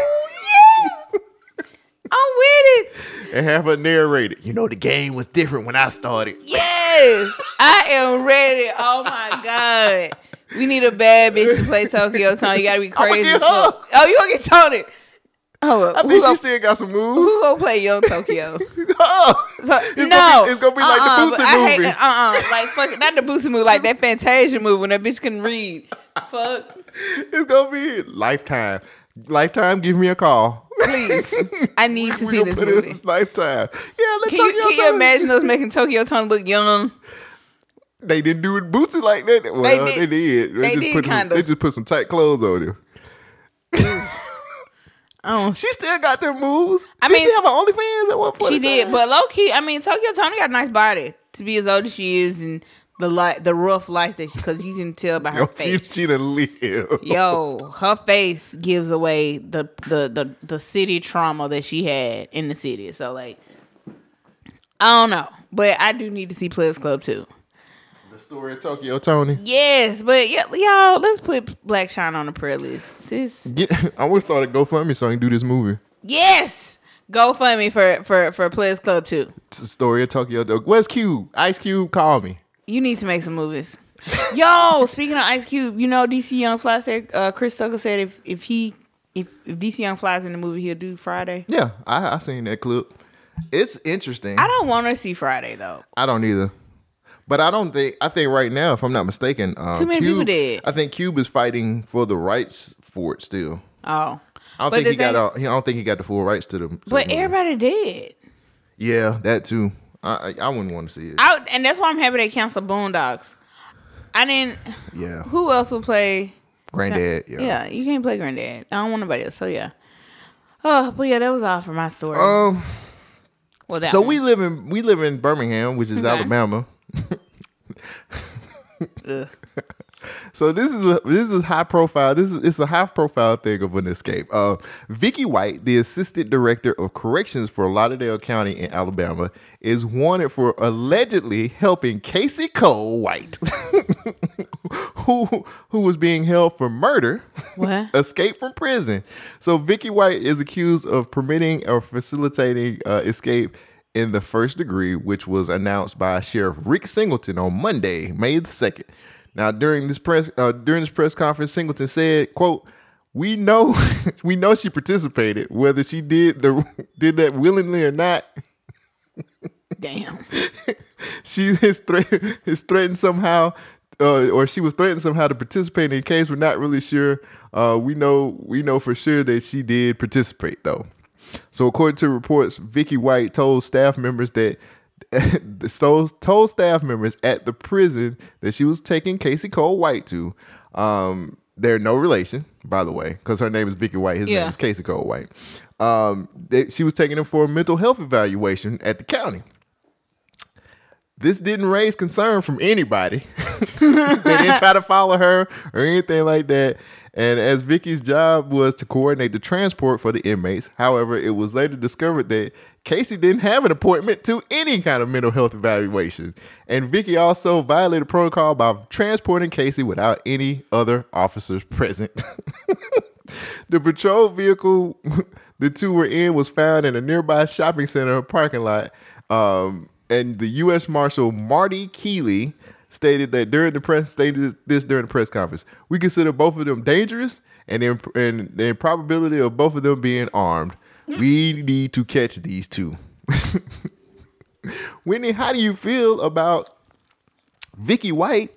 [SPEAKER 3] with it.
[SPEAKER 1] and have her narrated. You know, the game was different when I started.
[SPEAKER 3] Yes. I am ready. Oh my God. We need a bad bitch to play Tokyo Toni. You gotta be crazy.
[SPEAKER 1] get
[SPEAKER 3] as fuck.
[SPEAKER 1] her.
[SPEAKER 3] Oh, you gonna get Tony. Hold up.
[SPEAKER 1] I think she still got some moves.
[SPEAKER 3] who gonna play Young Tokyo?
[SPEAKER 1] Oh,
[SPEAKER 3] So,
[SPEAKER 1] It's
[SPEAKER 3] no,
[SPEAKER 1] gonna be- it's gonna be like the
[SPEAKER 3] Uh-uh,
[SPEAKER 1] Boosie
[SPEAKER 3] I hate-
[SPEAKER 1] movie.
[SPEAKER 3] Uh-uh, like fuck, not the Boosie movie, like that Fantasia movie when that bitch couldn't read. Fuck,
[SPEAKER 1] it's gonna be lifetime. Lifetime, give me a call.
[SPEAKER 3] please, I need to see this movie.
[SPEAKER 1] Lifetime. Yeah, let's
[SPEAKER 3] Can
[SPEAKER 1] talk
[SPEAKER 3] you, can you imagine us making Tokyo Toni look young?
[SPEAKER 1] They didn't do it Boosie like that. Well, they
[SPEAKER 3] did-
[SPEAKER 1] did. They,
[SPEAKER 3] they
[SPEAKER 1] just
[SPEAKER 3] did
[SPEAKER 1] put some-
[SPEAKER 3] kinda.
[SPEAKER 1] They just put some tight clothes on him.
[SPEAKER 3] I don't.
[SPEAKER 1] She still got them moves.
[SPEAKER 3] I
[SPEAKER 1] did
[SPEAKER 3] mean,
[SPEAKER 1] she have an OnlyFans at one point?
[SPEAKER 3] She did, but low key, I mean, Tokyo Toni got a nice body to be as old as she is, and the light, the rough life that because you can tell by her
[SPEAKER 1] Yo, she,
[SPEAKER 3] face.
[SPEAKER 1] she done live.
[SPEAKER 3] Yo, her face gives away the, the the the city trauma that she had in the city. So like, I don't know, but I do need to see Players Club too.
[SPEAKER 1] The story of Tokyo Toni.
[SPEAKER 3] Yes, but yeah, y'all, let's put Blac Chyna on the prayer list, sis.
[SPEAKER 1] Get, I want to start a GoFundMe so I can do this movie.
[SPEAKER 3] Yes, go fund me for for for Players Club too.
[SPEAKER 1] It's the story of Tokyo. Where's Cube? Ice Cube, call me.
[SPEAKER 3] You need to make some movies. Yo, speaking of Ice Cube, you know DC Young Fly said uh, Chris Tucker said if if he if, if DC Young Fly's in the movie, he'll do Friday.
[SPEAKER 1] Yeah, I I seen that clip. It's interesting.
[SPEAKER 3] I don't want to see Friday though.
[SPEAKER 1] I don't either. But I don't think I think right now, if I'm not mistaken, um,
[SPEAKER 3] Too many
[SPEAKER 1] Cube,
[SPEAKER 3] people dead.
[SPEAKER 1] I think Cube is fighting for the rights for it still.
[SPEAKER 3] Oh,
[SPEAKER 1] I don't
[SPEAKER 3] But
[SPEAKER 1] think
[SPEAKER 3] the
[SPEAKER 1] he got.
[SPEAKER 3] thing-
[SPEAKER 1] All, I don't think he got the full rights to the. to the
[SPEAKER 3] but
[SPEAKER 1] movie.
[SPEAKER 3] everybody did.
[SPEAKER 1] Yeah, that too. I I, wouldn't want to see it.
[SPEAKER 3] I, and that's why I'm happy they canceled Boondocks. I didn't.
[SPEAKER 1] yeah,
[SPEAKER 3] Who else would play?
[SPEAKER 1] Granddad. Yeah.
[SPEAKER 3] Yeah, you can't play Granddad. I don't want nobody else. So yeah. Oh, but yeah, that was all for my story.
[SPEAKER 1] Um.
[SPEAKER 3] well, that
[SPEAKER 1] So
[SPEAKER 3] one.
[SPEAKER 1] we live in we live in Birmingham, which is
[SPEAKER 3] Okay.
[SPEAKER 1] Alabama.
[SPEAKER 3] Ugh.
[SPEAKER 1] So this is this is high profile. This is it's a high profile thing of an escape. Uh, Vicky White, the assistant director of corrections for Lauderdale County in Alabama, is wanted for allegedly helping Casey Cole White, who who was being held for murder,
[SPEAKER 3] What?
[SPEAKER 1] escape from prison. So Vicky White is accused of permitting or facilitating uh, escape in the first degree, which was announced by Sheriff Rick Singleton on Monday, May the second. Now, during this press uh, during this press conference, Singleton said, "quote We know we know she participated, whether she did the did that willingly or not."
[SPEAKER 3] Damn.
[SPEAKER 1] she is, threat- is threatened somehow, uh, or she was threatened somehow to participate in the case. We're not really sure. Uh, we know we know for sure that she did participate though. So according to reports, Vicky White told staff members that told, told staff members at the prison that she was taking Casey Cole White to. Um, they're no relation, by the way, because her name is Vicky White. His
[SPEAKER 3] Yeah.
[SPEAKER 1] name is Casey Cole White. Um, they, she was taking him for a mental health evaluation at the county. This didn't raise concern from anybody. they didn't try to follow her or anything like that. And as Vicky's job was to coordinate the transport for the inmates, however, it was later discovered that Casey didn't have an appointment to any kind of mental health evaluation. And Vicky also violated protocol by transporting Casey without any other officers present. the patrol vehicle the two were in was found in a nearby shopping center parking lot. Um, and the U.S. Marshal Marty Keely stated that during the press stated this during the press conference. We consider both of them dangerous, and and the improbability of both of them being armed. We need to catch these two. Whitney, how do you feel about Vicky White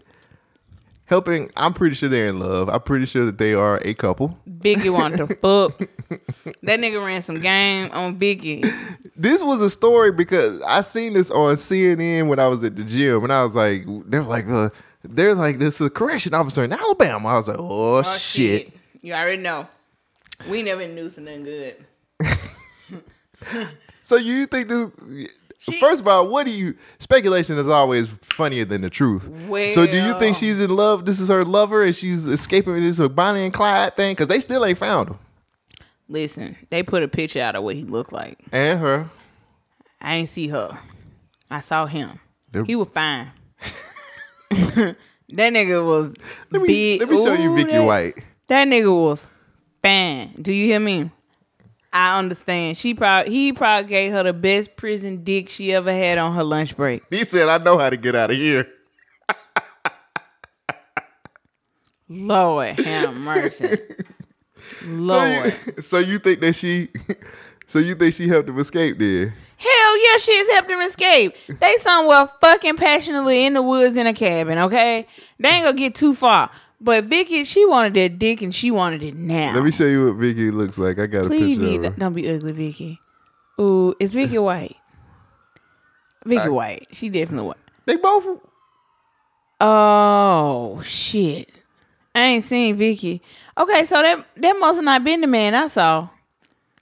[SPEAKER 1] helping? I'm pretty sure they're in love. I'm pretty sure that they are a couple.
[SPEAKER 3] Biggie wanted to fuck. That nigga ran some game on Biggie.
[SPEAKER 1] this was a story because I seen this on CNN when I was at the gym, and I was like, they're like, uh, they're like, this is a correction officer in Alabama. I was like, oh,
[SPEAKER 3] Oh,
[SPEAKER 1] shit.
[SPEAKER 3] You already know. We never knew something good.
[SPEAKER 1] So you think this?
[SPEAKER 3] She-
[SPEAKER 1] First of all, what do you? Speculation is always funnier than the truth. so do you think she's in love? This is her lover, and she's escaping with this Bonnie and Clyde thing because they still ain't found him
[SPEAKER 3] Listen, they put a picture out of what he looked like.
[SPEAKER 1] and her.
[SPEAKER 3] I ain't see her. I saw him.
[SPEAKER 1] They're-
[SPEAKER 3] He was fine. that nigga was
[SPEAKER 1] Let me
[SPEAKER 3] big.
[SPEAKER 1] let me show you Vicky
[SPEAKER 3] that-
[SPEAKER 1] White.
[SPEAKER 3] That nigga was fine. Do you hear me? I understand. She probably he probably gave her the best prison dick she ever had on her lunch break.
[SPEAKER 1] He said, "I know how to get out of here."
[SPEAKER 3] Lord have mercy. Lord.
[SPEAKER 1] So you, so you think that she? So you think she helped him escape? Then
[SPEAKER 3] Hell yeah, she's helped him escape. They somewhere fucking passionately in the woods in a cabin, okay? They ain't gonna get too far. But Vicky, she wanted that dick and she wanted it now.
[SPEAKER 1] let me show you what Vicky looks like. I got a
[SPEAKER 3] Please
[SPEAKER 1] picture
[SPEAKER 3] be,
[SPEAKER 1] of her.
[SPEAKER 3] don't be ugly, Vicky. Ooh, it's Vicky White. Vicky White. She definitely white.
[SPEAKER 1] They both.
[SPEAKER 3] Oh shit. I ain't seen Vicky. Okay, so that that must have not been the man I saw.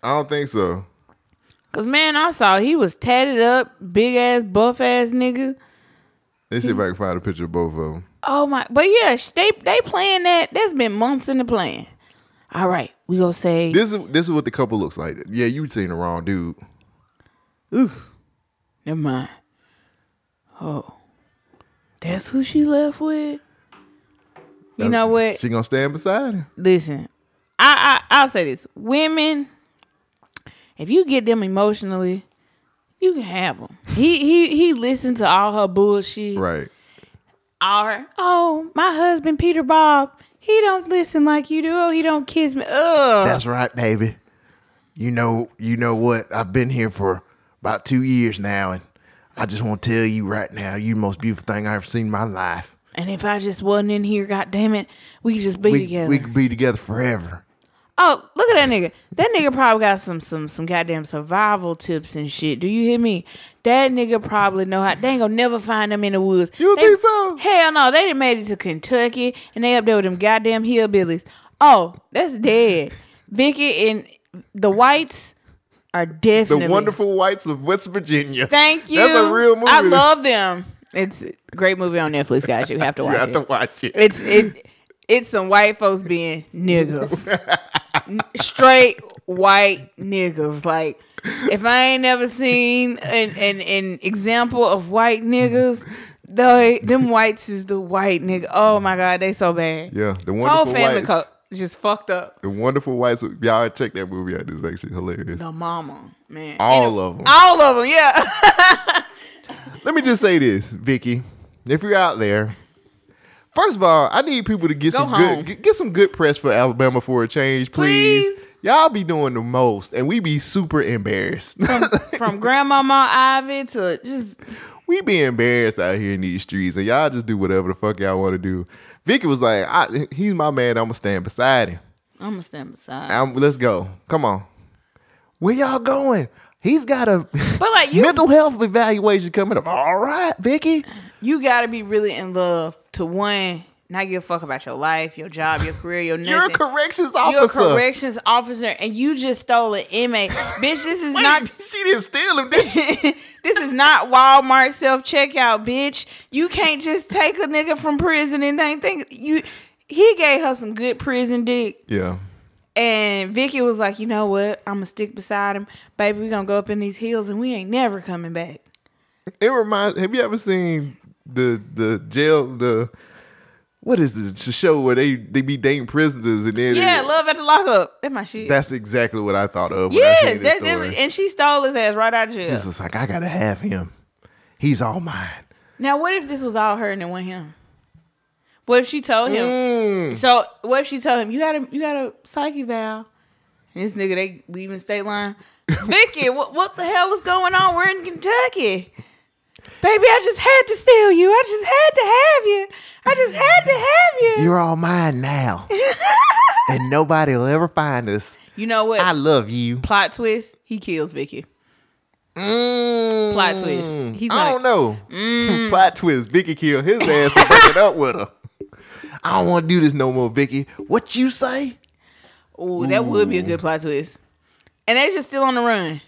[SPEAKER 1] I don't think so.
[SPEAKER 3] Cause man, I saw he was tatted up, big ass, buff ass nigga.
[SPEAKER 1] Let's see if I can find a picture of both of them.
[SPEAKER 3] Oh my! But yeah, they they playing that. That's been months in the plan. All right, we gonna say
[SPEAKER 1] This is this is what the couple looks like. Yeah, you seen the wrong dude. Oof.
[SPEAKER 3] Never mind. Oh, that's who she left with. You uh, know what?
[SPEAKER 1] She gonna stand beside him.
[SPEAKER 3] Listen, I, I I'll say this: women, if you get them emotionally, you can have them. He he he listened to all her bullshit.
[SPEAKER 1] Right.
[SPEAKER 3] All oh, my husband Peter Bob, he don't listen like you do. Oh, he don't kiss me. Ugh.
[SPEAKER 1] That's right, baby. You know, you know what? I've been here for about two years now, and I just want to tell you right now, you the most beautiful thing I've ever seen in my life.
[SPEAKER 3] And if I just wasn't in here, god damn it, we could just be
[SPEAKER 1] We,
[SPEAKER 3] together.
[SPEAKER 1] we could be together forever.
[SPEAKER 3] oh, look at that nigga. That nigga probably got some some some goddamn survival tips and shit. Do you hear me? That nigga probably know how. They ain't gonna never find them in the woods.
[SPEAKER 1] You
[SPEAKER 3] They-
[SPEAKER 1] think so?
[SPEAKER 3] Hell no. They done made it to Kentucky and they up there with them goddamn hillbillies. Oh, that's dead. Vicky and the whites are definitely The
[SPEAKER 1] Wonderful Whites of West Virginia.
[SPEAKER 3] Thank you.
[SPEAKER 1] That's a real movie.
[SPEAKER 3] I love them. It's a great movie on Netflix, guys. You have to watch You
[SPEAKER 1] have
[SPEAKER 3] it.
[SPEAKER 1] to watch it.
[SPEAKER 3] It's it. It's some white folks being niggas, straight white niggas. Like if I ain't never seen an an, an example of white niggas, they them whites is the white nigga. Oh my god, they so bad.
[SPEAKER 1] Yeah, the
[SPEAKER 3] Whole
[SPEAKER 1] Wonderful
[SPEAKER 3] family
[SPEAKER 1] Whites.
[SPEAKER 3] co- just fucked up.
[SPEAKER 1] the Wonderful Whites. Y'all check that movie out. It's actually hilarious.
[SPEAKER 3] The mama, man.
[SPEAKER 1] All
[SPEAKER 3] Anyway,
[SPEAKER 1] of them.
[SPEAKER 3] All of them, yeah.
[SPEAKER 1] Let me just say this, Vicky. If you're out there, first of all, I need people to get
[SPEAKER 3] Go
[SPEAKER 1] some
[SPEAKER 3] home.
[SPEAKER 1] good get, get some good press for Alabama for a change, please.
[SPEAKER 3] Please.
[SPEAKER 1] Y'all be doing the most, and we be super embarrassed.
[SPEAKER 3] From Grandmama Ivey to just
[SPEAKER 1] we be embarrassed out here in these streets, and y'all just do whatever the fuck y'all want to do. Vicky was like, I, "He's my man. I'm gonna stand beside him.
[SPEAKER 3] I'm gonna stand beside.
[SPEAKER 1] I'm, let's go. Come on. Where y'all going? He's got a
[SPEAKER 3] But like you,
[SPEAKER 1] mental health evaluation coming up. All right, Vicky.
[SPEAKER 3] you gotta be really in love to one, not give a fuck about your life, your job, your career, your nothing.
[SPEAKER 1] You're a corrections officer.
[SPEAKER 3] You're a corrections officer, and you just stole an inmate, bitch. This is
[SPEAKER 1] Wait,
[SPEAKER 3] not.
[SPEAKER 1] she didn't steal him. Did she?
[SPEAKER 3] this is not Walmart self checkout, bitch. You can't just take a nigga from prison and think think you. He gave her some good prison dick,
[SPEAKER 1] yeah.
[SPEAKER 3] and Vicky was like, you know what? I'm gonna stick beside him, baby. We gonna go up in these hills, and we ain't never coming back.
[SPEAKER 1] It reminds. Have you ever seen the the jail the what is this the show where they they be dating prisoners and then
[SPEAKER 3] Yeah, love at the lockup. That's my shit.
[SPEAKER 1] that's exactly what I thought of.
[SPEAKER 3] Yes, that, that- and she stole his ass right out of jail.
[SPEAKER 1] She's just like, I gotta have him. He's all mine.
[SPEAKER 3] Now, what if this was all her and it wasn't him? What if she told him?
[SPEAKER 1] Mm.
[SPEAKER 3] So what if she told him you got a you got a psyche valve? And this nigga they leaving state line. Vicky, what what the hell is going on? We're in Kentucky. Baby, I just had to steal you. I just had to have you. I just had to have you.
[SPEAKER 1] You're all mine now, and nobody will ever find us.
[SPEAKER 3] You know what?
[SPEAKER 1] I love you.
[SPEAKER 3] Plot twist: He kills Vicky.
[SPEAKER 1] Mm.
[SPEAKER 3] Plot twist. He's
[SPEAKER 1] I
[SPEAKER 3] like,
[SPEAKER 1] don't know. Plot twist. Vicky killed his ass for breaking up with her. I don't want to do this no more, Vicky. What you say?
[SPEAKER 3] Ooh, that would be a good plot twist. And they just still on the run.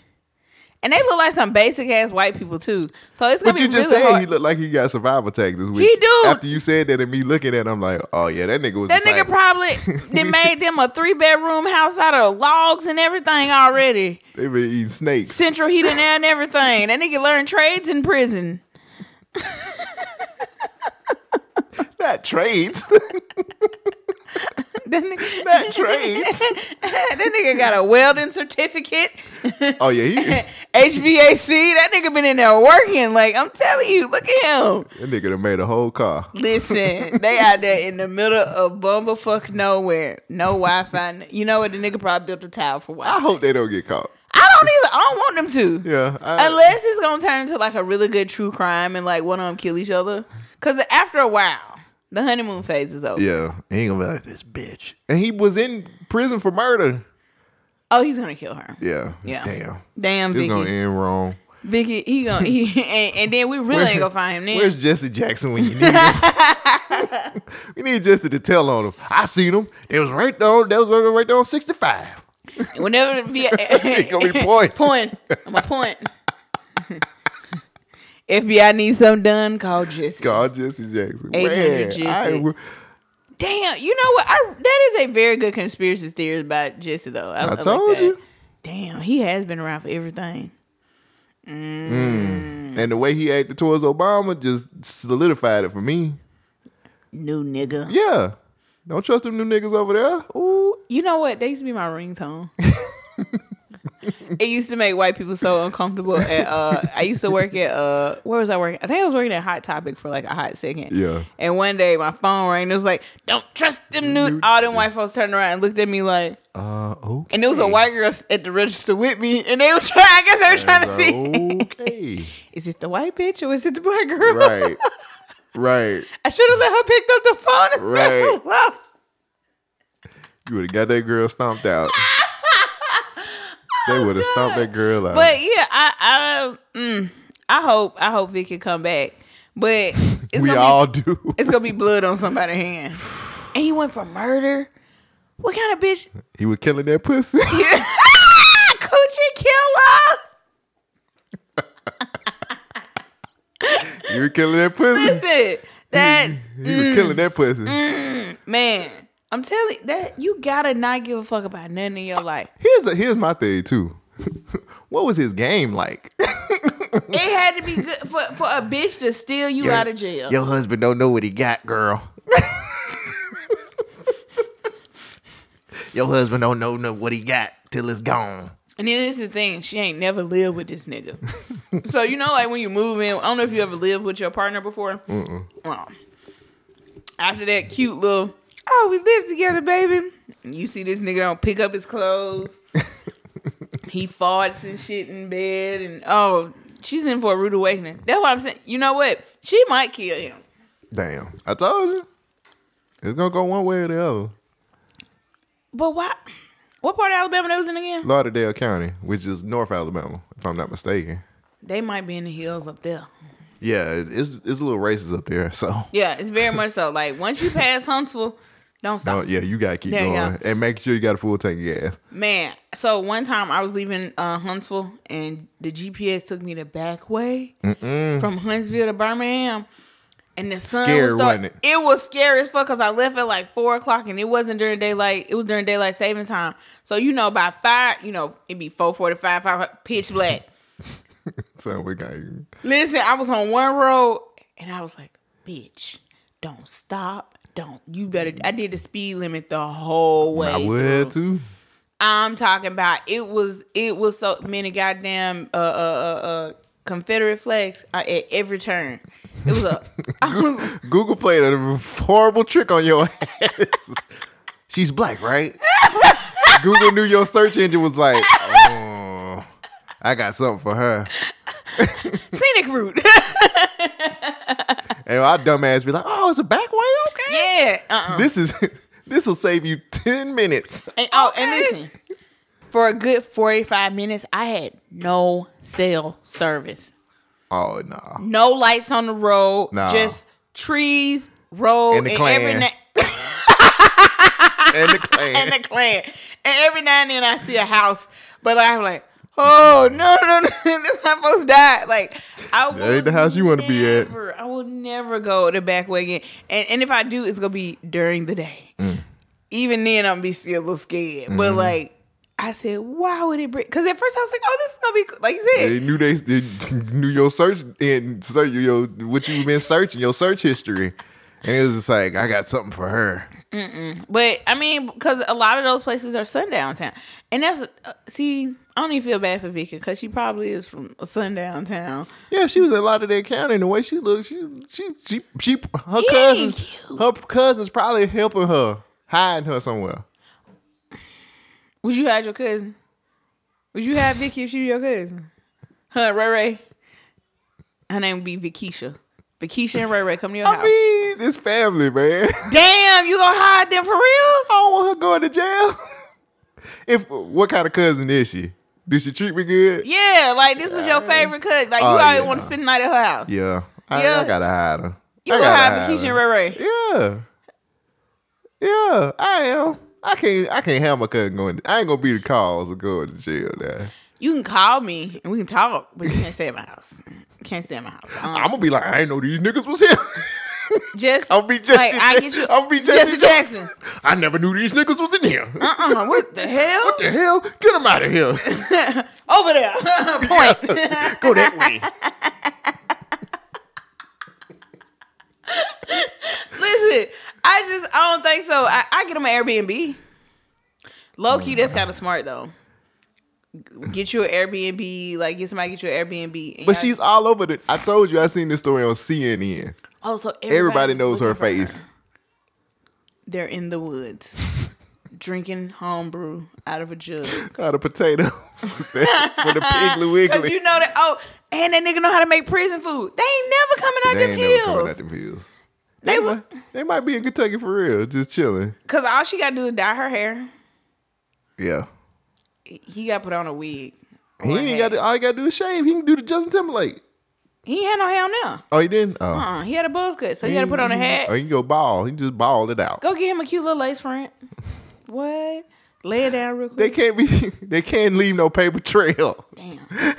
[SPEAKER 3] And they look like some basic ass white people too. So it's gonna
[SPEAKER 1] But
[SPEAKER 3] be
[SPEAKER 1] you just
[SPEAKER 3] really
[SPEAKER 1] said
[SPEAKER 3] hard.
[SPEAKER 1] he looked like he got survival tactics. Which
[SPEAKER 3] He do.
[SPEAKER 1] After you said that and me looking at him, I'm like, oh yeah, that nigga was.
[SPEAKER 3] that
[SPEAKER 1] a
[SPEAKER 3] nigga probably they made them a three bedroom house out of logs and everything already.
[SPEAKER 1] They been eating snakes.
[SPEAKER 3] Central heating and everything. That nigga learned trades in prison.
[SPEAKER 1] Not trades.
[SPEAKER 3] That nigga,
[SPEAKER 1] Not trades.
[SPEAKER 3] that nigga got a welding certificate.
[SPEAKER 1] Oh yeah, he,
[SPEAKER 3] HVAC. That nigga been in there working. Like I'm telling you, look at him.
[SPEAKER 1] That nigga done made a whole car.
[SPEAKER 3] Listen, they out there in the middle of bumblefuck nowhere. No Wi Fi. You know what? The nigga probably built a tower for Wi
[SPEAKER 1] I hope they don't get caught.
[SPEAKER 3] I don't either. I don't want them to.
[SPEAKER 1] Yeah. I,
[SPEAKER 3] Unless it's gonna turn into like a really good true crime and like one of them kill each other. Cause after a while, the honeymoon phase is over.
[SPEAKER 1] yeah, he ain't gonna be like this bitch. And he was in prison for murder.
[SPEAKER 3] Oh, he's gonna kill her.
[SPEAKER 1] Yeah.
[SPEAKER 3] Yeah.
[SPEAKER 1] Damn.
[SPEAKER 3] Damn,
[SPEAKER 1] This
[SPEAKER 3] Vicky.
[SPEAKER 1] gonna end wrong.
[SPEAKER 3] Vicky, he gonna he and, and then we really ain't gonna find him then.
[SPEAKER 1] Where's Jesse Jackson when you need him? we need Jesse to tell on him. I seen him. It was right there. That was right there on 65.
[SPEAKER 3] Whenever the
[SPEAKER 1] He gonna be pointing.
[SPEAKER 3] point. I'm a point. FBI needs something done. Call Jesse.
[SPEAKER 1] God, Jesse Jackson.
[SPEAKER 3] 800 Jesse.
[SPEAKER 1] I-
[SPEAKER 3] Damn, you know what? I, that is a very good conspiracy theory about Jesse, though. I, I like
[SPEAKER 1] told
[SPEAKER 3] that.
[SPEAKER 1] you.
[SPEAKER 3] Damn, he has been around for everything. Mm.
[SPEAKER 1] and the way he acted towards Obama just solidified it for me.
[SPEAKER 3] New nigga.
[SPEAKER 1] Yeah. Don't trust them new niggas over there.
[SPEAKER 3] Ooh, you know what? They used to be my ringtone. it used to make white people so uncomfortable. At, uh, I used to work at uh, where was I working? I think I was working at Hot Topic for like a hot second.
[SPEAKER 1] Yeah.
[SPEAKER 3] And one day my phone rang. It was like, "Don't trust them new." All them white folks turned around and looked at me like,
[SPEAKER 1] Uh, okay.
[SPEAKER 3] and there was a white girl at the register with me, and they were trying. I guess they were trying to see,
[SPEAKER 1] Okay.
[SPEAKER 3] is it the white bitch or is it the black girl?
[SPEAKER 1] right. Right.
[SPEAKER 3] I should have let her pick up the phone and
[SPEAKER 1] Right.
[SPEAKER 3] hello.
[SPEAKER 1] You would have got that girl stomped out. they would have stomped that girl out.
[SPEAKER 3] But yeah, I I mm, I hope I hope Vic can come back. But it's
[SPEAKER 1] we all
[SPEAKER 3] be,
[SPEAKER 1] do.
[SPEAKER 3] it's gonna be blood on somebody's hand. And he went for murder. What kind of bitch?
[SPEAKER 1] He was killing that pussy.
[SPEAKER 3] Coochie killer.
[SPEAKER 1] he was killing that pussy.
[SPEAKER 3] Listen, that
[SPEAKER 1] He was killing that pussy.
[SPEAKER 3] man. I'm telling you that you gotta not give a fuck about nothing in your life.
[SPEAKER 1] Here's a, here's my thing too. what was his game like?
[SPEAKER 3] It had to be good for, for a bitch to steal you out of jail.
[SPEAKER 1] Your husband don't know what he got, girl. Your husband don't know no- what he got till it's gone.
[SPEAKER 3] And then this is the thing, she ain't never lived with this nigga. so you know, like when you move in, I don't know if you ever lived with your partner before. Well, after that cute little, oh, we live together, baby. You see this nigga don't pick up his clothes. he farts and shit in bed, and oh, she's in for a rude awakening. That's what I'm saying. You know what? She might kill him.
[SPEAKER 1] Damn. I told you. It's gonna go one way or the other.
[SPEAKER 3] But why? What part of Alabama they was in again?
[SPEAKER 1] Lauderdale County, which is North Alabama, if I'm not mistaken.
[SPEAKER 3] They might be in the hills up there.
[SPEAKER 1] Yeah, it's it's a little racist up there. So,
[SPEAKER 3] Yeah, it's very much so. Like once you pass Huntsville, don't stop.
[SPEAKER 1] no, yeah, you gotta keep
[SPEAKER 3] There
[SPEAKER 1] going
[SPEAKER 3] go.
[SPEAKER 1] and make sure you got a full tank of gas.
[SPEAKER 3] Man, so one time I was leaving uh, Huntsville and the GPS took me the back way from Huntsville to Birmingham. And the sun
[SPEAKER 1] Scary,
[SPEAKER 3] was start-
[SPEAKER 1] wasn't
[SPEAKER 3] it?
[SPEAKER 1] it?
[SPEAKER 3] was scary as fuck because I left at like four o'clock and it wasn't during daylight. It was during daylight saving time. So you know by five, you know it'd be four forty five, five pitch black.
[SPEAKER 1] So we got you.
[SPEAKER 3] Listen, I was on one road and I was like, bitch, don't stop. Don't. You better. I did the speed limit the whole way.
[SPEAKER 1] I would
[SPEAKER 3] through.
[SPEAKER 1] too.
[SPEAKER 3] I'm talking about it was it was so many goddamn uh uh uh, uh Confederate flags uh, at every turn. It was a was
[SPEAKER 1] Google played a horrible trick on your ass. She's black, right? Google knew your search engine was like, oh, I got something for her.
[SPEAKER 3] scenic route.
[SPEAKER 1] And our dumbass be like, oh, it's a back way? Okay.
[SPEAKER 3] yeah. Uh-uh.
[SPEAKER 1] This is this will save you 10 minutes.
[SPEAKER 3] And, oh, and listen, for a good 45 minutes, I had no cell service.
[SPEAKER 1] Oh no.
[SPEAKER 3] No lights on the road.
[SPEAKER 1] Nah.
[SPEAKER 3] Just trees, road,
[SPEAKER 1] And
[SPEAKER 3] and,
[SPEAKER 1] the
[SPEAKER 3] every
[SPEAKER 1] Klan.
[SPEAKER 3] na-
[SPEAKER 1] And the clan.
[SPEAKER 3] and the clan. And every now and then I see a house, but I'm like, oh no, no, no, this not supposed to die. Like I
[SPEAKER 1] That ain't the house you wanna be at.
[SPEAKER 3] I will never go the back way again. And and if I do, it's gonna be during the day.
[SPEAKER 1] Mm.
[SPEAKER 3] Even then, I'm gonna be still a little scared.
[SPEAKER 1] Mm-hmm.
[SPEAKER 3] But like. I said, why would it break? Because at first I was like, oh, this is gonna be cool. like you said.
[SPEAKER 1] They knew they, they knew your search and search your what you've been searching, your search history. And it was just like, I got something for her.
[SPEAKER 3] But I mean, because a lot of those places are sundown town, and that's uh, see, I don't even feel bad for Vicky because she probably is from a sundown town.
[SPEAKER 1] Yeah, she was in Lauderdale County, and the way she looked, she she she, she her
[SPEAKER 3] He
[SPEAKER 1] cousins, her cousins probably helping her, hiding her somewhere.
[SPEAKER 3] Would you have your cousin? Would you have Vicky if she was your cousin? Huh, Ray Ray. Her name would be Vikisha. Vikisha and Ray Ray come to your
[SPEAKER 1] I
[SPEAKER 3] house.
[SPEAKER 1] mean, this family, man.
[SPEAKER 3] Damn, you gonna hide them for real?
[SPEAKER 1] I don't want her going to jail. if what kind of cousin is she? Did she treat me good?
[SPEAKER 3] Yeah, like this was your favorite cousin. Like you
[SPEAKER 1] Oh,
[SPEAKER 3] always
[SPEAKER 1] yeah.
[SPEAKER 3] want to spend the night at her house.
[SPEAKER 1] Yeah, I,
[SPEAKER 3] Yeah.
[SPEAKER 1] I gotta hide her.
[SPEAKER 3] You
[SPEAKER 1] I
[SPEAKER 3] gonna hide and Ray Ray?
[SPEAKER 1] Yeah, yeah, I am. I can't. I can't have my cousin going. I ain't gonna be the cause of going to jail. Now
[SPEAKER 3] You can call me and we can talk, but you can't stay at my house. Can't stay at my house.
[SPEAKER 1] I'm gonna be like, I ain't know these niggas was here.
[SPEAKER 3] just
[SPEAKER 1] I'll be Jesse.
[SPEAKER 3] like I get you.
[SPEAKER 1] I'll be Jesse,
[SPEAKER 3] Jesse Jackson.
[SPEAKER 1] I never knew these niggas was in here.
[SPEAKER 3] Uh-uh, what the hell?
[SPEAKER 1] What the hell? Get them out of here.
[SPEAKER 3] Over there. Point.
[SPEAKER 1] Go that way.
[SPEAKER 3] Listen, I just I don't think so. I, I get them an Airbnb. Low key, that's kind of smart though. Get you an Airbnb, like get somebody get you an Airbnb.
[SPEAKER 1] But she's all over the. I told you I seen this story on CNN.
[SPEAKER 3] Oh, so
[SPEAKER 1] Everybody
[SPEAKER 3] everybody's
[SPEAKER 1] knows her
[SPEAKER 3] looking for
[SPEAKER 1] face.
[SPEAKER 3] They're in the woods, drinking homebrew out of a jug.
[SPEAKER 1] Out of potatoes for the Piggly
[SPEAKER 3] Cause
[SPEAKER 1] Wiggly.
[SPEAKER 3] you know that. Oh, and that nigga know how to make prison food. They ain't never coming out
[SPEAKER 1] They
[SPEAKER 3] them
[SPEAKER 1] ain't never coming out them hills.
[SPEAKER 3] They
[SPEAKER 1] They,
[SPEAKER 3] wa-
[SPEAKER 1] might, they might be in Kentucky for real, just chilling.
[SPEAKER 3] Cause all she gotta do is dye her hair.
[SPEAKER 1] Yeah.
[SPEAKER 3] He got put on a wig.
[SPEAKER 1] He ain't got to, all he got to do is shave. He can do the Justin Timberlake.
[SPEAKER 3] He had no hair now.
[SPEAKER 1] Oh, he didn't? Oh.
[SPEAKER 3] Uh, he had a buzz cut, so he had to put on a hat.
[SPEAKER 1] Or
[SPEAKER 3] hat.
[SPEAKER 1] he can go bald. He just ball it out.
[SPEAKER 3] Go get him a cute little lace front. What? Lay it down real quick.
[SPEAKER 1] They can't be. They can't leave no paper trail.
[SPEAKER 3] Damn.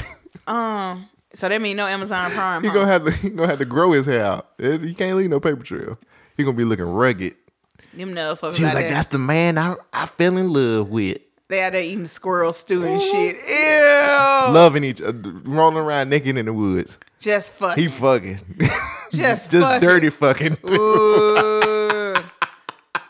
[SPEAKER 3] um. So that mean no Amazon Prime.
[SPEAKER 1] He
[SPEAKER 3] huh?
[SPEAKER 1] gonna have to. He gonna have to grow his hair out. He can't leave no paper trail. He gonna be looking rugged.
[SPEAKER 3] Them motherfuckers.
[SPEAKER 1] She was
[SPEAKER 3] out
[SPEAKER 1] like,
[SPEAKER 3] there,
[SPEAKER 1] "That's the man I I fell in love with."
[SPEAKER 3] they out there eating squirrel stew and shit. Ew.
[SPEAKER 1] Loving each other, rolling around naked in the woods.
[SPEAKER 3] Just fucking.
[SPEAKER 1] He fucking.
[SPEAKER 3] Just
[SPEAKER 1] just
[SPEAKER 3] fucking.
[SPEAKER 1] dirty fucking.
[SPEAKER 3] Ooh.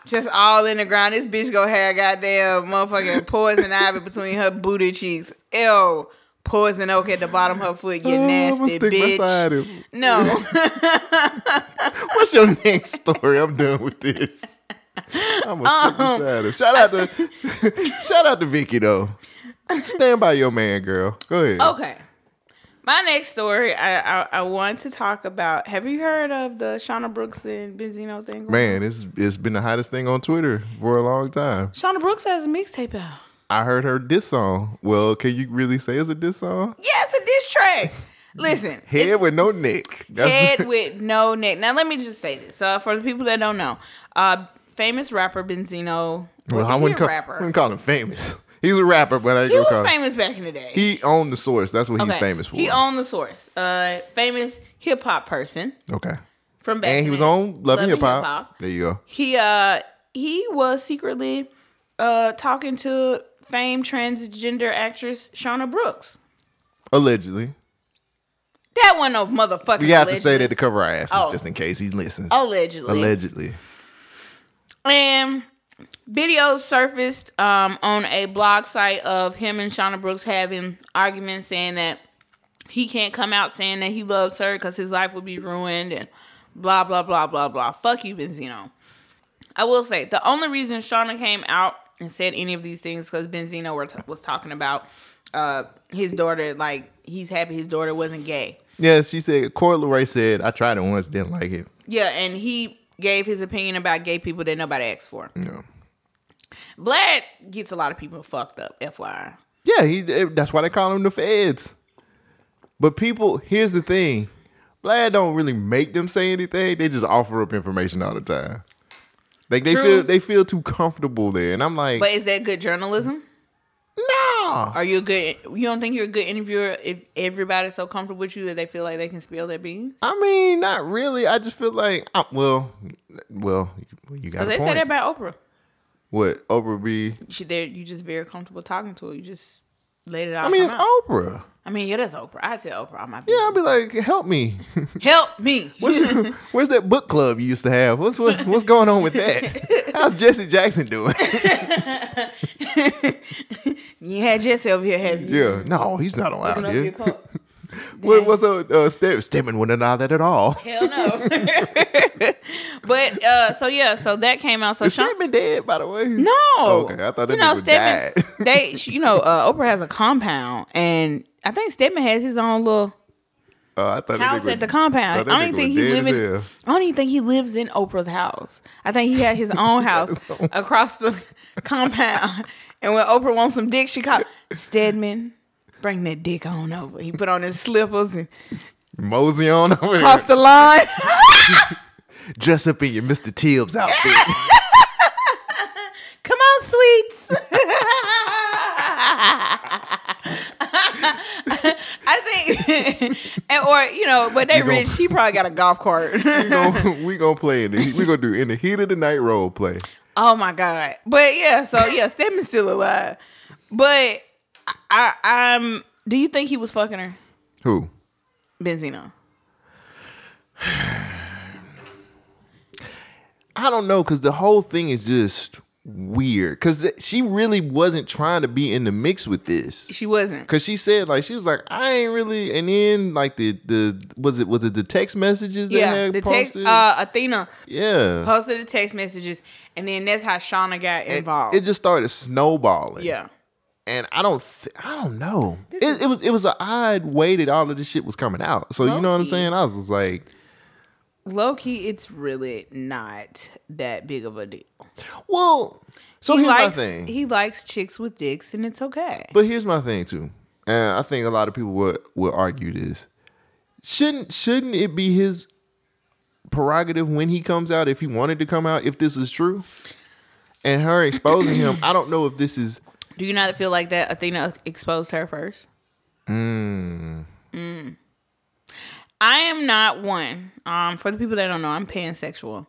[SPEAKER 3] Just all in the ground. This bitch go have goddamn motherfucking poison ivy between her booty cheeks. Ew. Poison oak at the bottom of her foot. You
[SPEAKER 1] Oh,
[SPEAKER 3] nasty
[SPEAKER 1] stick beside
[SPEAKER 3] bitch.
[SPEAKER 1] him.
[SPEAKER 3] No.
[SPEAKER 1] What's your next story? I'm done with this. I'm a um, Shout out to shout out to Vicky though. Stand by your man, girl. Go ahead.
[SPEAKER 3] Okay. My next story, I, I I want to talk about. Have you heard of the Shauna Brooks and Benzino thing?
[SPEAKER 1] Man, it's it's been the hottest thing on Twitter for a long time.
[SPEAKER 3] Shauna Brooks has a mixtape out.
[SPEAKER 1] I heard her diss song. Well, can you really say it's a diss song?
[SPEAKER 3] Yes, a diss track. Listen,
[SPEAKER 1] head with no neck.
[SPEAKER 3] That's head with no neck. Now let me just say this. Uh, for the people that don't know, uh, famous rapper Benzino.
[SPEAKER 1] Well, I wouldn't call, rapper. wouldn't call him famous. He's a rapper, but I
[SPEAKER 3] he was famous back in the day.
[SPEAKER 1] He owned the source. That's what okay. he's famous for.
[SPEAKER 3] He owned the source. Uh, famous hip hop person.
[SPEAKER 1] Okay.
[SPEAKER 3] From back.
[SPEAKER 1] And he was on Loving Hip Hop. There you go.
[SPEAKER 3] He uh he was secretly uh talking to famed transgender actress Shauna Brooks.
[SPEAKER 1] Allegedly.
[SPEAKER 3] That one no motherfucker.
[SPEAKER 1] We have allegedly. to say that to cover our asses oh. just in case he listens.
[SPEAKER 3] Allegedly.
[SPEAKER 1] Allegedly.
[SPEAKER 3] And videos surfaced um, on a blog site of him and Shauna Brooks having arguments saying that he can't come out saying that he loves her because his life would be ruined and blah blah blah blah blah. Fuck you, Benzino. I will say the only reason Shauna came out and said any of these things because Benzino t- was talking about uh, his daughter, like he's happy his daughter wasn't gay.
[SPEAKER 1] Yeah, she said. Coi Leray said, "I tried it once, didn't like it."
[SPEAKER 3] Yeah, and he gave his opinion about gay people that nobody asked for.
[SPEAKER 1] Yeah.
[SPEAKER 3] Vlad gets a lot of people fucked up. FYI.
[SPEAKER 1] Yeah, he. That's why they call him the feds. But people, here's the thing: Vlad don't really make them say anything. They just offer up information all the time. Like they True. feel they feel too comfortable there, and I'm like,
[SPEAKER 3] but is that good journalism?
[SPEAKER 1] No.
[SPEAKER 3] Are you a good? You don't think you're a good interviewer if everybody's so comfortable with you that they feel like they can spill their beans?
[SPEAKER 1] I mean, not really. I just feel like, uh, well, well, you got. Because
[SPEAKER 3] they
[SPEAKER 1] point.
[SPEAKER 3] said that about Oprah.
[SPEAKER 1] What Oprah be?
[SPEAKER 3] She there. You just very comfortable talking to her. You just laid it out.
[SPEAKER 1] I mean, it's Oprah.
[SPEAKER 3] I mean, yeah, that's Oprah. I tell Oprah, I might.
[SPEAKER 1] Be Yeah, I'll be like, help me,
[SPEAKER 3] help me.
[SPEAKER 1] what's, where's that book club you used to have? What's what, what's going on with that? How's Jesse Jackson doing?
[SPEAKER 3] you had Jesse over here, have you?
[SPEAKER 1] Yeah, no, he's not on out here. What, what's up, uh, wouldn't allow that at all.
[SPEAKER 3] Hell no. but uh, so yeah, so that came out. So
[SPEAKER 1] Is Sean, Stedman dead, by the way?
[SPEAKER 3] No.
[SPEAKER 1] Okay, I thought that you know, Stedman, died.
[SPEAKER 3] they, you know, uh, Oprah has a compound, and I think Stedman has his own little.
[SPEAKER 1] Oh, I thought
[SPEAKER 3] house at the compound. I don't even think he live in. I don't even think he lives in Oprah's house. I think he had his own house across the compound. And when Oprah wants some dick, she called Stedman bring that dick on over. He put on his slippers and
[SPEAKER 1] mosey on over
[SPEAKER 3] cross the line.
[SPEAKER 1] Dress up in your Mr. Tibbs outfit.
[SPEAKER 3] Come on, sweets. I think, or you know, but they rich. Gonna, he probably got a golf cart. we
[SPEAKER 1] gonna we gonna play in the we gonna do in the heat of the night role play.
[SPEAKER 3] Oh my god! But yeah, so yeah, Simmons still alive, but I, I um. Do you think he was fucking her?
[SPEAKER 1] Who?
[SPEAKER 3] Benzino.
[SPEAKER 1] I don't know because the whole thing is just weird because she really wasn't trying to be in the mix with this.
[SPEAKER 3] She wasn't
[SPEAKER 1] because she said like she was like I ain't really, and then like the the was it was it the text messages?
[SPEAKER 3] That Yeah, the text. Uh, Athena.
[SPEAKER 1] Yeah,
[SPEAKER 3] posted the text messages, and then that's how Shauna got involved.
[SPEAKER 1] It just started snowballing.
[SPEAKER 3] Yeah,
[SPEAKER 1] and I don't, th- I don't know. It, it, was, it was an odd way that all of this shit was coming out. So Low you know what I'm saying? I was just like,
[SPEAKER 3] low key, it's really not that big of a deal.
[SPEAKER 1] Well, so he here's
[SPEAKER 3] likes,
[SPEAKER 1] my thing.
[SPEAKER 3] He likes chicks with dicks, and it's okay.
[SPEAKER 1] But here's my thing too, and I think a lot of people would would argue this. Shouldn't shouldn't it be his prerogative when he comes out if he wanted to come out if this is true? And her exposing him, I don't know if this is
[SPEAKER 3] do you not feel like that Athena exposed her first?
[SPEAKER 1] Mm.
[SPEAKER 3] Mm. I am not one. Um, for the people that don't know, I'm pansexual.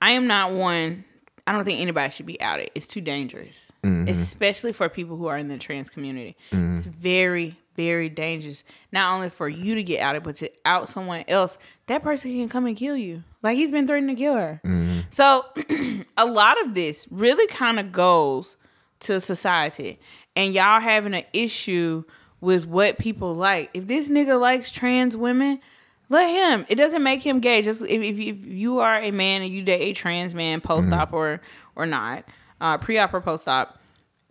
[SPEAKER 3] I am not one. I don't think anybody should be outed. It's too dangerous, mm-hmm. especially for people who are in the trans community. Mm-hmm. It's very, very dangerous. Not only for you to get outed, but to out someone else. That person can come and kill you. Like he's been threatening to kill her.
[SPEAKER 1] Mm-hmm.
[SPEAKER 3] So, a lot of this really kind of goes to society and y'all having an issue with what people like. If this nigga likes trans women, Let him. It doesn't make him gay. Just if, if, if you are a man and you date a trans man post op
[SPEAKER 1] Mm-hmm.
[SPEAKER 3] or or not, uh, pre op or post op,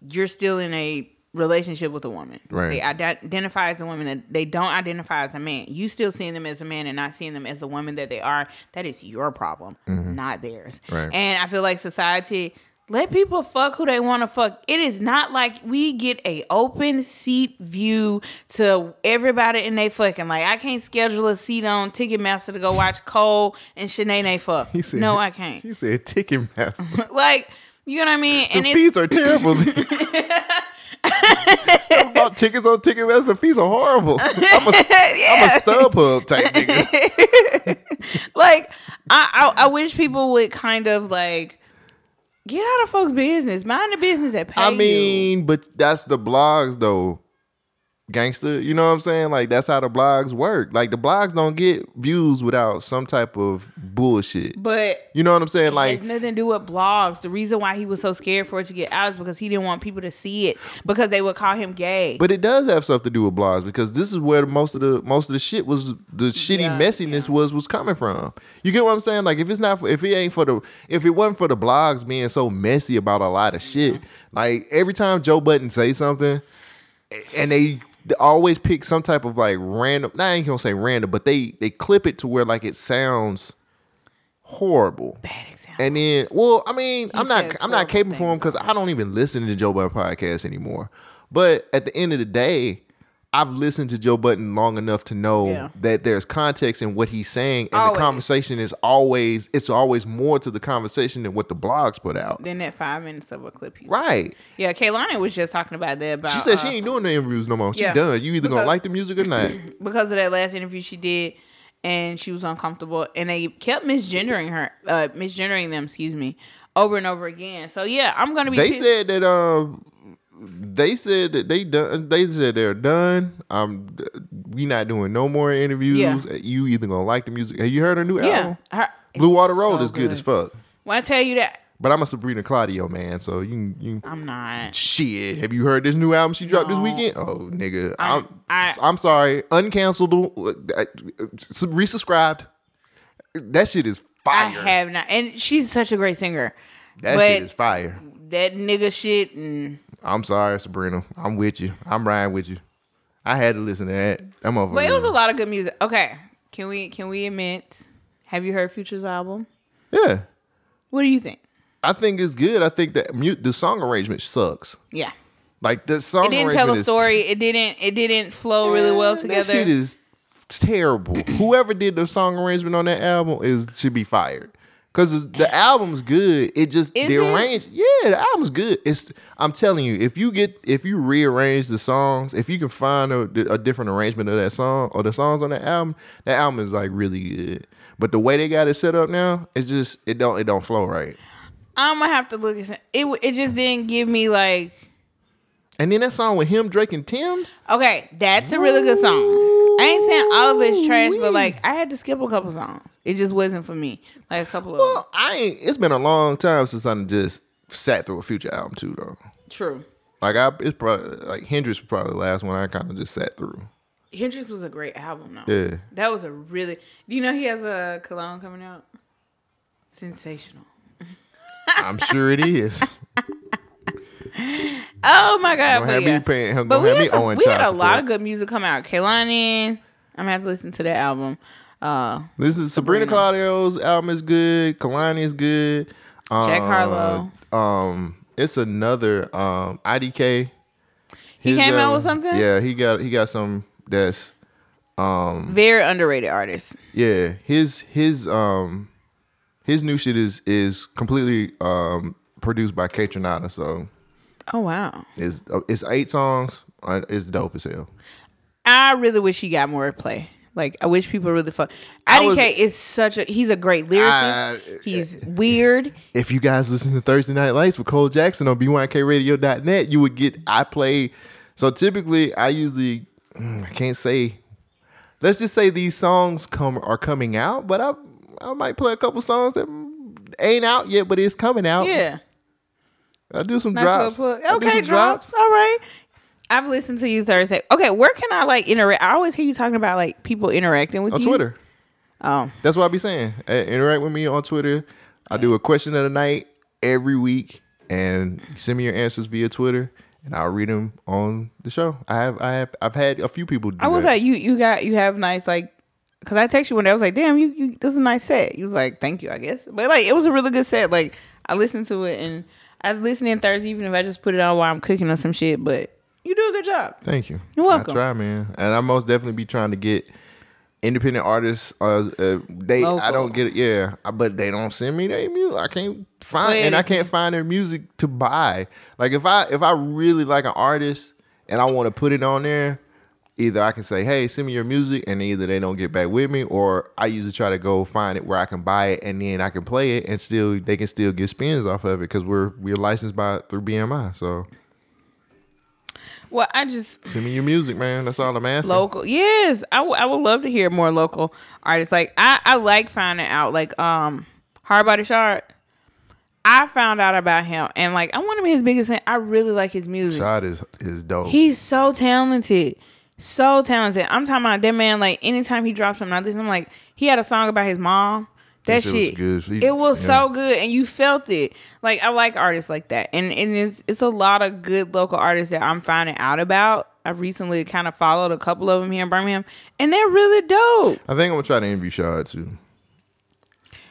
[SPEAKER 3] you're still in a relationship with a woman.
[SPEAKER 1] Right.
[SPEAKER 3] They ide- identify as a woman that they don't identify as a man. You still seeing them as a man and not seeing them as the woman that they are. That is your problem, not theirs.
[SPEAKER 1] Mm-hmm. Right.
[SPEAKER 3] And I feel like society let people fuck who they want to fuck. It is not like we get a open seat view to everybody in they fucking. Like I can't schedule a seat on Ticketmaster to go watch Cole and Shanae fuck.
[SPEAKER 1] He said,
[SPEAKER 3] no, I can't.
[SPEAKER 1] She said Ticketmaster.
[SPEAKER 3] like you know what I mean?
[SPEAKER 1] the
[SPEAKER 3] And it's
[SPEAKER 1] fees are terrible. I bought tickets on Ticketmaster. The fees are horrible. I'm a, I'm a StubHub type nigga.
[SPEAKER 3] like I, I I wish people would kind of like get out of folks' business. Mind the business that pay
[SPEAKER 1] I
[SPEAKER 3] you.
[SPEAKER 1] mean, but that's the blogs though. Gangster, you know what I'm saying? Like that's how the blogs work. Like the blogs don't get views without some type of bullshit.
[SPEAKER 3] But
[SPEAKER 1] You know what I'm saying?
[SPEAKER 3] it
[SPEAKER 1] Like
[SPEAKER 3] it's nothing to do with blogs. The reason why he was so scared for it to get out is because he didn't want people to see it because they would call him gay.
[SPEAKER 1] But it does have stuff to do with blogs because this is where most of the most of the shit was the shitty
[SPEAKER 3] Yeah,
[SPEAKER 1] messiness was was coming from. You get what I'm saying? Like if it's not for, if it ain't for the if it wasn't for the blogs being so messy about a lot of shit, like every time Joe Budden say something, and they they always pick some type of like random. Nah, I ain't gonna say random, but they they clip it to where like it sounds horrible.
[SPEAKER 3] Bad example.
[SPEAKER 1] And then, well, I mean, I'm not, I'm not caping for him because I don't even listen to Joe Budden podcast anymore. But at the end of the day, I've listened to Joe Budden long enough to know
[SPEAKER 3] Yeah.
[SPEAKER 1] that there's context in what he's saying, and
[SPEAKER 3] Always.
[SPEAKER 1] the conversation is always, it's always more to the conversation than what the blogs put out.
[SPEAKER 3] then that five minutes of a clip said.
[SPEAKER 1] Right?
[SPEAKER 3] Yeah, Kehlani was just talking about that about
[SPEAKER 1] She said
[SPEAKER 3] uh,
[SPEAKER 1] she ain't doing the interviews no more. She
[SPEAKER 3] yeah.
[SPEAKER 1] done. You either gonna like the music or not.
[SPEAKER 3] because of that last interview she did and she was uncomfortable and they kept misgendering her uh misgendering them excuse me over and over again so yeah i'm gonna be
[SPEAKER 1] They
[SPEAKER 3] pissed.
[SPEAKER 1] said that um they said that they done they said they're done. Um we not doing no more interviews.
[SPEAKER 3] Yeah.
[SPEAKER 1] You either gonna like the music. Have you heard her new
[SPEAKER 3] yeah
[SPEAKER 1] album?
[SPEAKER 3] her,
[SPEAKER 1] Blue Water Road
[SPEAKER 3] so
[SPEAKER 1] is good, as fuck.
[SPEAKER 3] when i tell you that
[SPEAKER 1] But I'm a Sabrina Claudio man, so you you
[SPEAKER 3] i'm not
[SPEAKER 1] shit. Have you heard this new album she dropped
[SPEAKER 3] No.
[SPEAKER 1] this weekend? Oh nigga, I'm
[SPEAKER 3] I-
[SPEAKER 1] I'm sorry. Uncanceled. uh, Resubscribed. That shit is fire.
[SPEAKER 3] i have not and she's such a great singer
[SPEAKER 1] that
[SPEAKER 3] but
[SPEAKER 1] shit is fire.
[SPEAKER 3] that nigga shit and
[SPEAKER 1] I'm sorry, Sabrina. I'm with you. I'm riding with you. I had to listen to that. That motherfucker.
[SPEAKER 3] but it was a lot of good music okay can we can we admit have you heard future's album
[SPEAKER 1] Yeah.
[SPEAKER 3] what do you think
[SPEAKER 1] I think it's good. I think that mute the song arrangement sucks.
[SPEAKER 3] yeah
[SPEAKER 1] Like the song
[SPEAKER 3] it didn't tell a story it didn't it didn't flow really well together.
[SPEAKER 1] That shit is terrible. Whoever did the song arrangement on that album is should be fired. Cause the album's good. It just
[SPEAKER 3] Is
[SPEAKER 1] the
[SPEAKER 3] it?
[SPEAKER 1] arrange. Yeah, the album's good. It's. I'm telling you, if you get if you rearrange the songs, if you can find a, a different arrangement of that song or the songs on that album, that album is like really good. But the way they got it set up now, it's just it don't it don't flow right.
[SPEAKER 3] I'm gonna have to look at it. It just didn't give me like
[SPEAKER 1] And then that song with him, Drake, and Tems.
[SPEAKER 3] okay, that's a really good song. I ain't saying all of it's trash, but like I had to skip a couple songs. It just wasn't for me. Like a couple of
[SPEAKER 1] Well, I ain't. It's been a long time since I just sat through a Future album too, though.
[SPEAKER 3] true.
[SPEAKER 1] Like I, it's probably like Hendrix was probably the last one I kind of just sat through.
[SPEAKER 3] Hendrix was a great album though.
[SPEAKER 1] Yeah.
[SPEAKER 3] That was a really. Do you know he has a cologne coming out? Sensational.
[SPEAKER 1] I'm sure it is.
[SPEAKER 3] Oh my god!
[SPEAKER 1] Don't
[SPEAKER 3] but
[SPEAKER 1] have
[SPEAKER 3] yeah.
[SPEAKER 1] me paying. Don't
[SPEAKER 3] But we
[SPEAKER 1] have
[SPEAKER 3] had,
[SPEAKER 1] me
[SPEAKER 3] some,
[SPEAKER 1] owing
[SPEAKER 3] we had a lot of good music come out. Kehlani, I'm gonna have to listen to that album. Uh,
[SPEAKER 1] This is Sabrina Claudio's album is good. Kehlani is good.
[SPEAKER 3] Jack
[SPEAKER 1] Uh,
[SPEAKER 3] Harlow.
[SPEAKER 1] Um, it's another um IDK.
[SPEAKER 3] He
[SPEAKER 1] His
[SPEAKER 3] came out
[SPEAKER 1] album-
[SPEAKER 3] with something?
[SPEAKER 1] Yeah, he got he got some that's um,
[SPEAKER 3] Very underrated artist.
[SPEAKER 1] yeah his his um his new shit is is completely um produced by Kaytranada, so
[SPEAKER 3] Oh wow!
[SPEAKER 1] it's it's eight songs. Uh, It's dope as hell.
[SPEAKER 3] I really wish he got more play. Like I wish people really fuck. IDK
[SPEAKER 1] was-
[SPEAKER 3] is such a he's a great lyricist.
[SPEAKER 1] I-
[SPEAKER 3] he's weird.
[SPEAKER 1] if you guys listen to Thursday Night Lights with Cole Jackson on BYKRadio.net, you would get I play. So typically, I usually mm, I can't say. Let's just say these songs come are coming out, but I I might play a couple songs that ain't out yet, but it's coming out.
[SPEAKER 3] Yeah.
[SPEAKER 1] I do some
[SPEAKER 3] Nice
[SPEAKER 1] drops.
[SPEAKER 3] little plug.
[SPEAKER 1] I do
[SPEAKER 3] Okay,
[SPEAKER 1] some
[SPEAKER 3] drops. All right. I've listened to you Thursday. Okay, where can I like interact? I always hear you talking about like people interacting with
[SPEAKER 1] on
[SPEAKER 3] you
[SPEAKER 1] Twitter.
[SPEAKER 3] Oh,
[SPEAKER 1] That's what I be saying. Uh, interact with me on Twitter. I do a question of the night every week, and send me your answers via Twitter, and I'll read them on the show. I have, I have, I've had a few people. Do
[SPEAKER 3] I was
[SPEAKER 1] that.
[SPEAKER 3] like, you you got you have nice like, cause I text you one day. I was like, damn, you, you this is a nice set. You was like, thank you, I guess. But like, it was a really good set. Like, I listened to it and I listen in Thursday, even if I just put it on while I'm cooking or some shit. But you do a good job.
[SPEAKER 1] Thank you.
[SPEAKER 3] You're welcome.
[SPEAKER 1] I try, man, and I most definitely be trying to get independent artists. Uh, uh they, I don't get it. Yeah, but they don't send me their music. I can't find, and I can't find their music to buy. Like if I if I really like an artist and I want to put it on there. Either I can say, "Hey, send me your music," and either they don't get back with me, or I usually try to go find it where I can buy it, and then I can play it, and still they can still get spins off of it because we're we're licensed by through BMI. So
[SPEAKER 3] Well, I just
[SPEAKER 1] send me your music, man. That's all I'm asking.
[SPEAKER 3] local. Yes, I, w- I would love to hear more local artists. Like I, I like finding out like um Hard Body Shard. I found out about him and like I'm one of his biggest fan. I really like his music.
[SPEAKER 1] Shot is is dope.
[SPEAKER 3] He's so talented. So talented. I'm talking about that man, like anytime he drops something, I listen, I'm like, he had a song about his mom. That
[SPEAKER 1] shit was good. He-
[SPEAKER 3] it was
[SPEAKER 1] yeah.
[SPEAKER 3] so good, and you felt it. Like I like artists like that, and and it's it's a lot of good local artists that I'm finding out about. I recently kind of followed a couple of them here in Birmingham, and they're really dope.
[SPEAKER 1] I think I'm gonna try to interview Shad too.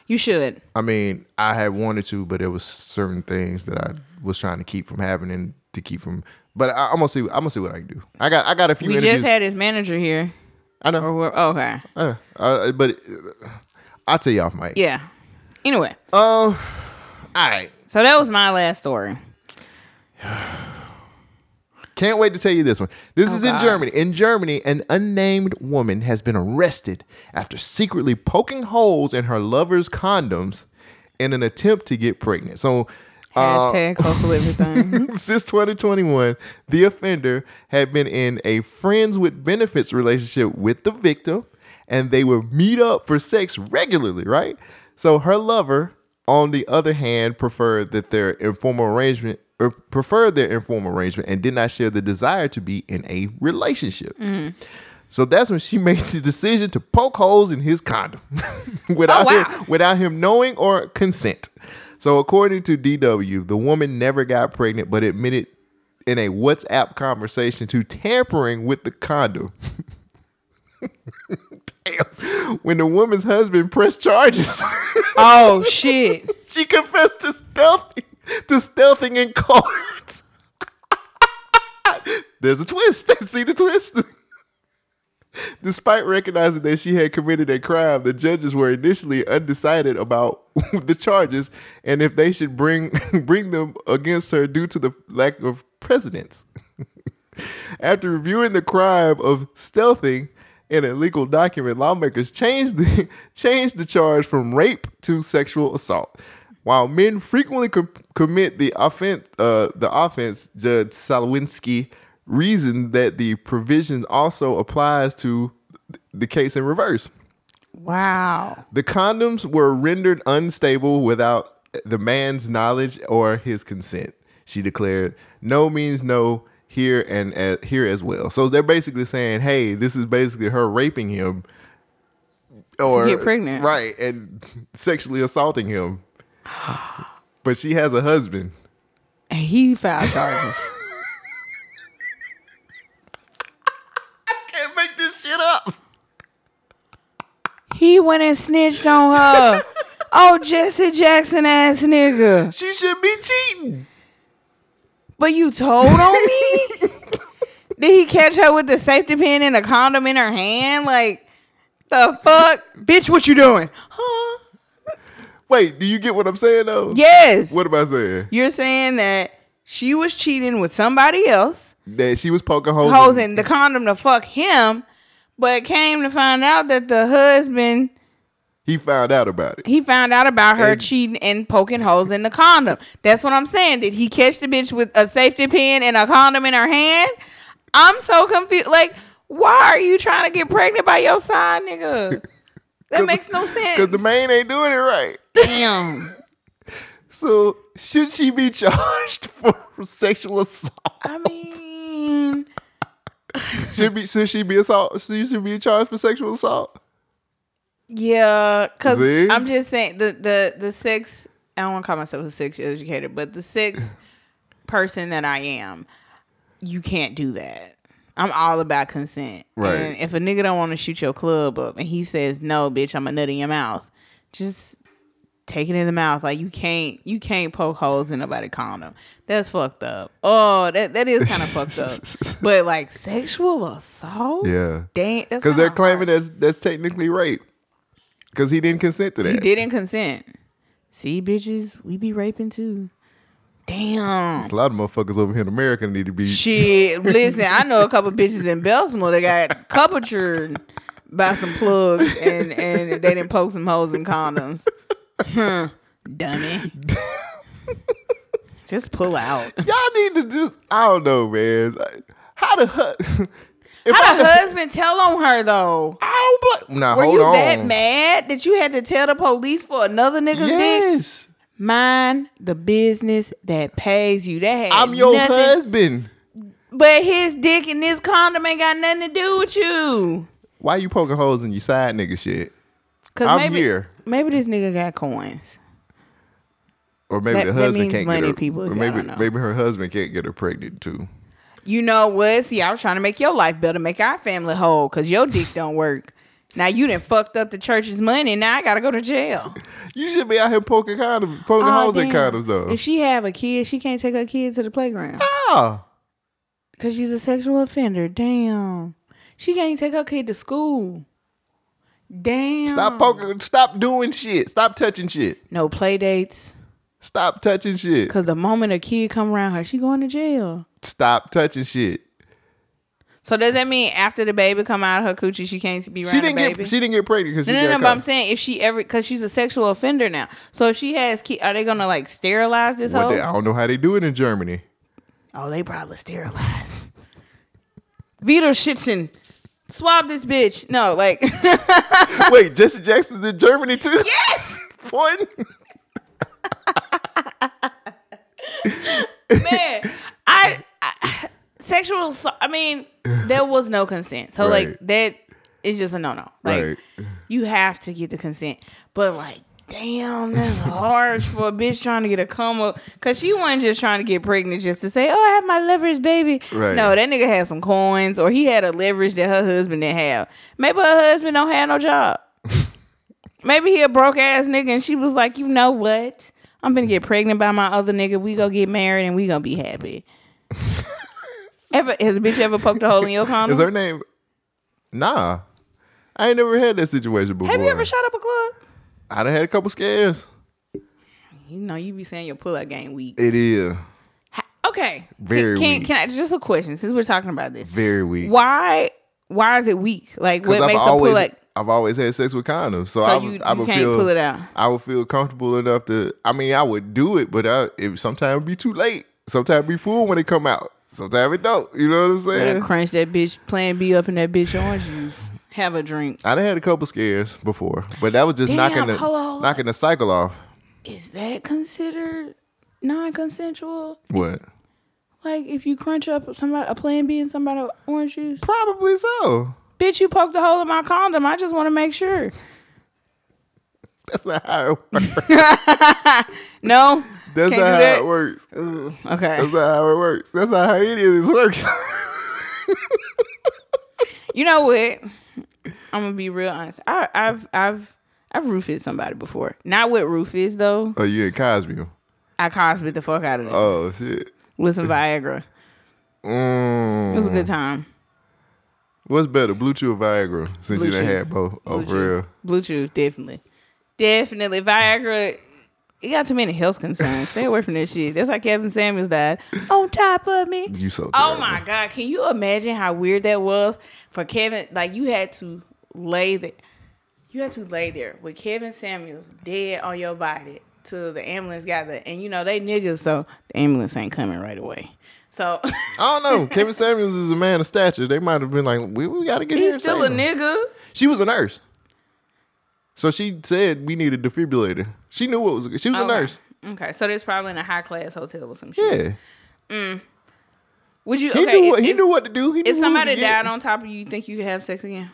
[SPEAKER 3] You should.
[SPEAKER 1] I mean, I had wanted to, but there was certain things that I was trying to keep from happening to keep from. But I, I'm gonna see. I'm gonna see what I can do. I got I got a few
[SPEAKER 3] We
[SPEAKER 1] interviews.
[SPEAKER 3] just had his manager here.
[SPEAKER 1] I know.
[SPEAKER 3] Or okay,
[SPEAKER 1] Uh, uh, but uh, I'll tell you off mic.
[SPEAKER 3] yeah. Anyway,
[SPEAKER 1] All right.
[SPEAKER 3] so that was my last story.
[SPEAKER 1] Can't wait to tell you this one. This is in
[SPEAKER 3] Oh, God.
[SPEAKER 1] Germany. In Germany, an unnamed woman has been arrested after secretly poking holes in her lover's condoms in an attempt to get pregnant. So, uh,
[SPEAKER 3] Hashtag hustle everything. Mm-hmm.
[SPEAKER 1] since 2021, the offender had been in a friends with benefits relationship with the victim, and they would meet up for sex regularly, right? So her lover, on the other hand, preferred that their informal arrangement or preferred their informal arrangement and did not share the desire to be in a relationship. Mm-hmm. So that's when she made the decision to poke holes in his condom without
[SPEAKER 3] Oh, wow.
[SPEAKER 1] him, without him knowing or consent. So according to DW, the woman never got pregnant, but admitted in a WhatsApp conversation to tampering with the condom. Damn. When the woman's husband pressed charges,
[SPEAKER 3] oh shit.
[SPEAKER 1] she confessed to stealthing to stealthing in court. There's a twist. See the twist? Despite recognizing that she had committed a crime, the judges were initially undecided about the charges and if they should bring bring them against her due to the lack of precedence. After reviewing the crime of stealthing in a legal document, lawmakers changed the changed the charge from rape to sexual assault. While men frequently com- commit the offense, uh, the offense, Judge Salewski reasoned that the provision also applies to the case in reverse.
[SPEAKER 3] Wow.
[SPEAKER 1] The condoms were rendered unstable without the man's knowledge or his consent. She declared, "No means no here and here as well." So they're basically saying, "Hey, this is basically her raping him or
[SPEAKER 3] get pregnant.
[SPEAKER 1] right, and sexually assaulting him." But she has a husband.
[SPEAKER 3] And he filed charges.
[SPEAKER 1] Can't make this shit up.
[SPEAKER 3] He went and snitched on her. oh, Jesse Jackson ass nigga.
[SPEAKER 1] She should be cheating.
[SPEAKER 3] But you told on me? Did he catch her with the safety pin and a condom in her hand? Like, the fuck? Bitch, what you doing? Huh?
[SPEAKER 1] Wait, do you get what I'm saying though?
[SPEAKER 3] Yes.
[SPEAKER 1] What am I saying?
[SPEAKER 3] You're saying that she was cheating with somebody else,
[SPEAKER 1] That she was poking holes.
[SPEAKER 3] holes in the condom to fuck him, but came to find out that the husband
[SPEAKER 1] He found out about it.
[SPEAKER 3] he found out about her
[SPEAKER 1] And-
[SPEAKER 3] cheating and poking holes in the condom. That's what I'm saying. Did he catch the bitch with a safety pin and a condom in her hand? I'm so confused. Like, why are you trying to get pregnant by your side, nigga? That makes no sense.
[SPEAKER 1] Because the man ain't doing it right.
[SPEAKER 3] Damn.
[SPEAKER 1] So should she be charged for sexual assault?
[SPEAKER 3] I mean,
[SPEAKER 1] Should be should she be assault? Should she should be charged for sexual assault.
[SPEAKER 3] Yeah, because? I'm just saying the the the sex. I don't want to call myself a sex educator, but the sex person that I am, you can't do that. I'm all about consent.
[SPEAKER 1] Right.
[SPEAKER 3] And if a nigga don't want to shoot your club up and he says no, bitch, I'm a nut in your mouth, just take it in the mouth. Like you can't you can't poke holes in nobody condom. That's fucked up. Oh, that that is kind of fucked up. But like sexual assault.
[SPEAKER 1] Yeah.
[SPEAKER 3] Dang.
[SPEAKER 1] Because they're claiming that's that's technically rape. Because he didn't consent to that.
[SPEAKER 3] He didn't consent. See, bitches, we be raping too. Damn.
[SPEAKER 1] A lot of motherfuckers over here in America need to be.
[SPEAKER 3] Shit, listen, I know a couple bitches in Bessemer that got coupatured by some plugs and, and they didn't poke some holes in condoms. Huh, dummy. Just pull out.
[SPEAKER 1] Y'all need to just. I don't know, man. Like, how the hu- if
[SPEAKER 3] How the
[SPEAKER 1] I-
[SPEAKER 3] husband tell on her though?
[SPEAKER 1] I don't bl- Now
[SPEAKER 3] Were
[SPEAKER 1] hold
[SPEAKER 3] you
[SPEAKER 1] on.
[SPEAKER 3] that mad that you had to tell the police for another nigga's dick?
[SPEAKER 1] Yes,
[SPEAKER 3] Mind the business that pays you. That
[SPEAKER 1] I'm your
[SPEAKER 3] nothing-
[SPEAKER 1] husband.
[SPEAKER 3] But his dick and this condom ain't got nothing to do with you.
[SPEAKER 1] Why you poking holes in your side nigga shit?
[SPEAKER 3] Cause
[SPEAKER 1] I'm
[SPEAKER 3] maybe,
[SPEAKER 1] here.
[SPEAKER 3] Maybe this nigga got coins.
[SPEAKER 1] Or maybe
[SPEAKER 3] That-
[SPEAKER 1] the husband can't
[SPEAKER 3] money,
[SPEAKER 1] get her.
[SPEAKER 3] people.
[SPEAKER 1] Or maybe maybe her husband can't get her pregnant too.
[SPEAKER 3] You know what? See, I was trying to make your life better, make our family whole, cause your dick don't work. Now you done fucked up the church's money. Now I gotta go to jail.
[SPEAKER 1] You should be out here poking condoms, poking
[SPEAKER 3] Aw,
[SPEAKER 1] holes in condoms though.
[SPEAKER 3] If she have a kid, she can't take her kid to the playground
[SPEAKER 1] Ah,
[SPEAKER 3] cause she's a sexual offender. Damn, she can't take her kid to school. Damn.
[SPEAKER 1] stop poking. Stop doing shit. Stop touching shit.
[SPEAKER 3] No play dates.
[SPEAKER 1] Stop touching shit.
[SPEAKER 3] Cause the moment a kid come around her, she going to jail.
[SPEAKER 1] Stop touching shit.
[SPEAKER 3] So does that mean after the baby come out of her coochie, she can't be around
[SPEAKER 1] She didn't
[SPEAKER 3] baby?
[SPEAKER 1] get. She didn't get pregnant because
[SPEAKER 3] no,
[SPEAKER 1] she
[SPEAKER 3] no, no.
[SPEAKER 1] got
[SPEAKER 3] But I'm saying if she ever, because she's a sexual offender now. So if she has, ki- are they gonna like sterilize this
[SPEAKER 1] What
[SPEAKER 3] hoe?
[SPEAKER 1] they- I don't know how they do it in Germany.
[SPEAKER 3] oh, they probably sterilize. Vito Schützen, swab this bitch. No, like
[SPEAKER 1] Wait, Jesse Jackson's in Germany too.
[SPEAKER 3] yes,
[SPEAKER 1] One.
[SPEAKER 3] man. I, I sexual. I mean, there was no consent. So like that is just a no no. Like
[SPEAKER 1] Right.
[SPEAKER 3] you have to get the consent. But like, damn, that's hard for a bitch trying to get a come up. Cause she wasn't just trying to get pregnant just to say, Oh, I have my leverage baby.
[SPEAKER 1] Right.
[SPEAKER 3] No, that nigga had some coins or he had a leverage that her husband didn't have. Maybe her husband don't have no job. Maybe he a broke ass nigga and she was like, you know what? I'm gonna get pregnant by my other nigga. We gonna get married and we gonna be happy. ever has a bitch ever poked a hole in your condom?
[SPEAKER 1] Is her name? Nah, I ain't never had that situation before.
[SPEAKER 3] Have you ever shot up a club?
[SPEAKER 1] I done had a couple scares.
[SPEAKER 3] You know, you be saying your pull out game weak.
[SPEAKER 1] It is
[SPEAKER 3] Okay.
[SPEAKER 1] Very
[SPEAKER 3] can, can,
[SPEAKER 1] weak.
[SPEAKER 3] can I just a question since we're talking about this?
[SPEAKER 1] very weak.
[SPEAKER 3] Why why is it weak? Like what
[SPEAKER 1] I've
[SPEAKER 3] makes a
[SPEAKER 1] always,
[SPEAKER 3] pull out
[SPEAKER 1] I've always had sex with condoms, so,
[SPEAKER 3] so
[SPEAKER 1] I
[SPEAKER 3] you,
[SPEAKER 1] would, I
[SPEAKER 3] you
[SPEAKER 1] would
[SPEAKER 3] can't
[SPEAKER 1] feel
[SPEAKER 3] pull it out?
[SPEAKER 1] I would feel comfortable enough to. I mean, I would do it, but I, it sometimes be too late. Sometimes be full when it come out. Sometimes it don't. You know what I'm
[SPEAKER 3] Better
[SPEAKER 1] saying?
[SPEAKER 3] crunch that bitch plan B up in that bitch orange juice. Have a drink.
[SPEAKER 1] I done had a couple scares before, but that was just
[SPEAKER 3] Damn,
[SPEAKER 1] knocking the
[SPEAKER 3] hold on, hold on.
[SPEAKER 1] knocking the cycle off.
[SPEAKER 3] Is that considered non consensual?
[SPEAKER 1] What?
[SPEAKER 3] Like if you crunch up somebody a plan B and somebody orange juice?
[SPEAKER 1] Probably so.
[SPEAKER 3] Bitch, you poked a hole in my condom. I just want to make sure.
[SPEAKER 1] That's not how it works.
[SPEAKER 3] No?
[SPEAKER 1] That's not how
[SPEAKER 3] that?
[SPEAKER 1] it works.
[SPEAKER 3] Okay.
[SPEAKER 1] That's not how it works. That's not how any of this works.
[SPEAKER 3] You know what? I'm gonna be real honest. I, I've I've I've roofied somebody before. Not with roofies though.
[SPEAKER 1] oh, you in Cosby?
[SPEAKER 3] I cosby the fuck out of them
[SPEAKER 1] Oh shit.
[SPEAKER 3] with some Viagra.
[SPEAKER 1] Mm.
[SPEAKER 3] It was a good time.
[SPEAKER 1] What's better, BlueChew or Viagra? Since
[SPEAKER 3] Blue
[SPEAKER 1] you done had both. Oh, for real.
[SPEAKER 3] BlueChew, definitely, definitely. Viagra. You got too many health concerns. Stay away from this shit. That's how Kevin Samuels died on top of me.
[SPEAKER 1] You so.
[SPEAKER 3] Oh my god! Can you imagine how weird that was for Kevin? Like you had to lay there, you had to lay there with Kevin Samuels dead on your body till the ambulance got there, and you know they niggas, so the ambulance ain't coming right away. So
[SPEAKER 1] I don't know. Kevin Samuels is a man of stature. They might have been like, we, we got to get
[SPEAKER 3] he's still a
[SPEAKER 1] him.
[SPEAKER 3] nigga.
[SPEAKER 1] She was a nurse. So she said we need a defibrillator. She knew what was. She was a nurse.
[SPEAKER 3] Okay, so that's probably in a high class hotel or some shit.
[SPEAKER 1] Yeah. Mm.
[SPEAKER 3] Would you?
[SPEAKER 1] He
[SPEAKER 3] okay,
[SPEAKER 1] knew what
[SPEAKER 3] if,
[SPEAKER 1] he knew what to do. He knew
[SPEAKER 3] if somebody died on top of you, you think you could have sex again?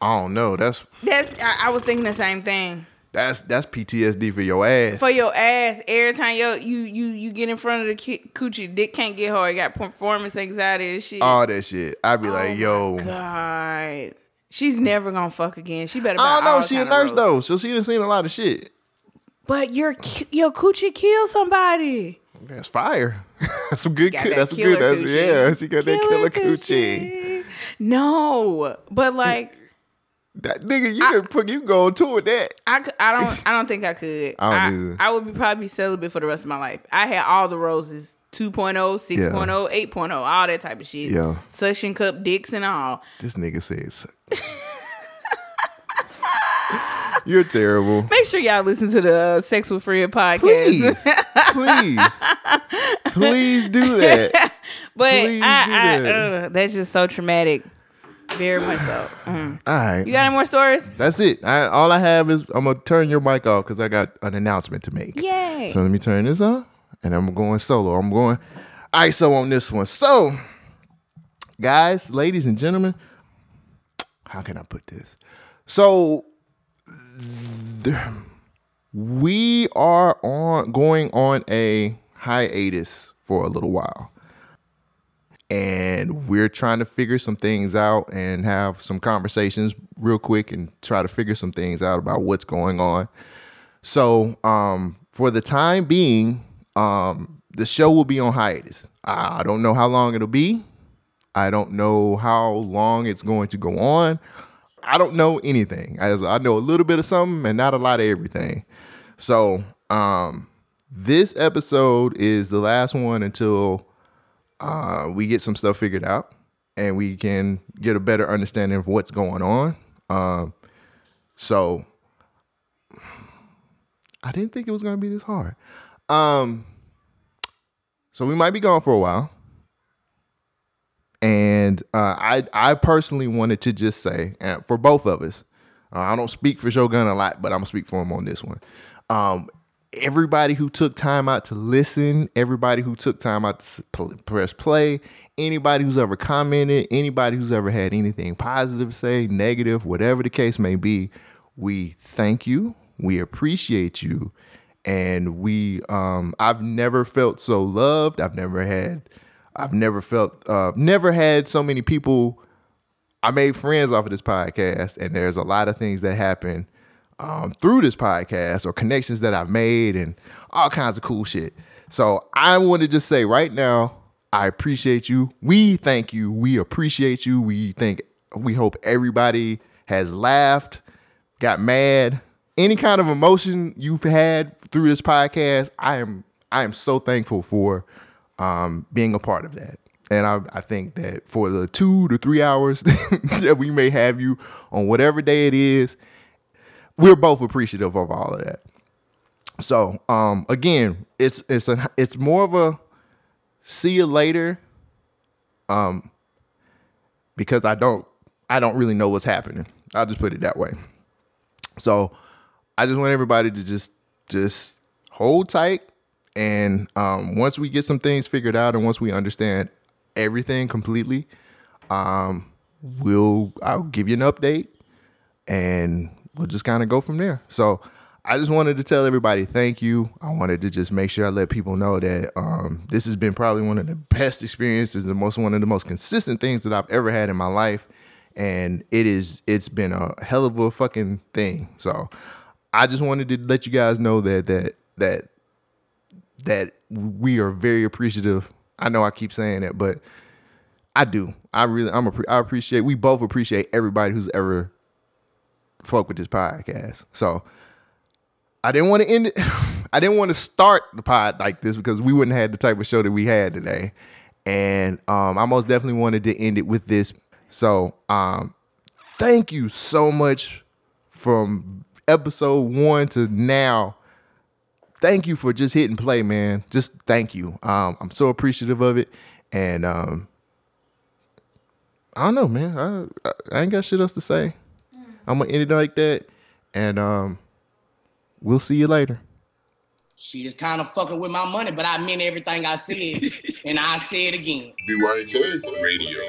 [SPEAKER 1] I don't know. That's
[SPEAKER 3] That's I, I was thinking the same thing.
[SPEAKER 1] that's that's PTSD for your ass.
[SPEAKER 3] For your ass, every time yo you you you get in front of the ki- coochie, dick can't get hard. You got performance anxiety and shit.
[SPEAKER 1] All that shit. I'd be
[SPEAKER 3] Oh
[SPEAKER 1] like, yo.
[SPEAKER 3] God, she's never gonna fuck again. She better.
[SPEAKER 1] I don't know. She a nurse though, so she done seen a lot of shit.
[SPEAKER 3] But your your coochie killed somebody.
[SPEAKER 1] That's fire. that's some good. Coo-
[SPEAKER 3] that
[SPEAKER 1] That's some
[SPEAKER 3] killer
[SPEAKER 1] good. That's,
[SPEAKER 3] coochie.
[SPEAKER 1] yeah, she got that killer coochie.
[SPEAKER 3] No, but like
[SPEAKER 1] That nigga, you can put you go on tour with that.
[SPEAKER 3] I, I don't I don't think I could.
[SPEAKER 1] I don't either.
[SPEAKER 3] I would be probably celibate for the rest of my life. I had all the roses. 2.0, 6.0, 8.0, all that type of shit.
[SPEAKER 1] Yeah.
[SPEAKER 3] Suction cup dicks and all.
[SPEAKER 1] This nigga says. You're terrible.
[SPEAKER 3] Make sure y'all listen to the uh, Sex with Fred podcast.
[SPEAKER 1] Please, please, please do that.
[SPEAKER 3] but
[SPEAKER 1] Please
[SPEAKER 3] I,
[SPEAKER 1] do
[SPEAKER 3] I,
[SPEAKER 1] that.
[SPEAKER 3] ugh, that's just so traumatic. Very much so. Mhm.
[SPEAKER 1] All right,
[SPEAKER 3] You got any more stories?
[SPEAKER 1] that's it. I, all I have is I'm gonna turn your mic off because I got an announcement to make.
[SPEAKER 3] Yay.
[SPEAKER 1] So let me turn this on, and I'm going solo. I'm going ISO on this one. So, guys, ladies and gentlemen, how can I put this? So, th- we are on going on a hiatus for a little while. And we're trying to figure some things out and have some conversations real quick and try to figure some things out about what's going on. So, um, for the time being, um, the show will be on hiatus. I don't know how long it'll be. I don't know how long it's going to go on. I don't know anything. As I know a little bit of something and not a lot of everything. So, um, this episode is the last one until uh, we get some stuff figured out and we can get a better understanding of what's going on. Um, so I didn't think it was gonna be this hard. Um, so we might be gone for a while. And uh, I I personally wanted to just say, and for both of us, uh, I don't speak for Shogun a lot, but I'm gonna speak for him on this one. Um, everybody who took time out to listen, everybody who took time out to press play, anybody who's ever commented, anybody who's ever had anything positive say, negative, whatever the case may be, we thank you. We appreciate you. And we um I've never felt so loved. I've never had I've never felt uh never had so many people I made friends off of this podcast, and there's a lot of things that happen um, through this podcast or connections that I've made and all kinds of cool shit. So I want to just say right now, I appreciate you. We thank you. We appreciate you. We think we hope everybody has laughed, got mad, any kind of emotion you've had through this podcast. I am I am so thankful for um, being a part of that. And I, I think that for the two to three hours that we may have you on whatever day it is, we're both appreciative of all of that. So um, again, it's it's a it's more of a see you later. Um, because I don't I don't really know what's happening. I'll just put it that way. So I just want everybody to just just hold tight and um, once we get some things figured out and once we understand everything completely, um, we'll I'll give you an update and we'll just kind of go from there. So I just wanted to tell everybody thank you. I wanted to just make sure I let people know that um, this has been probably one of the best experiences, the most one of the most consistent things that I've ever had in my life, and it is it's been a hell of a fucking thing. So I just wanted to let you guys know that that that that we are very appreciative. I know I keep saying it, but I do. I really, I'm. A, I appreciate. We both appreciate everybody who's ever fuck with this podcast. So I didn't want to end it. I didn't want to start the pod like this because we wouldn't have the type of show that we had today. And um, I most definitely wanted to end it with this. So um, thank you so much from episode one to now. Thank you for just hitting play, man. Just thank you. Um, I'm so appreciative of it. And um, I don't know, man. I, I ain't got shit else to say. I'm gonna end it like that, and um, we'll see you later.
[SPEAKER 5] She is kind of fucking with my money, but I meant everything I said, and I say it again.
[SPEAKER 6] BYK Radio.